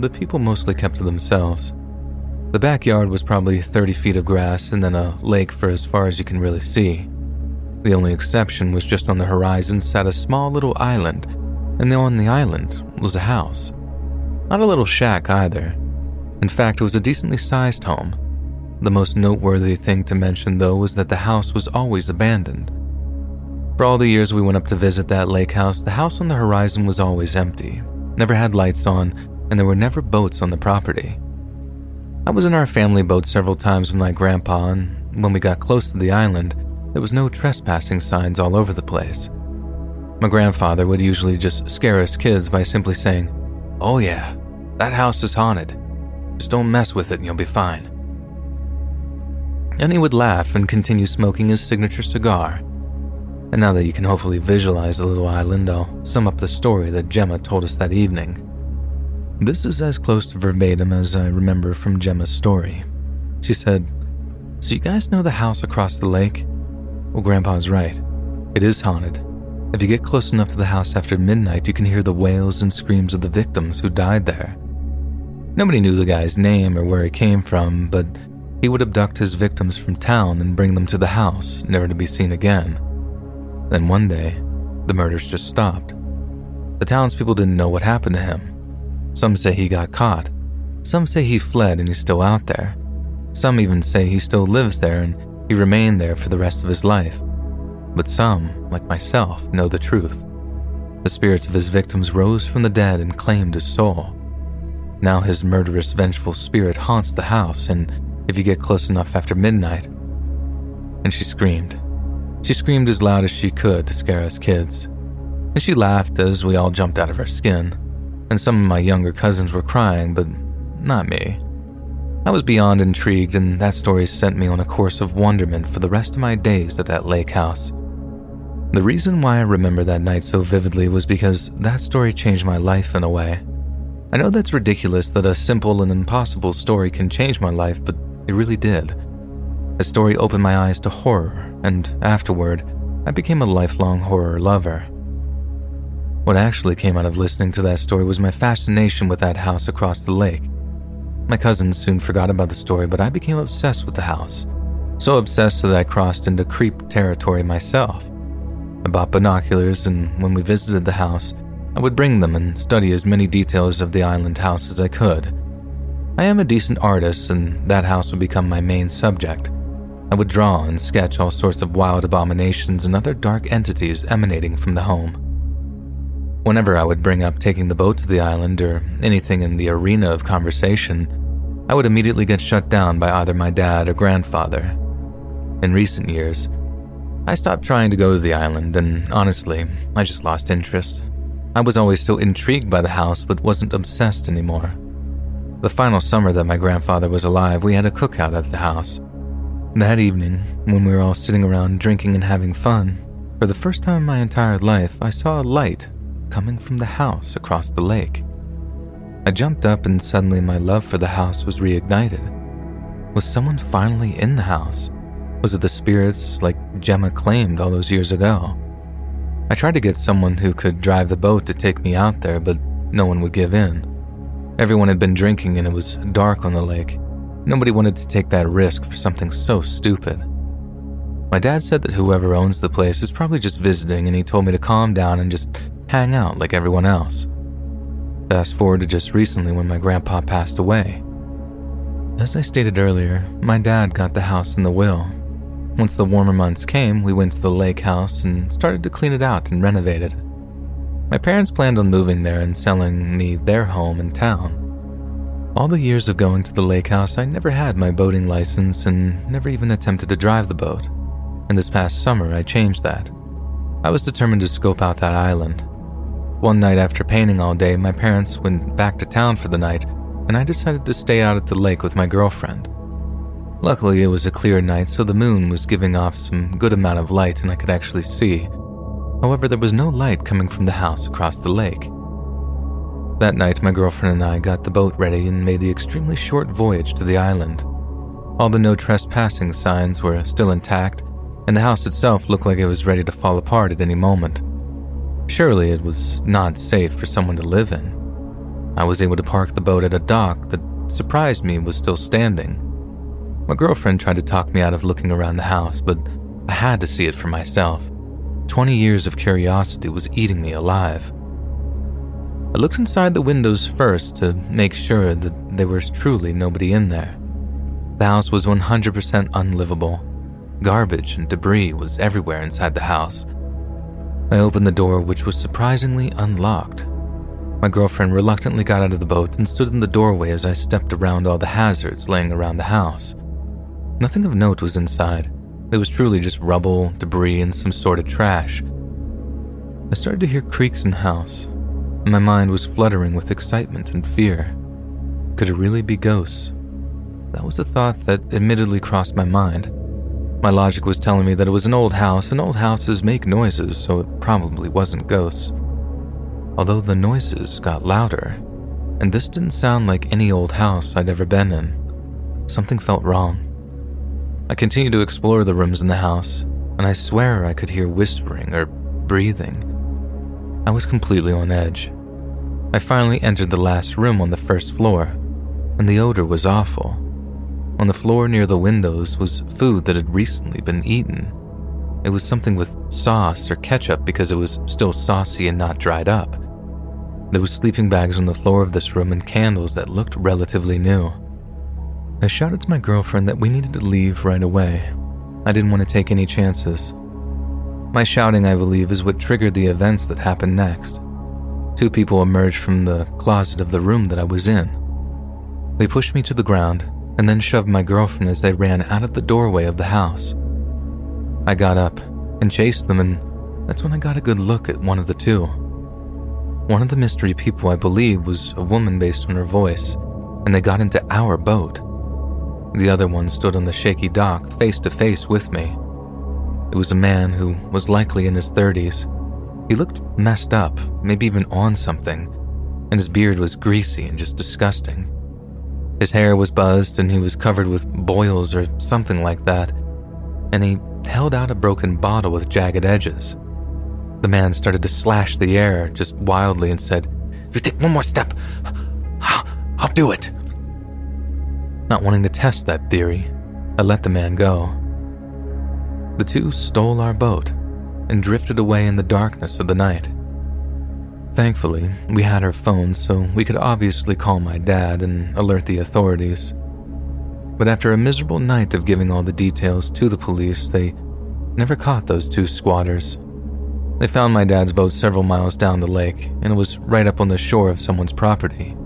the people mostly kept to themselves. The backyard was probably 30 feet of grass and then a lake for as far as you can really see. The only exception was just on the horizon sat a small little island, and on the island was a house. Not a little shack either. In fact, it was a decently sized home. The most noteworthy thing to mention, though, was that the house was always abandoned. For all the years we went up to visit that lake house, the house on the horizon was always empty, never had lights on, and there were never boats on the property. I was in our family boat several times with my grandpa, and when we got close to the island, there was no trespassing signs all over the place. My grandfather would usually just scare us kids by simply saying, Oh, yeah, that house is haunted. Just don't mess with it and you'll be fine. And he would laugh and continue smoking his signature cigar. And now that you can hopefully visualize the little island, I'll sum up the story that Gemma told us that evening. This is as close to verbatim as I remember from Gemma's story. She said, So you guys know the house across the lake? Well, Grandpa's right. It is haunted. If you get close enough to the house after midnight, you can hear the wails and screams of the victims who died there. Nobody knew the guy's name or where he came from, but he would abduct his victims from town and bring them to the house, never to be seen again. Then one day, the murders just stopped. The townspeople didn't know what happened to him. Some say he got caught. Some say he fled and he's still out there. Some even say he still lives there and he remained there for the rest of his life. But some, like myself, know the truth. The spirits of his victims rose from the dead and claimed his soul. Now his murderous, vengeful spirit haunts the house, and if you get close enough after midnight. And she screamed. She screamed as loud as she could to scare us kids. And she laughed as we all jumped out of our skin. And some of my younger cousins were crying, but not me. I was beyond intrigued, and that story sent me on a course of wonderment for the rest of my days at that lake house. The reason why I remember that night so vividly was because that story changed my life in a way. I know that's ridiculous that a simple and impossible story can change my life, but it really did. The story opened my eyes to horror, and afterward, I became a lifelong horror lover. What actually came out of listening to that story was my fascination with that house across the lake. My cousins soon forgot about the story, but I became obsessed with the house. So obsessed that I crossed into creep territory myself. I bought binoculars, and when we visited the house, I would bring them and study as many details of the island house as I could. I am a decent artist, and that house would become my main subject. I would draw and sketch all sorts of wild abominations and other dark entities emanating from the home. Whenever I would bring up taking the boat to the island or anything in the arena of conversation, I would immediately get shut down by either my dad or grandfather. In recent years, I stopped trying to go to the island, and honestly, I just lost interest. I was always still intrigued by the house, but wasn't obsessed anymore. The final summer that my grandfather was alive, we had a cookout at the house. That evening, when we were all sitting around drinking and having fun, for the first time in my entire life, I saw a light coming from the house across the lake. I jumped up, and suddenly my love for the house was reignited. Was someone finally in the house? Was it the spirits like Gemma claimed all those years ago? I tried to get someone who could drive the boat to take me out there, but no one would give in. Everyone had been drinking and it was dark on the lake. Nobody wanted to take that risk for something so stupid. My dad said that whoever owns the place is probably just visiting, and he told me to calm down and just hang out like everyone else. Fast forward to just recently when my grandpa passed away. As I stated earlier, my dad got the house in the will. Once the warmer months came, we went to the lake house and started to clean it out and renovate it. My parents planned on moving there and selling me their home in town. All the years of going to the lake house, I never had my boating license and never even attempted to drive the boat. And this past summer, I changed that. I was determined to scope out that island. One night after painting all day, my parents went back to town for the night, and I decided to stay out at the lake with my girlfriend. Luckily, it was a clear night, so the moon was giving off some good amount of light and I could actually see. However, there was no light coming from the house across the lake. That night, my girlfriend and I got the boat ready and made the extremely short voyage to the island. All the no trespassing signs were still intact, and the house itself looked like it was ready to fall apart at any moment. Surely it was not safe for someone to live in. I was able to park the boat at a dock that surprised me was still standing. My girlfriend tried to talk me out of looking around the house, but I had to see it for myself. 20 years of curiosity was eating me alive. I looked inside the windows first to make sure that there was truly nobody in there. The house was 100% unlivable. Garbage and debris was everywhere inside the house. I opened the door, which was surprisingly unlocked. My girlfriend reluctantly got out of the boat and stood in the doorway as I stepped around all the hazards laying around the house. Nothing of note was inside. It was truly just rubble, debris, and some sort of trash. I started to hear creaks in the house, my mind was fluttering with excitement and fear. Could it really be ghosts? That was a thought that admittedly crossed my mind. My logic was telling me that it was an old house, and old houses make noises, so it probably wasn't ghosts. Although the noises got louder, and this didn't sound like any old house I'd ever been in, something felt wrong. I continued to explore the rooms in the house, and I swear I could hear whispering or breathing. I was completely on edge. I finally entered the last room on the first floor, and the odor was awful. On the floor near the windows was food that had recently been eaten. It was something with sauce or ketchup because it was still saucy and not dried up. There was sleeping bags on the floor of this room and candles that looked relatively new. I shouted to my girlfriend that we needed to leave right away. I didn't want to take any chances. My shouting, I believe, is what triggered the events that happened next. Two people emerged from the closet of the room that I was in. They pushed me to the ground and then shoved my girlfriend as they ran out of the doorway of the house. I got up and chased them, and that's when I got a good look at one of the two. One of the mystery people, I believe, was a woman based on her voice, and they got into our boat. The other one stood on the shaky dock, face to face with me. It was a man who was likely in his 30s. He looked messed up, maybe even on something, and his beard was greasy and just disgusting. His hair was buzzed and he was covered with boils or something like that, and he held out a broken bottle with jagged edges. The man started to slash the air just wildly and said, If you take one more step, I'll, I'll do it. Not wanting to test that theory, I let the man go. The two stole our boat and drifted away in the darkness of the night. Thankfully, we had our phones, so we could obviously call my dad and alert the authorities. But after a miserable night of giving all the details to the police, they never caught those two squatters. They found my dad's boat several miles down the lake, and it was right up on the shore of someone's property.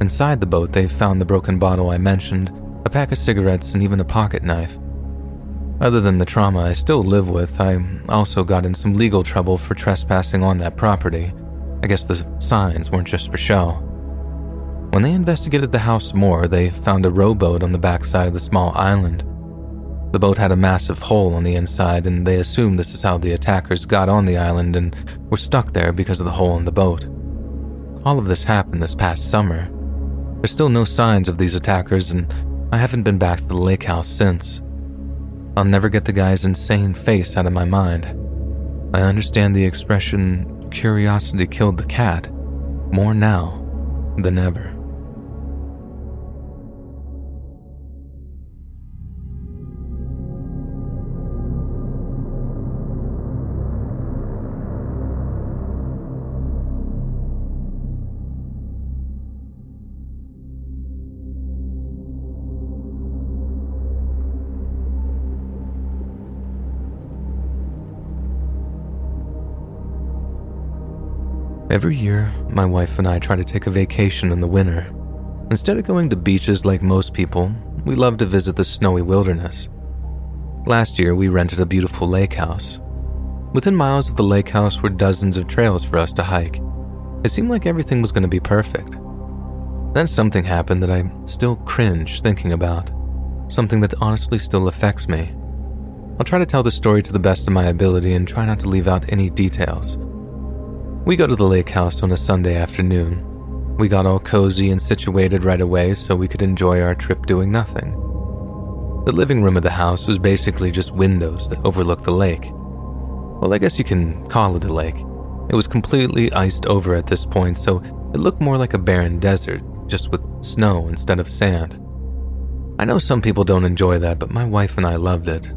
Inside the boat, they found the broken bottle I mentioned, a pack of cigarettes, and even a pocket knife. Other than the trauma I still live with, I also got in some legal trouble for trespassing on that property. I guess the signs weren't just for show. When they investigated the house more, they found a rowboat on the backside of the small island. The boat had a massive hole on the inside, and they assumed this is how the attackers got on the island and were stuck there because of the hole in the boat. All of this happened this past summer. There's still no signs of these attackers, and I haven't been back to the lake house since. I'll never get the guy's insane face out of my mind. I understand the expression curiosity killed the cat more now than ever. Every year, my wife and I try to take a vacation in the winter. Instead of going to beaches like most people, we love to visit the snowy wilderness. Last year, we rented a beautiful lake house. Within miles of the lake house were dozens of trails for us to hike. It seemed like everything was going to be perfect. Then something happened that I still cringe thinking about, something that honestly still affects me. I'll try to tell the story to the best of my ability and try not to leave out any details. We go to the lake house on a Sunday afternoon. We got all cozy and situated right away so we could enjoy our trip doing nothing. The living room of the house was basically just windows that overlooked the lake. Well, I guess you can call it a lake. It was completely iced over at this point, so it looked more like a barren desert, just with snow instead of sand. I know some people don't enjoy that, but my wife and I loved it.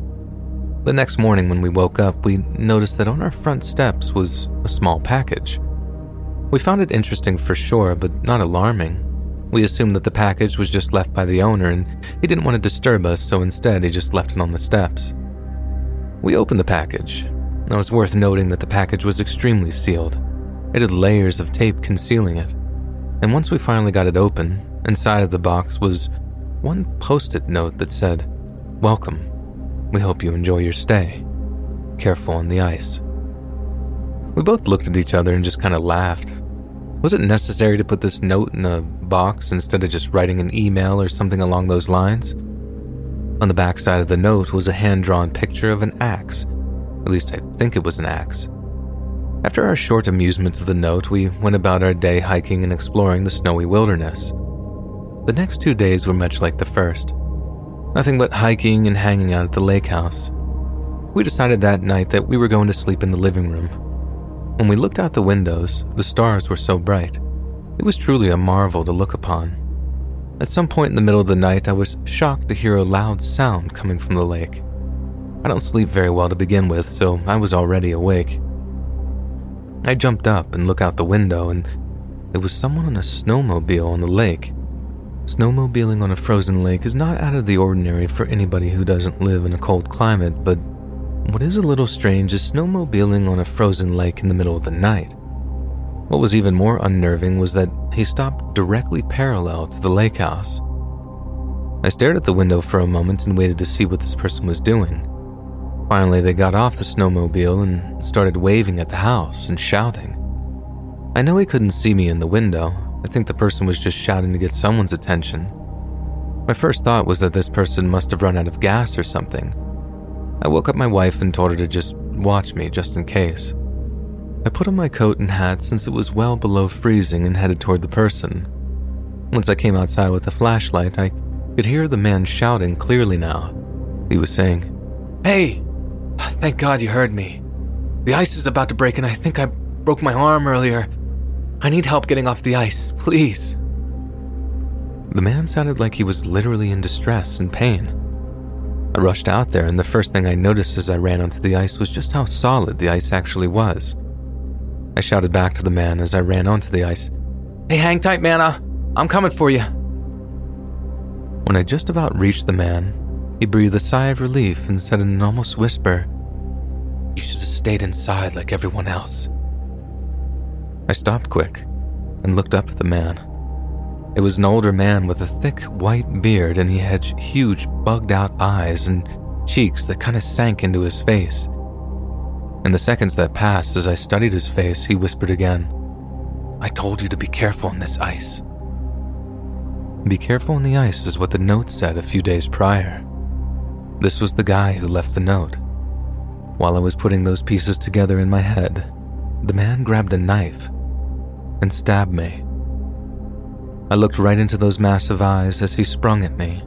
The next morning, when we woke up, we noticed that on our front steps was a small package. We found it interesting for sure, but not alarming. We assumed that the package was just left by the owner and he didn't want to disturb us, so instead he just left it on the steps. We opened the package. It was worth noting that the package was extremely sealed. It had layers of tape concealing it. And once we finally got it open, inside of the box was one post it note that said, Welcome. We hope you enjoy your stay. Careful on the ice. We both looked at each other and just kind of laughed. Was it necessary to put this note in a box instead of just writing an email or something along those lines? On the back side of the note was a hand drawn picture of an axe. At least I think it was an axe. After our short amusement of the note, we went about our day hiking and exploring the snowy wilderness. The next two days were much like the first. Nothing but hiking and hanging out at the lake house. We decided that night that we were going to sleep in the living room. When we looked out the windows, the stars were so bright. It was truly a marvel to look upon. At some point in the middle of the night, I was shocked to hear a loud sound coming from the lake. I don't sleep very well to begin with, so I was already awake. I jumped up and looked out the window, and it was someone on a snowmobile on the lake. Snowmobiling on a frozen lake is not out of the ordinary for anybody who doesn't live in a cold climate, but what is a little strange is snowmobiling on a frozen lake in the middle of the night. What was even more unnerving was that he stopped directly parallel to the lake house. I stared at the window for a moment and waited to see what this person was doing. Finally, they got off the snowmobile and started waving at the house and shouting. I know he couldn't see me in the window. I think the person was just shouting to get someone's attention. My first thought was that this person must have run out of gas or something. I woke up my wife and told her to just watch me just in case. I put on my coat and hat since it was well below freezing and headed toward the person. Once I came outside with a flashlight, I could hear the man shouting clearly now. He was saying, Hey! Thank God you heard me. The ice is about to break and I think I broke my arm earlier. I need help getting off the ice, please. The man sounded like he was literally in distress and pain. I rushed out there, and the first thing I noticed as I ran onto the ice was just how solid the ice actually was. I shouted back to the man as I ran onto the ice Hey, hang tight, man. Uh, I'm coming for you. When I just about reached the man, he breathed a sigh of relief and said in an almost whisper, You should have stayed inside like everyone else. I stopped quick and looked up at the man. It was an older man with a thick white beard, and he had huge, bugged out eyes and cheeks that kind of sank into his face. In the seconds that passed as I studied his face, he whispered again, I told you to be careful on this ice. Be careful on the ice is what the note said a few days prior. This was the guy who left the note. While I was putting those pieces together in my head, the man grabbed a knife and stabbed me. I looked right into those massive eyes as he sprung at me.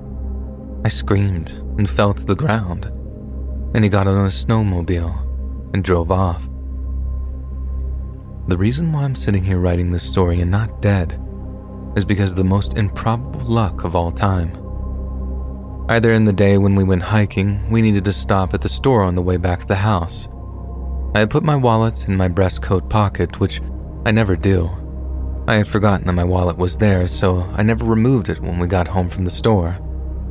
I screamed and fell to the ground, and he got on a snowmobile and drove off. The reason why I'm sitting here writing this story and not dead is because of the most improbable luck of all time. Either in the day when we went hiking, we needed to stop at the store on the way back to the house. I had put my wallet in my breast coat pocket, which I never do. I had forgotten that my wallet was there, so I never removed it when we got home from the store.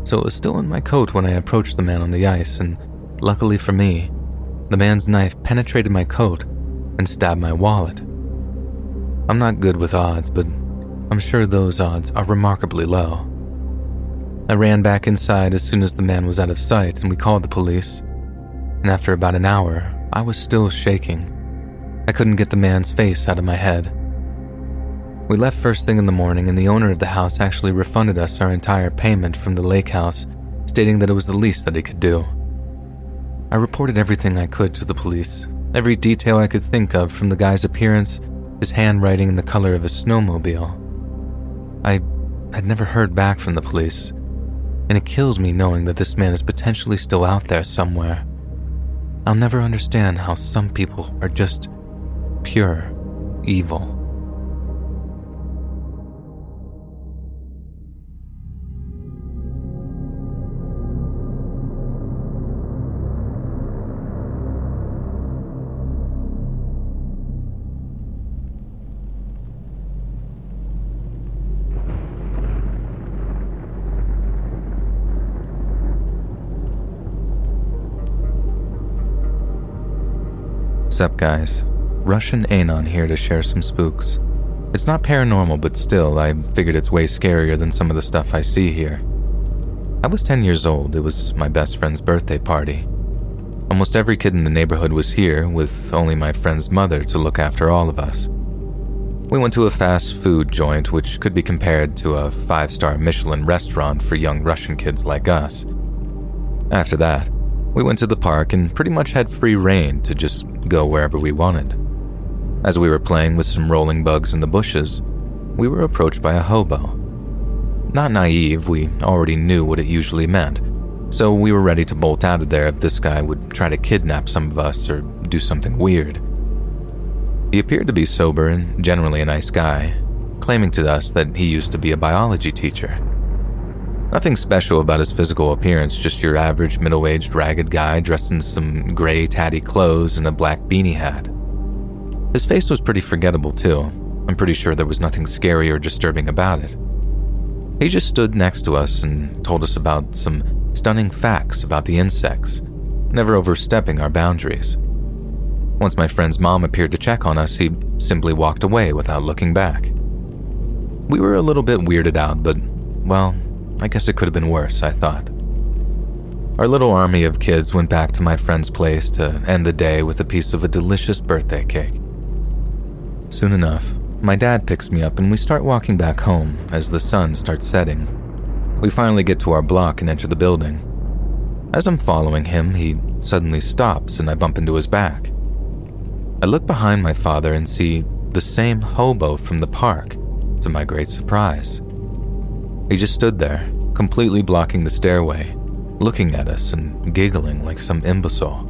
So it was still in my coat when I approached the man on the ice, and luckily for me, the man's knife penetrated my coat and stabbed my wallet. I'm not good with odds, but I'm sure those odds are remarkably low. I ran back inside as soon as the man was out of sight and we called the police. And after about an hour, I was still shaking. I couldn't get the man's face out of my head. We left first thing in the morning, and the owner of the house actually refunded us our entire payment from the lake house, stating that it was the least that he could do. I reported everything I could to the police, every detail I could think of from the guy's appearance, his handwriting, and the color of his snowmobile. I had never heard back from the police, and it kills me knowing that this man is potentially still out there somewhere. I'll never understand how some people are just pure evil. What's up, guys? Russian Anon here to share some spooks. It's not paranormal, but still, I figured it's way scarier than some of the stuff I see here. I was 10 years old. It was my best friend's birthday party. Almost every kid in the neighborhood was here, with only my friend's mother to look after all of us. We went to a fast food joint, which could be compared to a five star Michelin restaurant for young Russian kids like us. After that, we went to the park and pretty much had free reign to just go wherever we wanted. As we were playing with some rolling bugs in the bushes, we were approached by a hobo. Not naive, we already knew what it usually meant, so we were ready to bolt out of there if this guy would try to kidnap some of us or do something weird. He appeared to be sober and generally a nice guy, claiming to us that he used to be a biology teacher. Nothing special about his physical appearance, just your average middle aged ragged guy dressed in some gray, tatty clothes and a black beanie hat. His face was pretty forgettable, too. I'm pretty sure there was nothing scary or disturbing about it. He just stood next to us and told us about some stunning facts about the insects, never overstepping our boundaries. Once my friend's mom appeared to check on us, he simply walked away without looking back. We were a little bit weirded out, but, well, I guess it could have been worse, I thought. Our little army of kids went back to my friend's place to end the day with a piece of a delicious birthday cake. Soon enough, my dad picks me up and we start walking back home as the sun starts setting. We finally get to our block and enter the building. As I'm following him, he suddenly stops and I bump into his back. I look behind my father and see the same hobo from the park, to my great surprise. He just stood there, completely blocking the stairway, looking at us and giggling like some imbecile.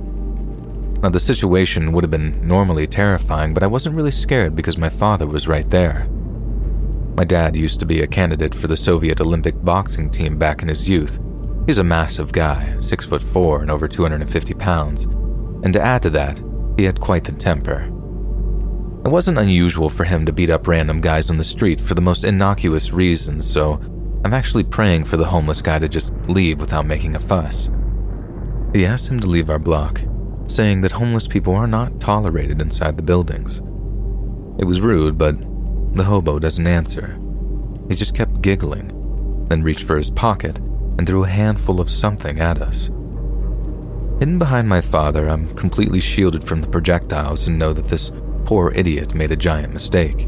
Now, the situation would have been normally terrifying, but I wasn't really scared because my father was right there. My dad used to be a candidate for the Soviet Olympic boxing team back in his youth. He's a massive guy, six foot four and over 250 pounds, and to add to that, he had quite the temper. It wasn't unusual for him to beat up random guys on the street for the most innocuous reasons, so I'm actually praying for the homeless guy to just leave without making a fuss. He asked him to leave our block, saying that homeless people are not tolerated inside the buildings. It was rude, but the hobo doesn't answer. He just kept giggling, then reached for his pocket and threw a handful of something at us. Hidden behind my father, I'm completely shielded from the projectiles and know that this poor idiot made a giant mistake.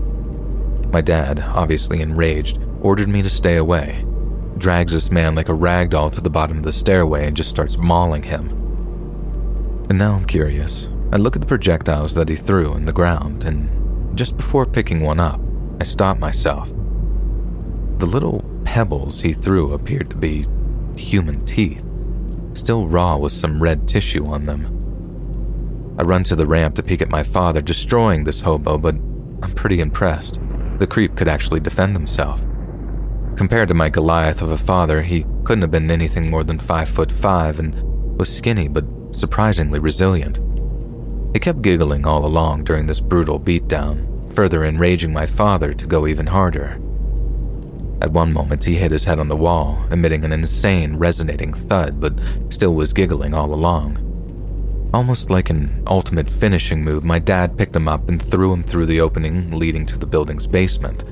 My dad, obviously enraged, ordered me to stay away, drags this man like a rag doll to the bottom of the stairway and just starts mauling him. And now I'm curious. I look at the projectiles that he threw in the ground, and just before picking one up, I stop myself. The little pebbles he threw appeared to be human teeth, still raw with some red tissue on them. I run to the ramp to peek at my father, destroying this hobo, but I'm pretty impressed. The creep could actually defend himself. Compared to my Goliath of a father, he couldn't have been anything more than five foot five and was skinny but surprisingly resilient. He kept giggling all along during this brutal beatdown, further enraging my father to go even harder. At one moment, he hit his head on the wall, emitting an insane, resonating thud, but still was giggling all along. Almost like an ultimate finishing move, my dad picked him up and threw him through the opening leading to the building's basement.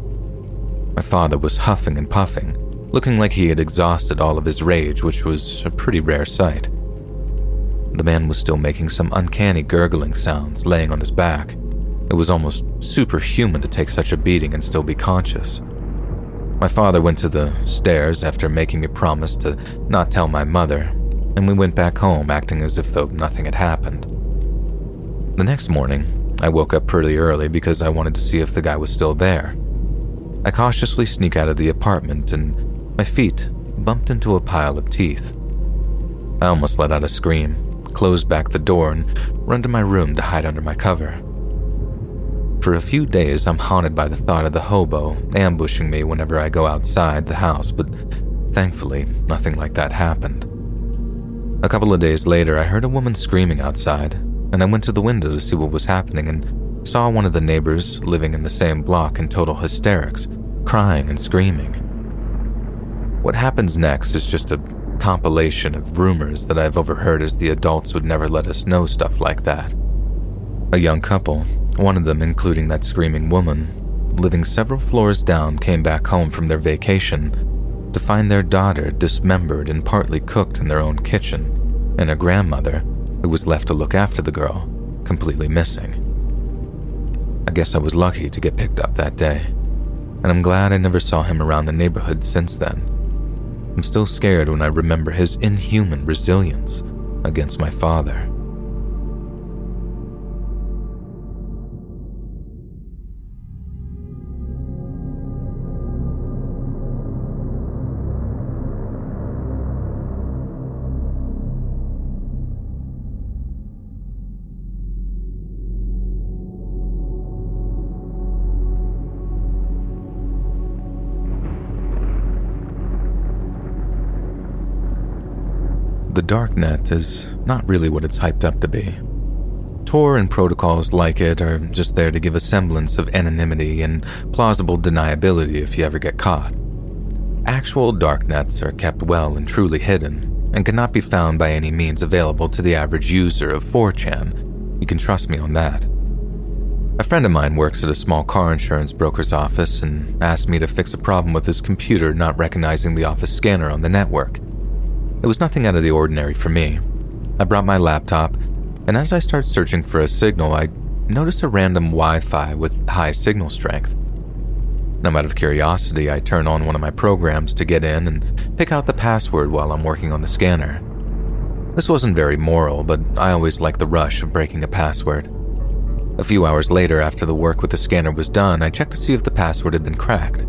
My father was huffing and puffing, looking like he had exhausted all of his rage, which was a pretty rare sight. The man was still making some uncanny gurgling sounds, laying on his back. It was almost superhuman to take such a beating and still be conscious. My father went to the stairs after making me promise to not tell my mother, and we went back home acting as if though nothing had happened. The next morning, I woke up pretty early because I wanted to see if the guy was still there. I cautiously sneak out of the apartment and my feet bumped into a pile of teeth. I almost let out a scream, closed back the door, and run to my room to hide under my cover. For a few days, I'm haunted by the thought of the hobo ambushing me whenever I go outside the house, but thankfully, nothing like that happened. A couple of days later, I heard a woman screaming outside, and I went to the window to see what was happening and saw one of the neighbors living in the same block in total hysterics, crying and screaming. What happens next is just a compilation of rumors that I've overheard as the adults would never let us know stuff like that. A young couple, one of them including that screaming woman, living several floors down, came back home from their vacation to find their daughter dismembered and partly cooked in their own kitchen, and a grandmother, who was left to look after the girl, completely missing. I guess I was lucky to get picked up that day, and I'm glad I never saw him around the neighborhood since then. I'm still scared when I remember his inhuman resilience against my father. Darknet is not really what it's hyped up to be. Tor and protocols like it are just there to give a semblance of anonymity and plausible deniability if you ever get caught. Actual darknets are kept well and truly hidden and cannot be found by any means available to the average user of 4chan. You can trust me on that. A friend of mine works at a small car insurance broker's office and asked me to fix a problem with his computer not recognizing the office scanner on the network. It was nothing out of the ordinary for me. I brought my laptop, and as I start searching for a signal, I notice a random Wi Fi with high signal strength. Now, out of curiosity, I turn on one of my programs to get in and pick out the password while I'm working on the scanner. This wasn't very moral, but I always like the rush of breaking a password. A few hours later, after the work with the scanner was done, I checked to see if the password had been cracked.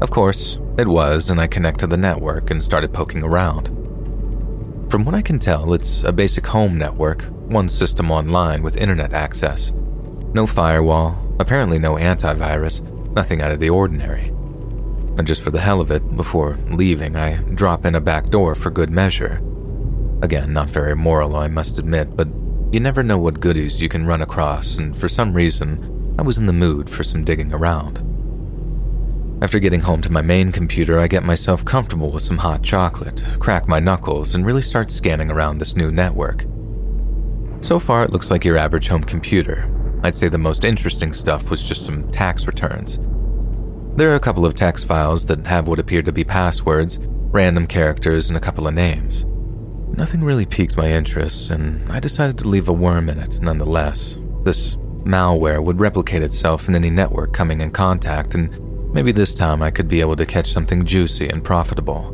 Of course, it was, and I connect to the network and started poking around. From what I can tell, it's a basic home network, one system online with internet access. No firewall, apparently no antivirus, nothing out of the ordinary. And just for the hell of it, before leaving, I drop in a back door for good measure. Again, not very moral, I must admit, but you never know what goodies you can run across, and for some reason, I was in the mood for some digging around. After getting home to my main computer, I get myself comfortable with some hot chocolate, crack my knuckles, and really start scanning around this new network. So far, it looks like your average home computer. I'd say the most interesting stuff was just some tax returns. There are a couple of text files that have what appear to be passwords, random characters, and a couple of names. Nothing really piqued my interest, and I decided to leave a worm in it nonetheless. This malware would replicate itself in any network coming in contact, and Maybe this time I could be able to catch something juicy and profitable.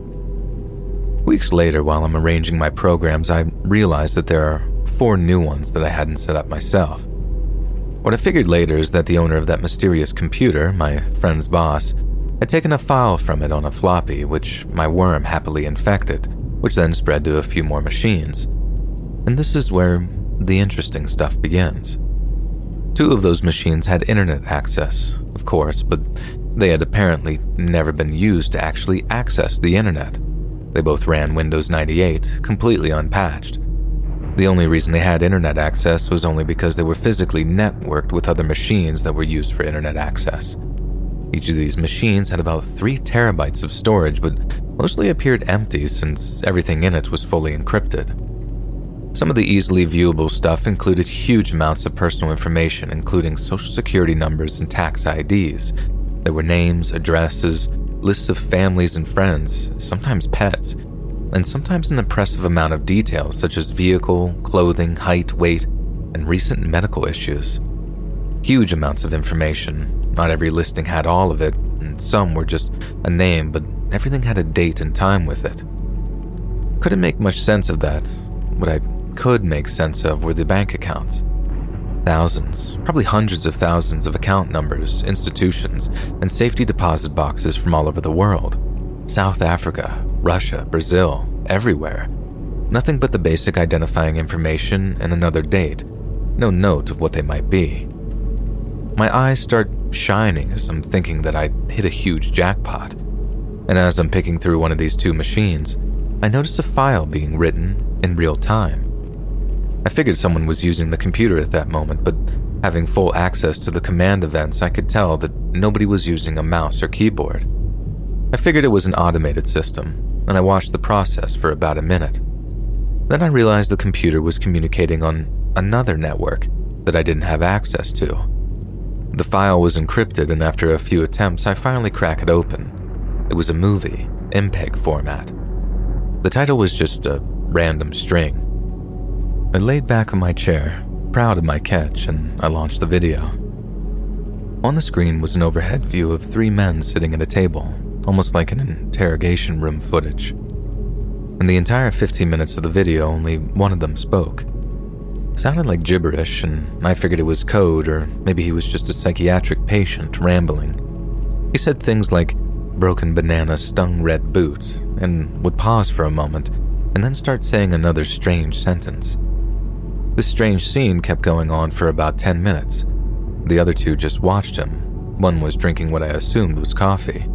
Weeks later, while I'm arranging my programs, I realize that there are four new ones that I hadn't set up myself. What I figured later is that the owner of that mysterious computer, my friend's boss, had taken a file from it on a floppy, which my worm happily infected, which then spread to a few more machines. And this is where the interesting stuff begins. Two of those machines had internet access, of course, but they had apparently never been used to actually access the internet. They both ran Windows 98, completely unpatched. The only reason they had internet access was only because they were physically networked with other machines that were used for internet access. Each of these machines had about 3 terabytes of storage, but mostly appeared empty since everything in it was fully encrypted. Some of the easily viewable stuff included huge amounts of personal information, including social security numbers and tax IDs. There were names, addresses, lists of families and friends, sometimes pets, and sometimes an impressive amount of details such as vehicle, clothing, height, weight, and recent medical issues. Huge amounts of information. Not every listing had all of it, and some were just a name, but everything had a date and time with it. Couldn't make much sense of that. What I could make sense of were the bank accounts. Thousands, probably hundreds of thousands of account numbers, institutions, and safety deposit boxes from all over the world. South Africa, Russia, Brazil, everywhere. Nothing but the basic identifying information and another date. No note of what they might be. My eyes start shining as I'm thinking that I hit a huge jackpot. And as I'm picking through one of these two machines, I notice a file being written in real time. I figured someone was using the computer at that moment, but having full access to the command events, I could tell that nobody was using a mouse or keyboard. I figured it was an automated system, and I watched the process for about a minute. Then I realized the computer was communicating on another network that I didn't have access to. The file was encrypted, and after a few attempts, I finally crack it open. It was a movie, MPEG format. The title was just a random string. I laid back in my chair, proud of my catch, and I launched the video. On the screen was an overhead view of three men sitting at a table, almost like an interrogation room footage. In the entire 15 minutes of the video, only one of them spoke. It Sounded like gibberish, and I figured it was code, or maybe he was just a psychiatric patient rambling. He said things like, broken banana stung red boot, and would pause for a moment, and then start saying another strange sentence. This strange scene kept going on for about 10 minutes. The other two just watched him. One was drinking what I assumed was coffee.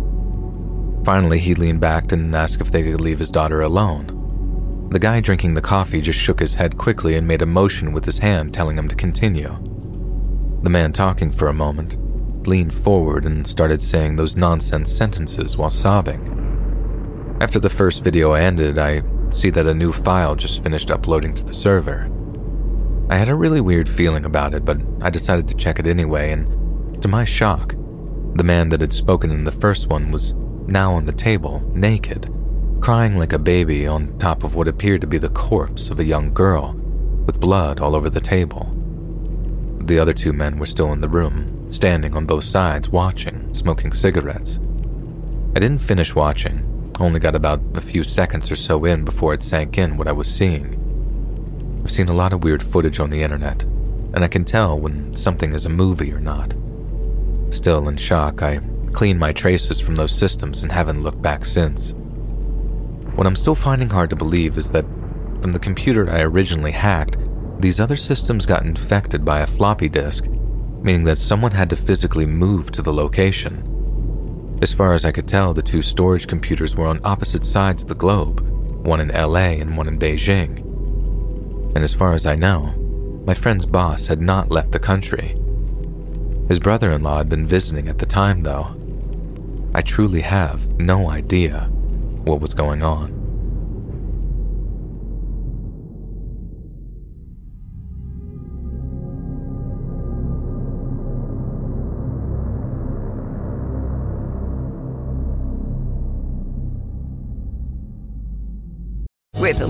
Finally, he leaned back and asked if they could leave his daughter alone. The guy drinking the coffee just shook his head quickly and made a motion with his hand telling him to continue. The man talking for a moment leaned forward and started saying those nonsense sentences while sobbing. After the first video ended, I see that a new file just finished uploading to the server. I had a really weird feeling about it, but I decided to check it anyway, and to my shock, the man that had spoken in the first one was now on the table, naked, crying like a baby on top of what appeared to be the corpse of a young girl, with blood all over the table. The other two men were still in the room, standing on both sides, watching, smoking cigarettes. I didn't finish watching, only got about a few seconds or so in before it sank in what I was seeing. I've seen a lot of weird footage on the internet, and I can tell when something is a movie or not. Still in shock, I clean my traces from those systems and haven't looked back since. What I'm still finding hard to believe is that from the computer I originally hacked, these other systems got infected by a floppy disk, meaning that someone had to physically move to the location. As far as I could tell, the two storage computers were on opposite sides of the globe, one in LA and one in Beijing. And as far as I know, my friend's boss had not left the country. His brother in law had been visiting at the time, though. I truly have no idea what was going on.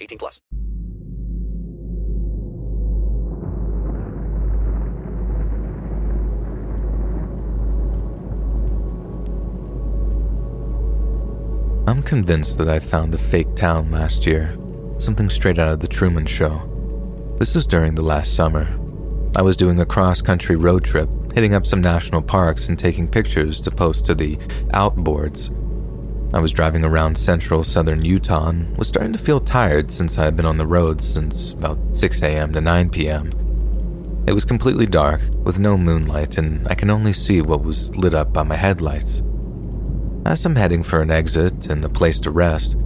18 plus. I'm convinced that I found a fake town last year, something straight out of the Truman Show. This is during the last summer. I was doing a cross country road trip, hitting up some national parks and taking pictures to post to the outboards I was driving around central southern Utah and was starting to feel tired since I had been on the road since about 6 a.m. to 9 p.m. It was completely dark, with no moonlight, and I can only see what was lit up by my headlights. As I'm heading for an exit and a place to rest,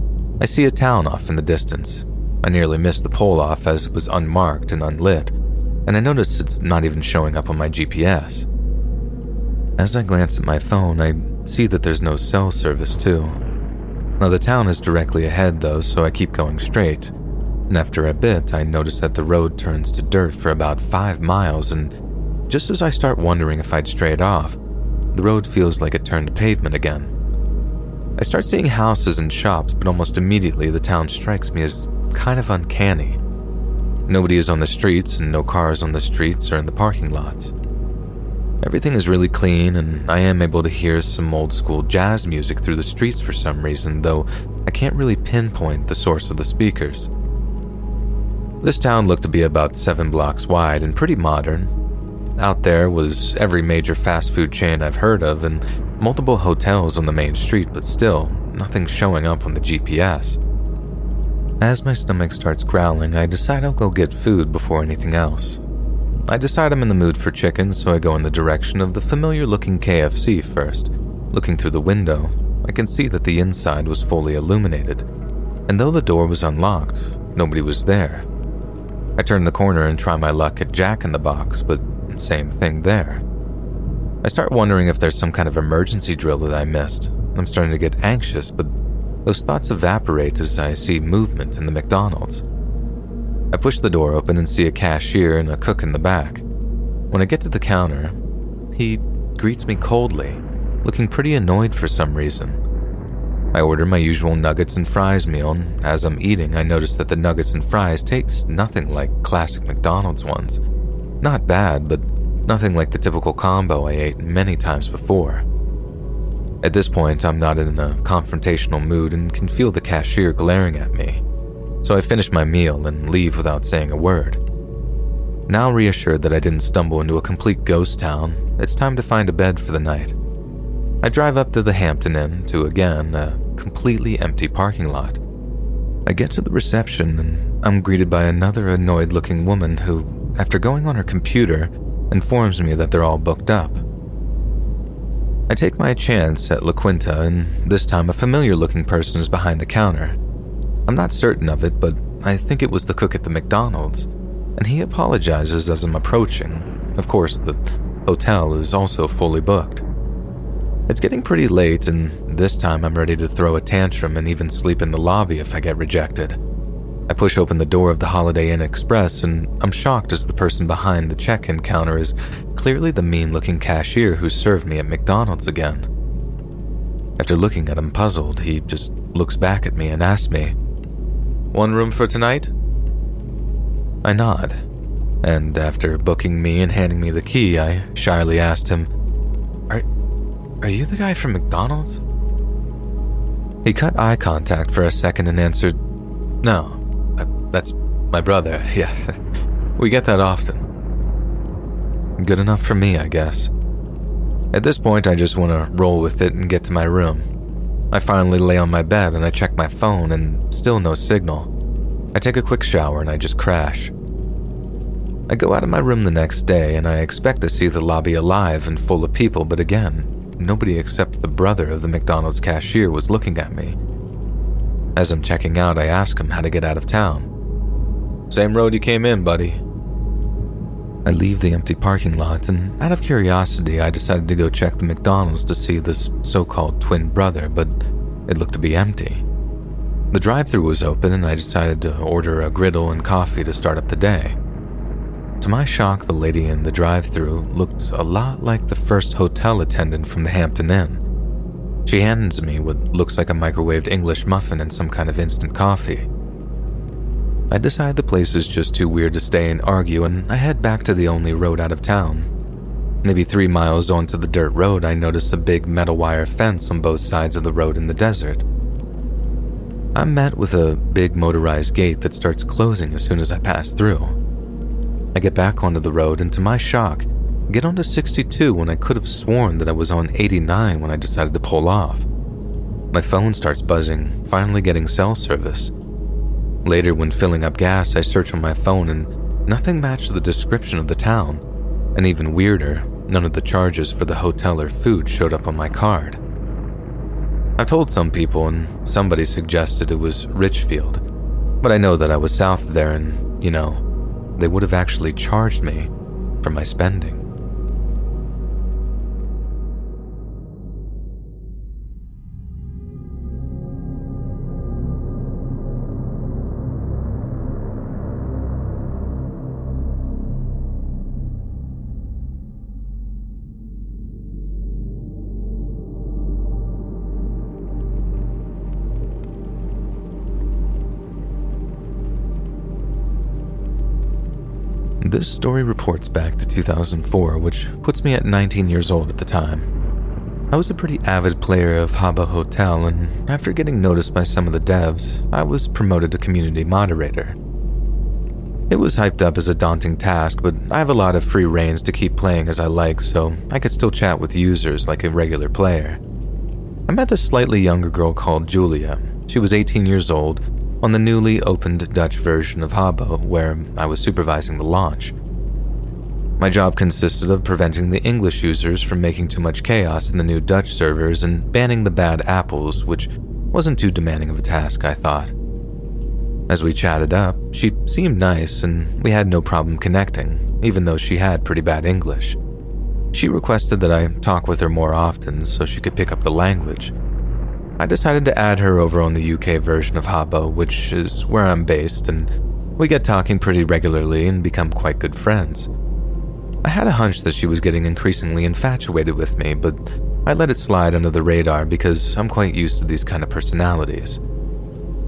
I see a town off in the distance. I nearly missed the pole off as it was unmarked and unlit, and I notice it's not even showing up on my GPS. As I glance at my phone, I see that there's no cell service, too. Now, the town is directly ahead, though, so I keep going straight. And after a bit, I notice that the road turns to dirt for about five miles, and just as I start wondering if I'd strayed off, the road feels like it turned to pavement again. I start seeing houses and shops, but almost immediately the town strikes me as kind of uncanny. Nobody is on the streets, and no cars on the streets or in the parking lots. Everything is really clean, and I am able to hear some old school jazz music through the streets for some reason, though I can't really pinpoint the source of the speakers. This town looked to be about seven blocks wide and pretty modern. Out there was every major fast food chain I've heard of and multiple hotels on the main street, but still, nothing showing up on the GPS. As my stomach starts growling, I decide I'll go get food before anything else. I decide I'm in the mood for chicken, so I go in the direction of the familiar looking KFC first. Looking through the window, I can see that the inside was fully illuminated, and though the door was unlocked, nobody was there. I turn the corner and try my luck at Jack in the Box, but same thing there. I start wondering if there's some kind of emergency drill that I missed. I'm starting to get anxious, but those thoughts evaporate as I see movement in the McDonald's. I push the door open and see a cashier and a cook in the back. When I get to the counter, he greets me coldly, looking pretty annoyed for some reason. I order my usual nuggets and fries meal, and as I'm eating, I notice that the nuggets and fries taste nothing like classic McDonald's ones. Not bad, but nothing like the typical combo I ate many times before. At this point, I'm not in a confrontational mood and can feel the cashier glaring at me so I finish my meal and leave without saying a word. Now reassured that I didn't stumble into a complete ghost town, it's time to find a bed for the night. I drive up to the Hampton Inn to again a completely empty parking lot. I get to the reception and I'm greeted by another annoyed looking woman who, after going on her computer, informs me that they're all booked up. I take my chance at La Quinta, and this time a familiar looking person is behind the counter. I'm not certain of it, but I think it was the cook at the McDonald's, and he apologizes as I'm approaching. Of course, the hotel is also fully booked. It's getting pretty late, and this time I'm ready to throw a tantrum and even sleep in the lobby if I get rejected. I push open the door of the Holiday Inn Express, and I'm shocked as the person behind the check in counter is clearly the mean looking cashier who served me at McDonald's again. After looking at him puzzled, he just looks back at me and asks me, one room for tonight? I nod, and after booking me and handing me the key, I shyly asked him, Are, are you the guy from McDonald's? He cut eye contact for a second and answered, No, that's my brother, [LAUGHS] yeah. we get that often. Good enough for me, I guess. At this point, I just want to roll with it and get to my room. I finally lay on my bed and I check my phone and still no signal. I take a quick shower and I just crash. I go out of my room the next day and I expect to see the lobby alive and full of people, but again, nobody except the brother of the McDonald's cashier was looking at me. As I'm checking out, I ask him how to get out of town. Same road you came in, buddy. I leave the empty parking lot, and out of curiosity, I decided to go check the McDonald's to see this so called twin brother, but it looked to be empty. The drive through was open, and I decided to order a griddle and coffee to start up the day. To my shock, the lady in the drive through looked a lot like the first hotel attendant from the Hampton Inn. She hands me what looks like a microwaved English muffin and some kind of instant coffee. I decide the place is just too weird to stay and argue, and I head back to the only road out of town. Maybe three miles onto the dirt road, I notice a big metal wire fence on both sides of the road in the desert. I'm met with a big motorized gate that starts closing as soon as I pass through. I get back onto the road and, to my shock, get onto 62 when I could have sworn that I was on 89 when I decided to pull off. My phone starts buzzing, finally getting cell service. Later, when filling up gas, I search on my phone and nothing matched the description of the town. And even weirder, none of the charges for the hotel or food showed up on my card. I've told some people, and somebody suggested it was Richfield, but I know that I was south there, and, you know, they would have actually charged me for my spending. This story reports back to 2004, which puts me at 19 years old at the time. I was a pretty avid player of Habbo Hotel, and after getting noticed by some of the devs, I was promoted to community moderator. It was hyped up as a daunting task, but I have a lot of free reins to keep playing as I like, so I could still chat with users like a regular player. I met this slightly younger girl called Julia. She was 18 years old on the newly opened Dutch version of Habbo, where I was supervising the launch. My job consisted of preventing the English users from making too much chaos in the new Dutch servers and banning the bad apples, which wasn't too demanding of a task, I thought. As we chatted up, she seemed nice and we had no problem connecting, even though she had pretty bad English. She requested that I talk with her more often so she could pick up the language, I decided to add her over on the UK version of Habbo, which is where I'm based, and we get talking pretty regularly and become quite good friends. I had a hunch that she was getting increasingly infatuated with me, but I let it slide under the radar because I'm quite used to these kind of personalities.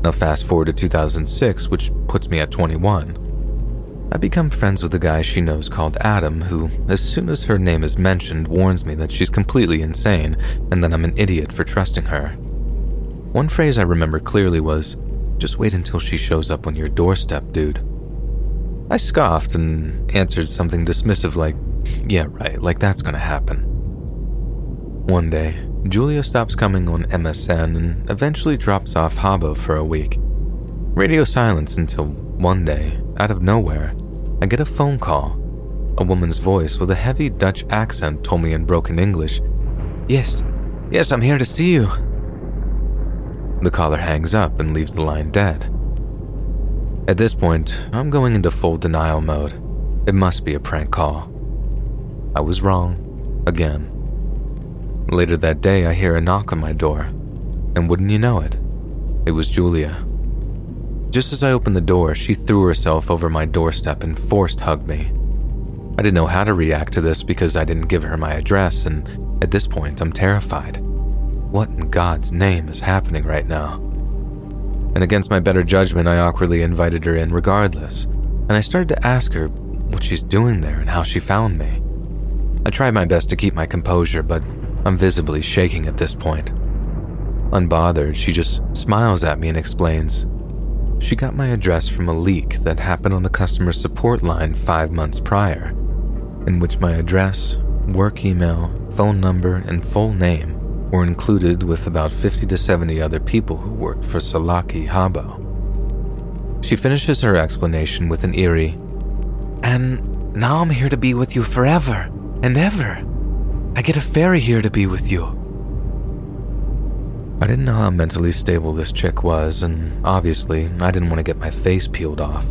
Now, fast forward to 2006, which puts me at 21. I become friends with a guy she knows called Adam, who, as soon as her name is mentioned, warns me that she's completely insane and that I'm an idiot for trusting her. One phrase I remember clearly was, just wait until she shows up on your doorstep, dude. I scoffed and answered something dismissive like, yeah, right, like that's gonna happen. One day, Julia stops coming on MSN and eventually drops off Habbo for a week. Radio silence until one day, out of nowhere, I get a phone call. A woman's voice with a heavy Dutch accent told me in broken English, Yes, yes, I'm here to see you. The caller hangs up and leaves the line dead. At this point, I'm going into full denial mode. It must be a prank call. I was wrong. Again. Later that day, I hear a knock on my door. And wouldn't you know it? It was Julia. Just as I opened the door, she threw herself over my doorstep and forced hugged me. I didn't know how to react to this because I didn't give her my address, and at this point, I'm terrified. What in God's name is happening right now? And against my better judgment, I awkwardly invited her in regardless, and I started to ask her what she's doing there and how she found me. I tried my best to keep my composure, but I'm visibly shaking at this point. Unbothered, she just smiles at me and explains she got my address from a leak that happened on the customer support line five months prior, in which my address, work email, phone number, and full name were included with about 50 to 70 other people who worked for Sulake Habbo. She finishes her explanation with an eerie, And now I'm here to be with you forever and ever. I get a ferry here to be with you. I didn't know how mentally stable this chick was, and obviously, I didn't want to get my face peeled off.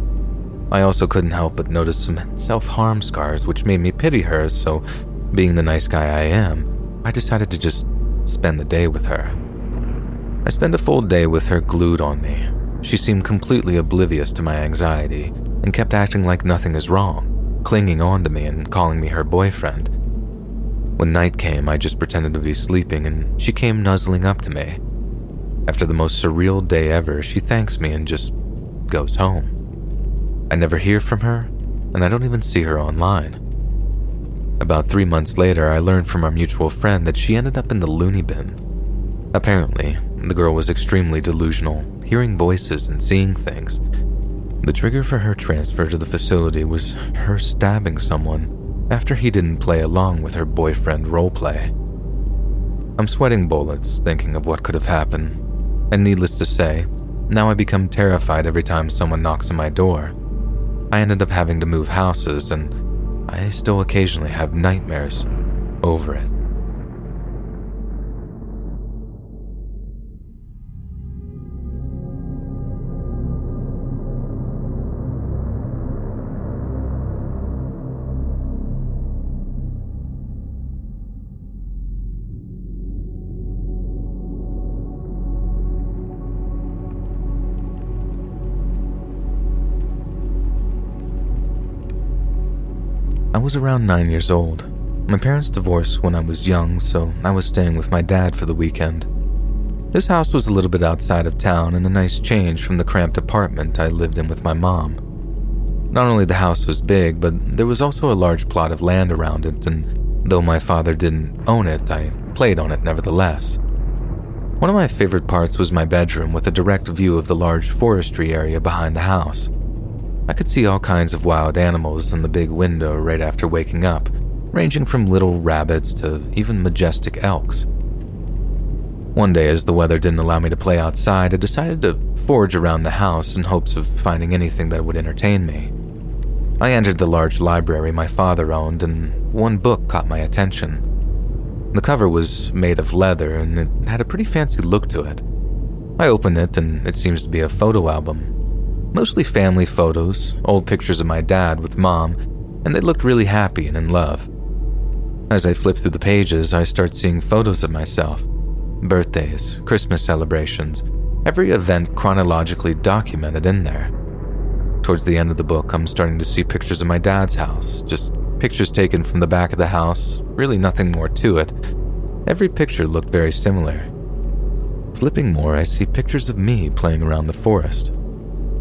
I also couldn't help but notice some self harm scars, which made me pity her, so, being the nice guy I am, I decided to just spend the day with her. I spent a full day with her glued on me. She seemed completely oblivious to my anxiety and kept acting like nothing is wrong, clinging on to me and calling me her boyfriend. When night came, I just pretended to be sleeping and she came nuzzling up to me. After the most surreal day ever, she thanks me and just goes home. I never hear from her, and I don't even see her online. About three months later, I learned from our mutual friend that she ended up in the loony bin. Apparently, The girl was extremely delusional, hearing voices and seeing things. The trigger for her transfer to the facility was her stabbing someone after he didn't play along with her boyfriend roleplay. I'm sweating bullets thinking of what could have happened, and needless to say, now I become terrified every time someone knocks on my door. I ended up having to move houses, and I still occasionally have nightmares over it. I was around nine years old. My parents divorced when I was young, so I was staying with my dad for the weekend. This house was a little bit outside of town and a nice change from the cramped apartment I lived in with my mom. Not only the house was big, but there was also a large plot of land around it, and though my father didn't own it, I played on it nevertheless. One of my favorite parts was my bedroom with a direct view of the large forestry area behind the house. I could see all kinds of wild animals in the big window right after waking up, ranging from little rabbits to even majestic elks. One day, as the weather didn't allow me to play outside, I decided to forage around the house in hopes of finding anything that would entertain me. I entered the large library my father owned, and one book caught my attention. The cover was made of leather, and it had a pretty fancy look to it. I opened it, and it seems to be a photo album Mostly family photos, old pictures of my dad with mom, and they looked really happy and in love. As I flip through the pages, I start seeing photos of myself birthdays, Christmas celebrations, every event chronologically documented in there. Towards the end of the book, I'm starting to see pictures of my dad's house, just pictures taken from the back of the house, really nothing more to it. Every picture looked very similar. Flipping more, I see pictures of me playing around the forest.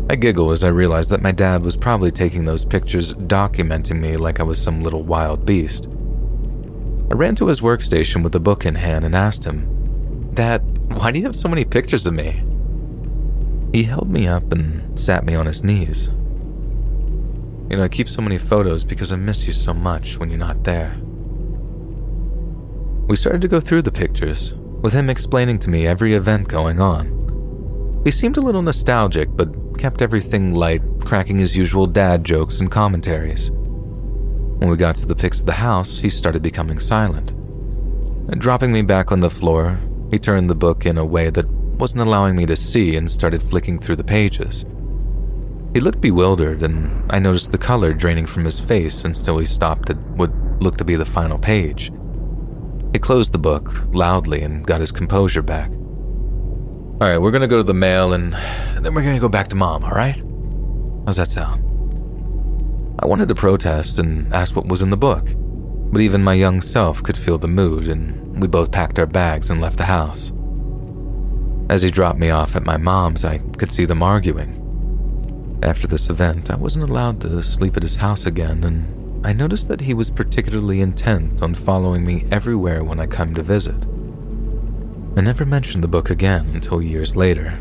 I giggle as I realize that my dad was probably taking those pictures, documenting me like I was some little wild beast. I ran to his workstation with a book in hand and asked him, Dad, why do you have so many pictures of me? He held me up and sat me on his knees. You know, I keep so many photos because I miss you so much when you're not there. We started to go through the pictures, with him explaining to me every event going on. He seemed a little nostalgic, but kept everything light, cracking his usual dad jokes and commentaries. When we got to the pics of the house, he started becoming silent. Dropping me back on the floor, he turned the book in a way that wasn't allowing me to see and started flicking through the pages. He looked bewildered, and I noticed the color draining from his face until he stopped at what looked to be the final page. He closed the book loudly and got his composure back. All right, we're gonna go to the mail and then we're gonna go back to mom, all right? How's that sound? I wanted to protest and ask what was in the book, but even my young self could feel the mood, and we both packed our bags and left the house. As he dropped me off at my mom's, I could see them arguing. After this event, I wasn't allowed to sleep at his house again, and I noticed that he was particularly intent on following me everywhere when I come to visit. I never mentioned the book again until years later.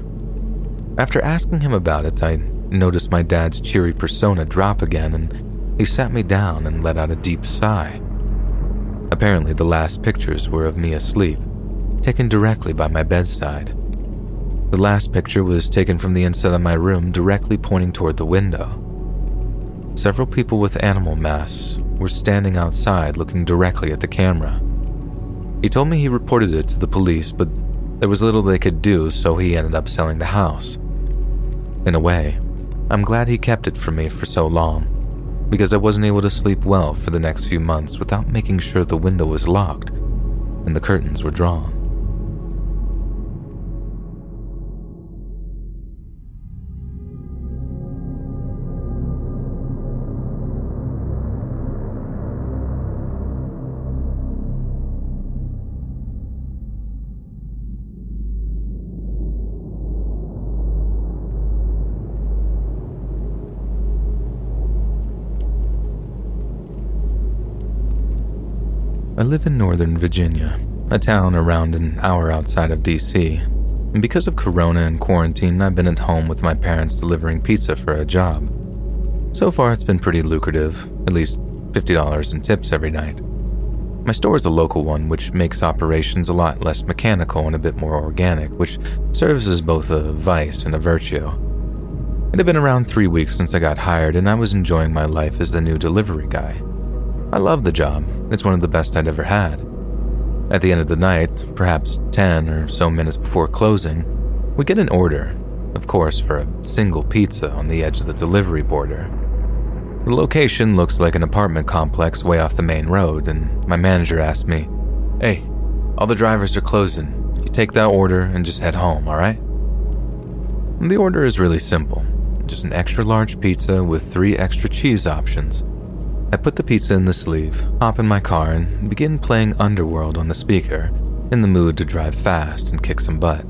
After asking him about it, I noticed my dad's cheery persona drop again, and he sat me down and let out a deep sigh. Apparently, the last pictures were of me asleep, taken directly by my bedside. The last picture was taken from the inside of my room, directly pointing toward the window. Several people with animal masks were standing outside looking directly at the camera. He told me he reported it to the police, but there was little they could do, so he ended up selling the house. In a way, I'm glad he kept it from me for so long, because I wasn't able to sleep well for the next few months without making sure the window was locked and the curtains were drawn. I live in Northern Virginia, a town around an hour outside of DC. and because of Corona and quarantine, I've been at home with my parents delivering pizza for a job. So far, it's been pretty lucrative, at least $50 in tips every night. My store is a local one, which makes operations a lot less mechanical and a bit more organic, which serves as both a vice and a virtue. It had been around three weeks since I got hired, and I was enjoying my life as the new delivery guy. I love the job, it's one of the best I'd ever had. At the end of the night, perhaps 10 or so minutes before closing, we get an order, of course, for a single pizza on the edge of the delivery border. The location looks like an apartment complex way off the main road, and my manager asked me, Hey, all the drivers are closing. You take that order and just head home, alright? The order is really simple just an extra large pizza with three extra cheese options. I put the pizza in the sleeve, hop in my car, and begin playing Underworld on the speaker, in the mood to drive fast and kick some butt.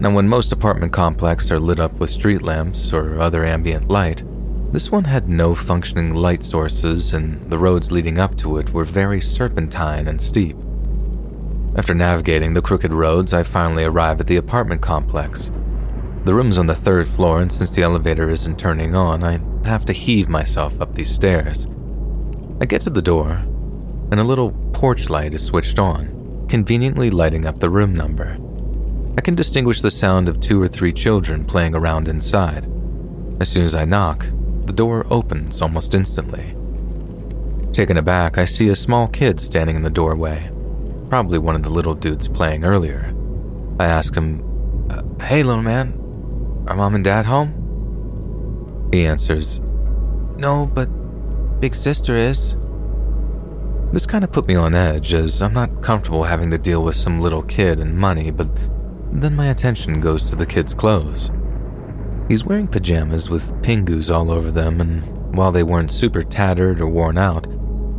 Now, when most apartment complexes are lit up with street lamps or other ambient light, this one had no functioning light sources, and the roads leading up to it were very serpentine and steep. After navigating the crooked roads, I finally arrive at the apartment complex. The room's on the third floor, and since the elevator isn't turning on, I have to heave myself up these stairs. I get to the door, and a little porch light is switched on, conveniently lighting up the room number. I can distinguish the sound of two or three children playing around inside. As soon as I knock, the door opens almost instantly. Taken aback, I see a small kid standing in the doorway, probably one of the little dudes playing earlier. I ask him, uh, Hey, little man, are mom and dad home? He answers, No, but big sister is. This kind of put me on edge as I'm not comfortable having to deal with some little kid and money, but then my attention goes to the kid's clothes. He's wearing pajamas with pingus all over them, and while they weren't super tattered or worn out,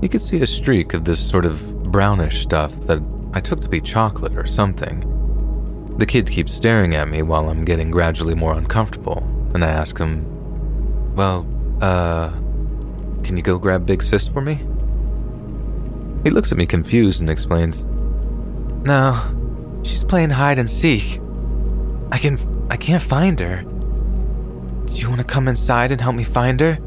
you could see a streak of this sort of brownish stuff that I took to be chocolate or something. The kid keeps staring at me while I'm getting gradually more uncomfortable, and I ask him, Well, uh, can you go grab Big Sis for me? He looks at me confused and explains, No, she's playing hide and seek. I can I can't find her. Do you want to come inside and help me find her?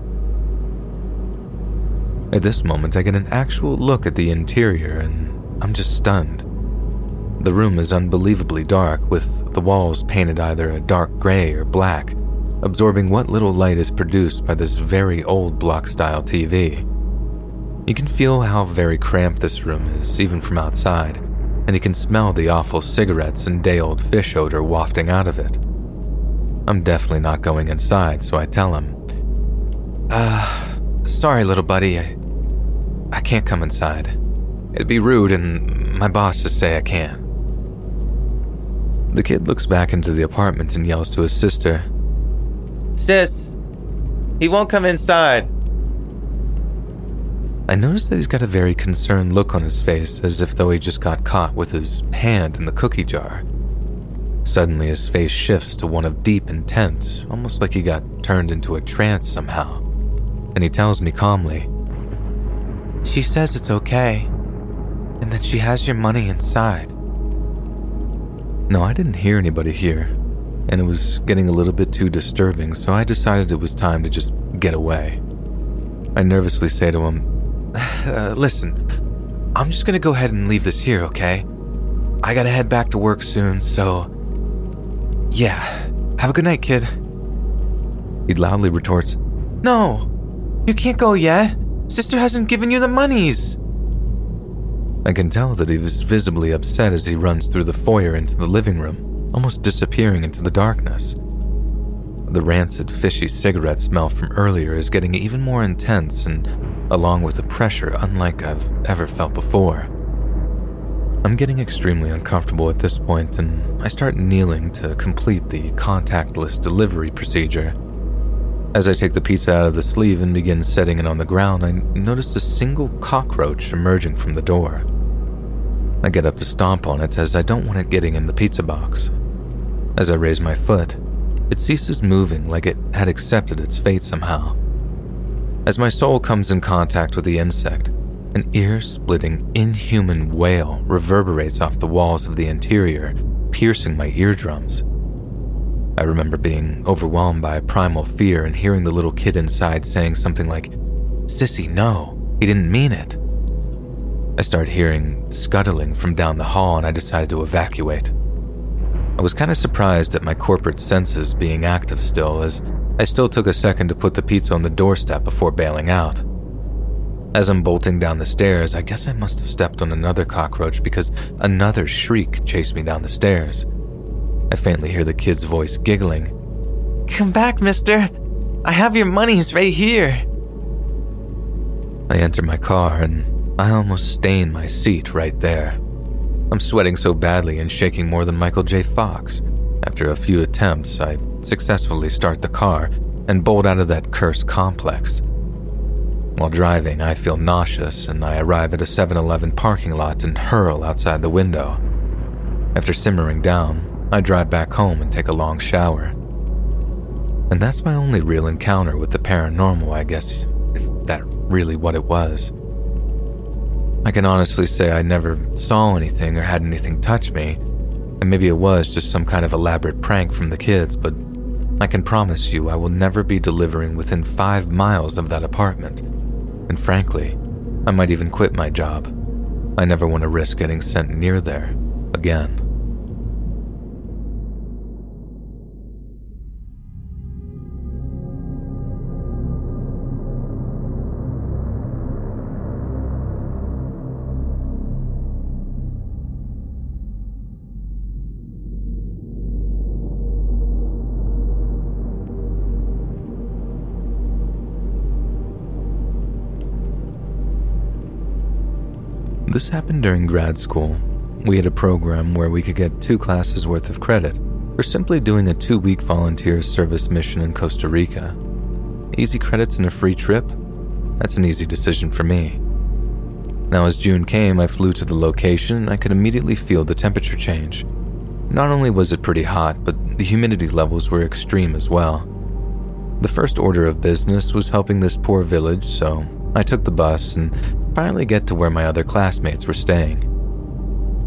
At this moment, I get an actual look at the interior and I'm just stunned. The room is unbelievably dark, with the walls painted either a dark gray or black, absorbing what little light is produced by this very old block style TV. You can feel how very cramped this room is, even from outside, and you can smell the awful cigarettes and day old fish odor wafting out of it. I'm definitely not going inside, so I tell him, Uh, sorry, little buddy, I, I can't come inside. It'd be rude, and my bosses say I can't. The kid looks back into the apartment and yells to his sister, Sis, he won't come inside. I notice that he's got a very concerned look on his face, as if though he just got caught with his hand in the cookie jar. Suddenly, his face shifts to one of deep intent, almost like he got turned into a trance somehow. And he tells me calmly, She says it's okay, and that she has your money inside. No, I didn't hear anybody here, and it was getting a little bit too disturbing, so I decided it was time to just get away. I nervously say to him, [SIGHS] uh, Listen, I'm just gonna go ahead and leave this here, okay? I gotta head back to work soon, so. Yeah, have a good night, kid. He loudly retorts, No, you can't go yet. Sister hasn't given you the monies. I can tell that he was visibly upset as he runs through the foyer into the living room, almost disappearing into the darkness. The rancid, fishy cigarette smell from earlier is getting even more intense and along with a pressure unlike I've ever felt before. I'm getting extremely uncomfortable at this point, and I start kneeling to complete the contactless delivery procedure. As I take the pizza out of the sleeve and begin setting it on the ground, I notice a single cockroach emerging from the door. I get up to stomp on it as I don't want it getting in the pizza box. As I raise my foot, it ceases moving like it had accepted its fate somehow. As my soul comes in contact with the insect, an ear splitting, inhuman wail reverberates off the walls of the interior, piercing my eardrums. I remember being overwhelmed by a primal fear and hearing the little kid inside saying something like, Sissy, no, he didn't mean it. I started hearing scuttling from down the hall and I decided to evacuate. I was kind of surprised at my corporate senses being active still, as I still took a second to put the pizza on the doorstep before bailing out. As I'm bolting down the stairs, I guess I must have stepped on another cockroach because another shriek chased me down the stairs. I faintly hear the kid's voice giggling. Come back, mister. I have your monies right here. I enter my car and I almost stain my seat right there. I'm sweating so badly and shaking more than Michael J. Fox. After a few attempts, I successfully start the car and bolt out of that cursed complex. While driving, I feel nauseous and I arrive at a 7 Eleven parking lot and hurl outside the window. After simmering down, I drive back home and take a long shower. And that's my only real encounter with the paranormal, I guess, if that really what it was. I can honestly say I never saw anything or had anything touch me, and maybe it was just some kind of elaborate prank from the kids, but I can promise you I will never be delivering within five miles of that apartment. And frankly, I might even quit my job. I never want to risk getting sent near there again. This happened during grad school. We had a program where we could get two classes worth of credit for simply doing a two week volunteer service mission in Costa Rica. Easy credits and a free trip? That's an easy decision for me. Now, as June came, I flew to the location and I could immediately feel the temperature change. Not only was it pretty hot, but the humidity levels were extreme as well. The first order of business was helping this poor village, so I took the bus and finally get to where my other classmates were staying.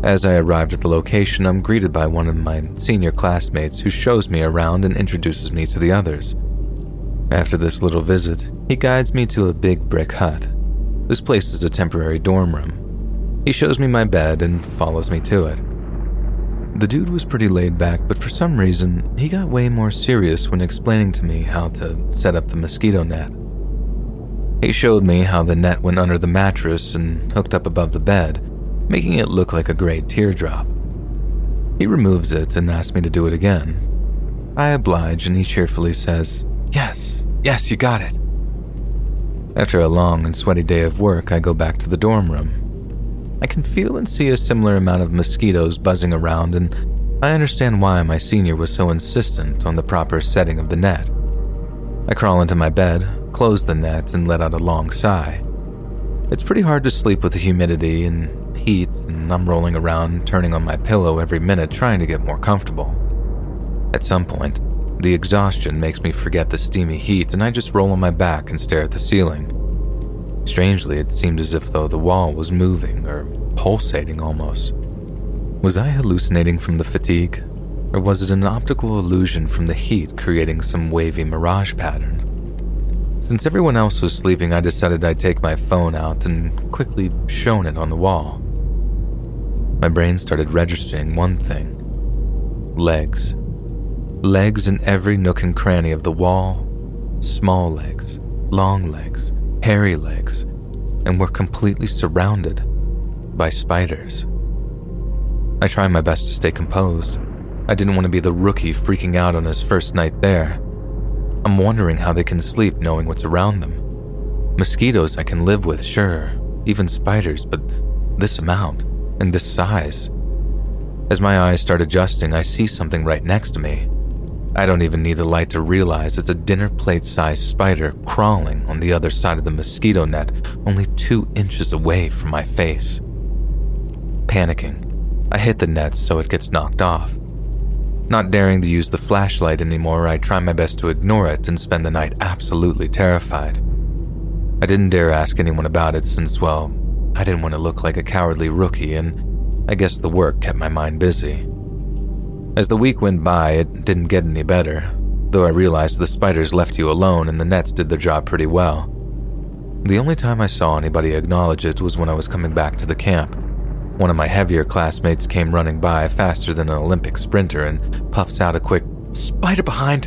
As I arrived at the location, I'm greeted by one of my senior classmates who shows me around and introduces me to the others. After this little visit, he guides me to a big brick hut. This place is a temporary dorm room. He shows me my bed and follows me to it. The dude was pretty laid back, but for some reason, he got way more serious when explaining to me how to set up the mosquito net. He showed me how the net went under the mattress and hooked up above the bed, making it look like a great teardrop. He removes it and asks me to do it again. I oblige and he cheerfully says, Yes, yes, you got it. After a long and sweaty day of work, I go back to the dorm room. I can feel and see a similar amount of mosquitoes buzzing around, and I understand why my senior was so insistent on the proper setting of the net. I crawl into my bed, close the net, and let out a long sigh. It's pretty hard to sleep with the humidity and heat, and I'm rolling around, turning on my pillow every minute, trying to get more comfortable. At some point, the exhaustion makes me forget the steamy heat, and I just roll on my back and stare at the ceiling. Strangely, it seemed as if though the wall was moving or pulsating almost. Was I hallucinating from the fatigue? Or was it an optical illusion from the heat creating some wavy mirage pattern? Since everyone else was sleeping, I decided I'd take my phone out and quickly shone it on the wall. My brain started registering one thing legs. Legs in every nook and cranny of the wall. Small legs, long legs, hairy legs, and we're completely surrounded by spiders. I try my best to stay composed. I didn't want to be the rookie freaking out on his first night there. I'm wondering how they can sleep knowing what's around them. Mosquitoes I can live with, sure, even spiders, but this amount and this size. As my eyes start adjusting, I see something right next to me. I don't even need the light to realize it's a dinner plate sized spider crawling on the other side of the mosquito net, only two inches away from my face. Panicking, I hit the net so it gets knocked off. Not daring to use the flashlight anymore, I try my best to ignore it and spend the night absolutely terrified. I didn't dare ask anyone about it since, well, I didn't want to look like a cowardly rookie, and I guess the work kept my mind busy. As the week went by, it didn't get any better, though I realized the spiders left you alone and the nets did their job pretty well. The only time I saw anybody acknowledge it was when I was coming back to the camp. One of my heavier classmates came running by faster than an Olympic sprinter and puffs out a quick, Spider behind!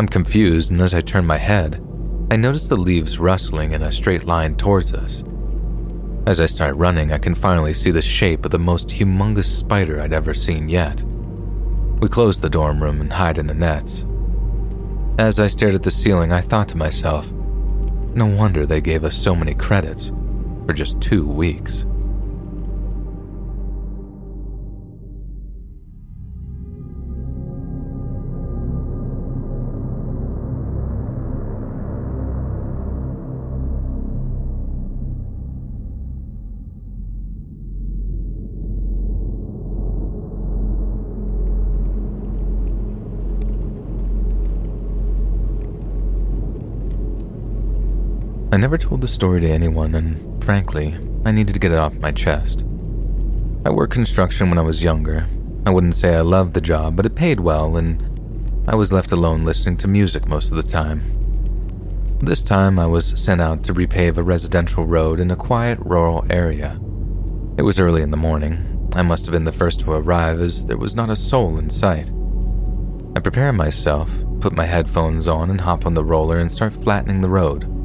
I'm confused, and as I turn my head, I notice the leaves rustling in a straight line towards us. As I start running, I can finally see the shape of the most humongous spider I'd ever seen yet. We close the dorm room and hide in the nets. As I stared at the ceiling, I thought to myself, no wonder they gave us so many credits for just two weeks. Never told the story to anyone, and frankly, I needed to get it off my chest. I worked construction when I was younger. I wouldn't say I loved the job, but it paid well, and I was left alone listening to music most of the time. This time, I was sent out to repave a residential road in a quiet rural area. It was early in the morning. I must have been the first to arrive, as there was not a soul in sight. I prepare myself, put my headphones on, and hop on the roller and start flattening the road.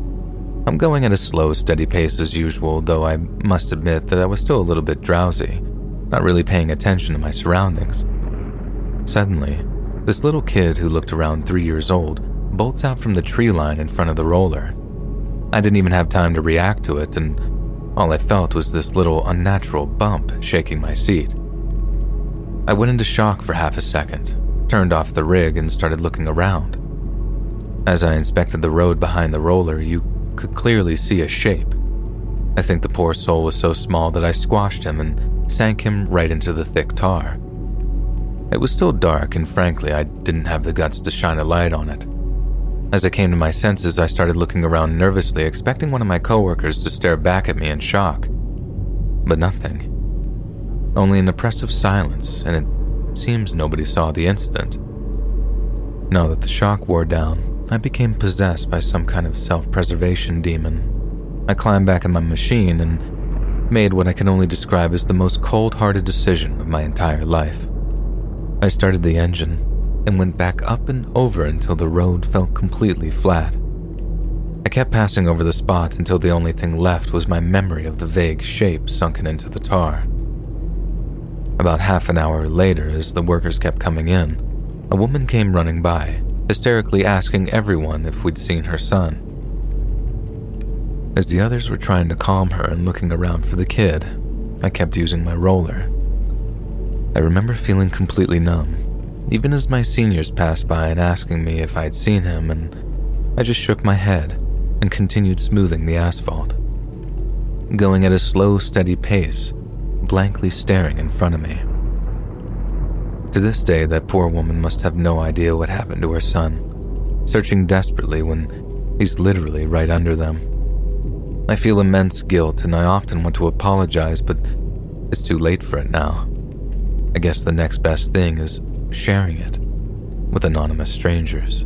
I'm going at a slow, steady pace as usual, though I must admit that I was still a little bit drowsy, not really paying attention to my surroundings. Suddenly, this little kid who looked around three years old bolts out from the tree line in front of the roller. I didn't even have time to react to it, and all I felt was this little unnatural bump shaking my seat. I went into shock for half a second, turned off the rig, and started looking around. As I inspected the road behind the roller, you could clearly see a shape. I think the poor soul was so small that I squashed him and sank him right into the thick tar. It was still dark, and frankly, I didn't have the guts to shine a light on it. As I came to my senses, I started looking around nervously, expecting one of my coworkers to stare back at me in shock. But nothing. Only an oppressive silence, and it seems nobody saw the incident. Now that the shock wore down, I became possessed by some kind of self preservation demon. I climbed back in my machine and made what I can only describe as the most cold hearted decision of my entire life. I started the engine and went back up and over until the road felt completely flat. I kept passing over the spot until the only thing left was my memory of the vague shape sunken into the tar. About half an hour later, as the workers kept coming in, a woman came running by hysterically asking everyone if we'd seen her son. As the others were trying to calm her and looking around for the kid, I kept using my roller. I remember feeling completely numb, even as my seniors passed by and asking me if I'd seen him, and I just shook my head and continued smoothing the asphalt. Going at a slow, steady pace, blankly staring in front of me. To this day, that poor woman must have no idea what happened to her son, searching desperately when he's literally right under them. I feel immense guilt and I often want to apologize, but it's too late for it now. I guess the next best thing is sharing it with anonymous strangers.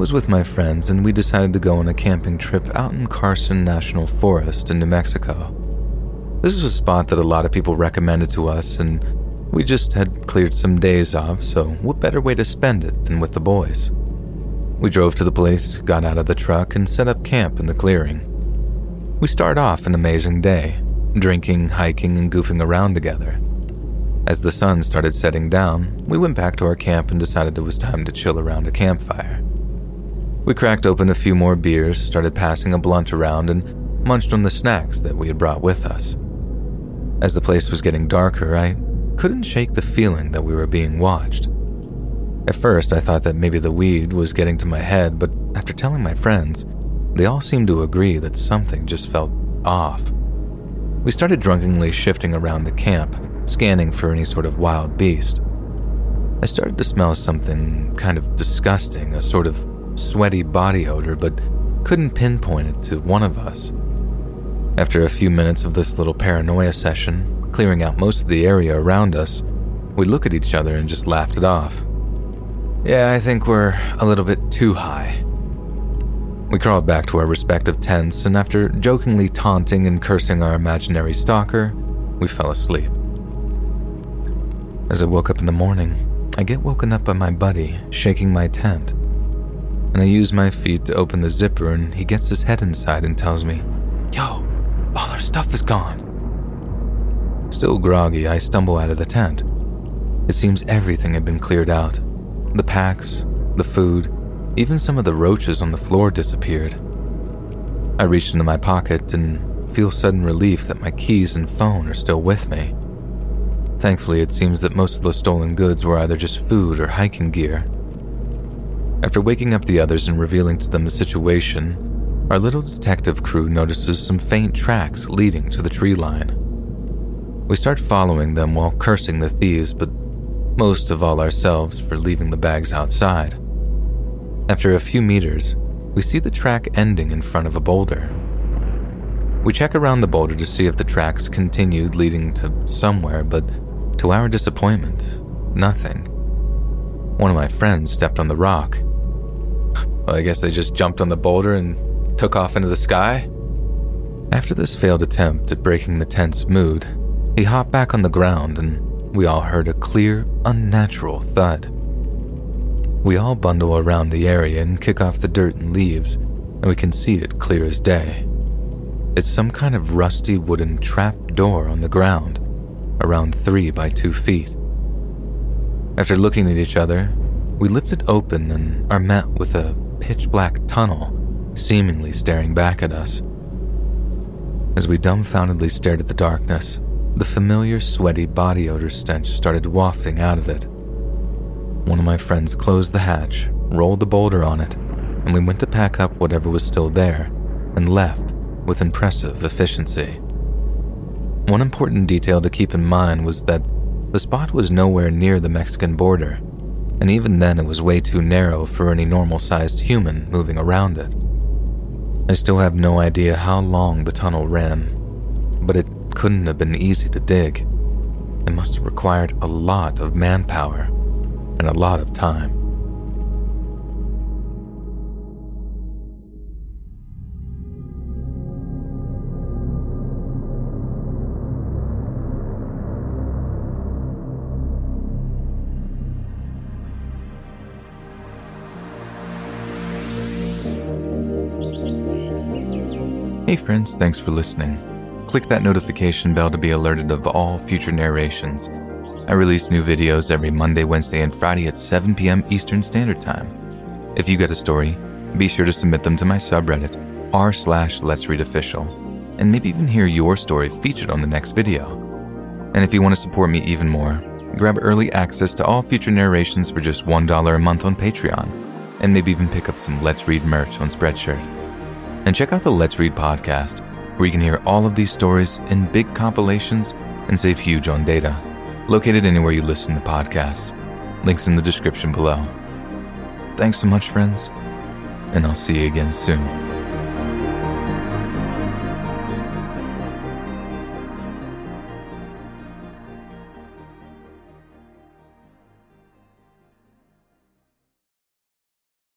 Was with my friends and we decided to go on a camping trip out in Carson National Forest in New Mexico. This is a spot that a lot of people recommended to us, and We just had cleared some days off, so what better way to spend it than with the boys? We drove to the place, got out of the truck, and set up camp in the clearing. We start off an amazing day, drinking, hiking, and goofing around together. As the sun started setting down, we went back to our camp and decided it was time to chill around a campfire. We cracked open a few more beers, started passing a blunt around, and munched on the snacks that we had brought with us. As the place was getting darker, I couldn't shake the feeling that we were being watched. At first, I thought that maybe the weed was getting to my head, but after telling my friends, they all seemed to agree that something just felt off. We started drunkenly shifting around the camp, scanning for any sort of wild beast. I started to smell something kind of disgusting, a sort of sweaty body odor, but couldn't pinpoint it to one of us. After a few minutes of this little paranoia session, clearing out most of the area around us, we look at each other and just laughed it off. Yeah, I think we're a little bit too high. We crawled back to our respective tents, and after jokingly taunting and cursing our imaginary stalker, we fell asleep. As I woke up in the morning, I get woken up by my buddy shaking my tent. And I use my feet to open the zipper, and he gets his head inside and tells me, Yo, all our stuff is gone. Still groggy, I stumble out of the tent. It seems everything had been cleared out. The packs, the food, even some of the roaches on the floor disappeared. I reach into my pocket and feel sudden relief that my keys and phone are still with me. Thankfully, it seems that most of the stolen goods were either just food or hiking gear. After waking up the others and revealing to them the situation, our little detective crew notices some faint tracks leading to the tree line. We start following them while cursing the thieves, but most of all ourselves for leaving the bags outside. After a few meters, we see the track ending in front of a boulder. We check around the boulder to see if the tracks continued leading to somewhere, but to our disappointment, nothing. One of my friends stepped on the rock. Well, I guess they just jumped on the boulder and took off into the sky? After this failed attempt at breaking the tense mood, he hopped back on the ground and we all heard a clear, unnatural thud. We all bundle around the area and kick off the dirt and leaves, and we can see it clear as day. It's some kind of rusty wooden trap door on the ground, around three by two feet. After looking at each other, we lift it open and are met with a pitch black tunnel seemingly staring back at us. As we dumbfoundedly stared at the darkness, the familiar sweaty body odor stench started wafting out of it. One of my friends closed the hatch, rolled the boulder on it, and we went to pack up whatever was still there and left with impressive efficiency. One important detail to keep in mind was that the spot was nowhere near the Mexican border, and even then it was way too narrow for any normal sized human moving around it. I still have no idea how long the tunnel ran, but it couldn't have been easy to dig. It must have required a lot of manpower and a lot of time. Friends, thanks for listening. Click that notification bell to be alerted of all future narrations. I release new videos every Monday, Wednesday, and Friday at 7 p.m. Eastern Standard Time. If you get a story, be sure to submit them to my subreddit, r slash let's read official, and maybe even hear your story featured on the next video. And if you want to support me even more, grab early access to all future narrations for just $1 a month on Patreon, and maybe even pick up some Let's Read merch on Spreadshirt. And check out the Let's Read podcast where you can hear all of these stories in big compilations and save huge on data. Located anywhere you listen to podcasts. Links in the description below. Thanks so much, friends, and I'll see you again soon.